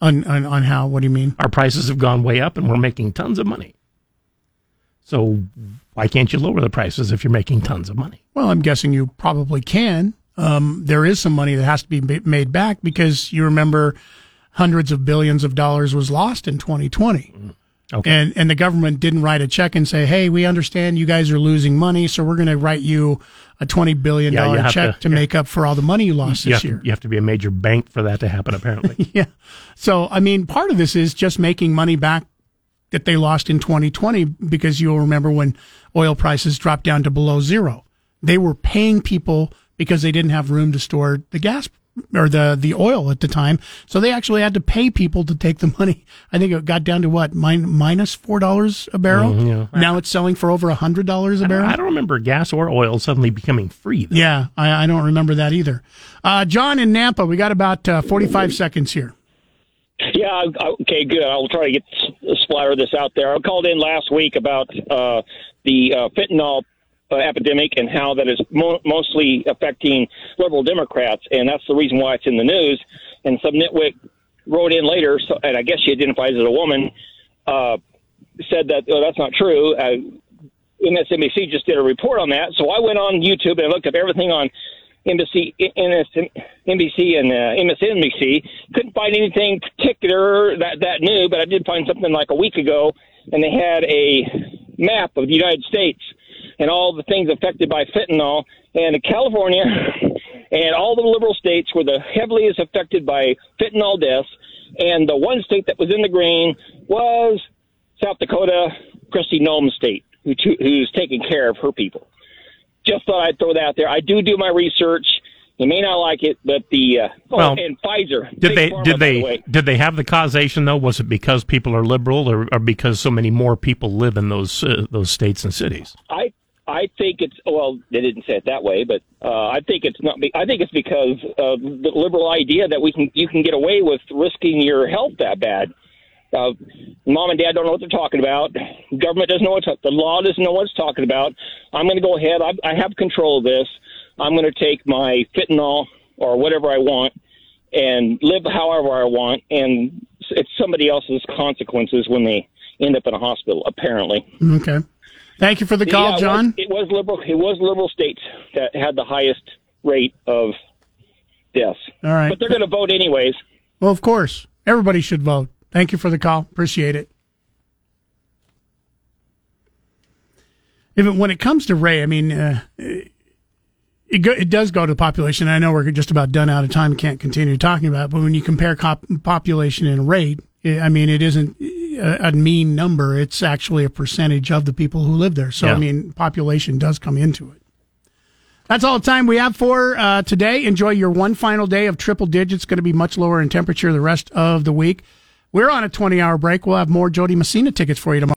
[SPEAKER 3] On, on on how? What do you mean?
[SPEAKER 4] Our prices have gone way up, and we're making tons of money. So why can't you lower the prices if you're making tons of money?
[SPEAKER 3] Well, I'm guessing you probably can. Um, there is some money that has to be made back because you remember hundreds of billions of dollars was lost in 2020.
[SPEAKER 4] Mm-hmm. Okay.
[SPEAKER 3] And and the government didn't write a check and say, "Hey, we understand you guys are losing money, so we're going to write you a 20 billion
[SPEAKER 4] Yeah,
[SPEAKER 3] dollar
[SPEAKER 4] have
[SPEAKER 3] check
[SPEAKER 4] to-
[SPEAKER 3] to, make up for all the money you lost
[SPEAKER 4] you
[SPEAKER 3] this year."
[SPEAKER 4] to, you have to be a major bank for that to happen, apparently.
[SPEAKER 3] yeah. So, I mean, part of this is just making money back that they lost in 2020 because you'll remember when oil prices dropped down to below zero. They were paying people because they didn't have room to store the gas or the, the oil at the time. So they actually had to pay people to take the money. I think it got down to what, min- $4 a barrel?
[SPEAKER 4] Mhm, yeah.
[SPEAKER 3] Now it's selling for over a $100 a
[SPEAKER 4] I don't,
[SPEAKER 3] barrel.
[SPEAKER 4] I don't remember gas or oil suddenly becoming free. Though.
[SPEAKER 3] Yeah, I, I don't remember that either. Uh, John in Nampa, we got about uh, 45 seconds here.
[SPEAKER 37] Yeah, okay, good. I'll try to get splatter this out there. I called in last week about uh, the uh, fentanyl uh, epidemic and how that is mo- mostly affecting liberal Democrats, and that's the reason why it's in the news. And some nitwit wrote in later, so, and I guess she identifies as a woman, uh, said that oh, that's not true. Uh, MSNBC just did a report on that, so I went on YouTube and looked up everything on NBC, NBC and uh, MSNBC. Couldn't find anything particular that that new, but I did find something like a week ago, and they had a map of the United States and all the things affected by fentanyl. And California and all the liberal states were the heaviest affected by fentanyl deaths. And the one state that was in the green was South Dakota, Kristi Noem State, who who's taking care of her people just thought I'd throw that out there. I do do my research. You may not like it, but the uh, oh,
[SPEAKER 4] Well,
[SPEAKER 37] and Pfizer
[SPEAKER 4] Did they
[SPEAKER 37] Pharma,
[SPEAKER 4] did
[SPEAKER 37] by the
[SPEAKER 4] they did they have the causation though? Was it because people are liberal, or, or because so many more people live in those uh, those states and cities?
[SPEAKER 37] I I think it's well, they didn't say it that way, but uh, I think it's not. Be, I think it's because of the liberal idea that we can you can get away with risking your health that bad. Uh, mom and dad don't know what they're talking about. Government doesn't know what the law doesn't know what it's talking about. I'm going to go ahead. I, I have control of this. I'm going to take my fentanyl or whatever I want and live however I want, and it's somebody else's consequences when they end up in a hospital. Apparently.
[SPEAKER 3] Okay. Thank you for the call,
[SPEAKER 37] Yeah, it
[SPEAKER 3] John.
[SPEAKER 37] Was, it was liberal. It was liberal states that had the highest rate of deaths.
[SPEAKER 3] All right.
[SPEAKER 37] but they're going to vote anyways.
[SPEAKER 3] Well, of course. Everybody should vote. Thank you for the call. Appreciate it. Even when it comes to Ray, I mean, uh, it, go, it does go to population. I know we're just about done out of time, can't continue talking about it, but when you compare cop, population and rate, I mean, it isn't a, a, mean number. It's actually a percentage of the people who live there. So, yeah. I mean, population does come into it. That's all the time we have for uh, today. Enjoy your one final day of triple digits. Going to be much lower in temperature the rest of the week. We're on a 20 hour break. We'll have more Jo Dee Messina tickets for you tomorrow.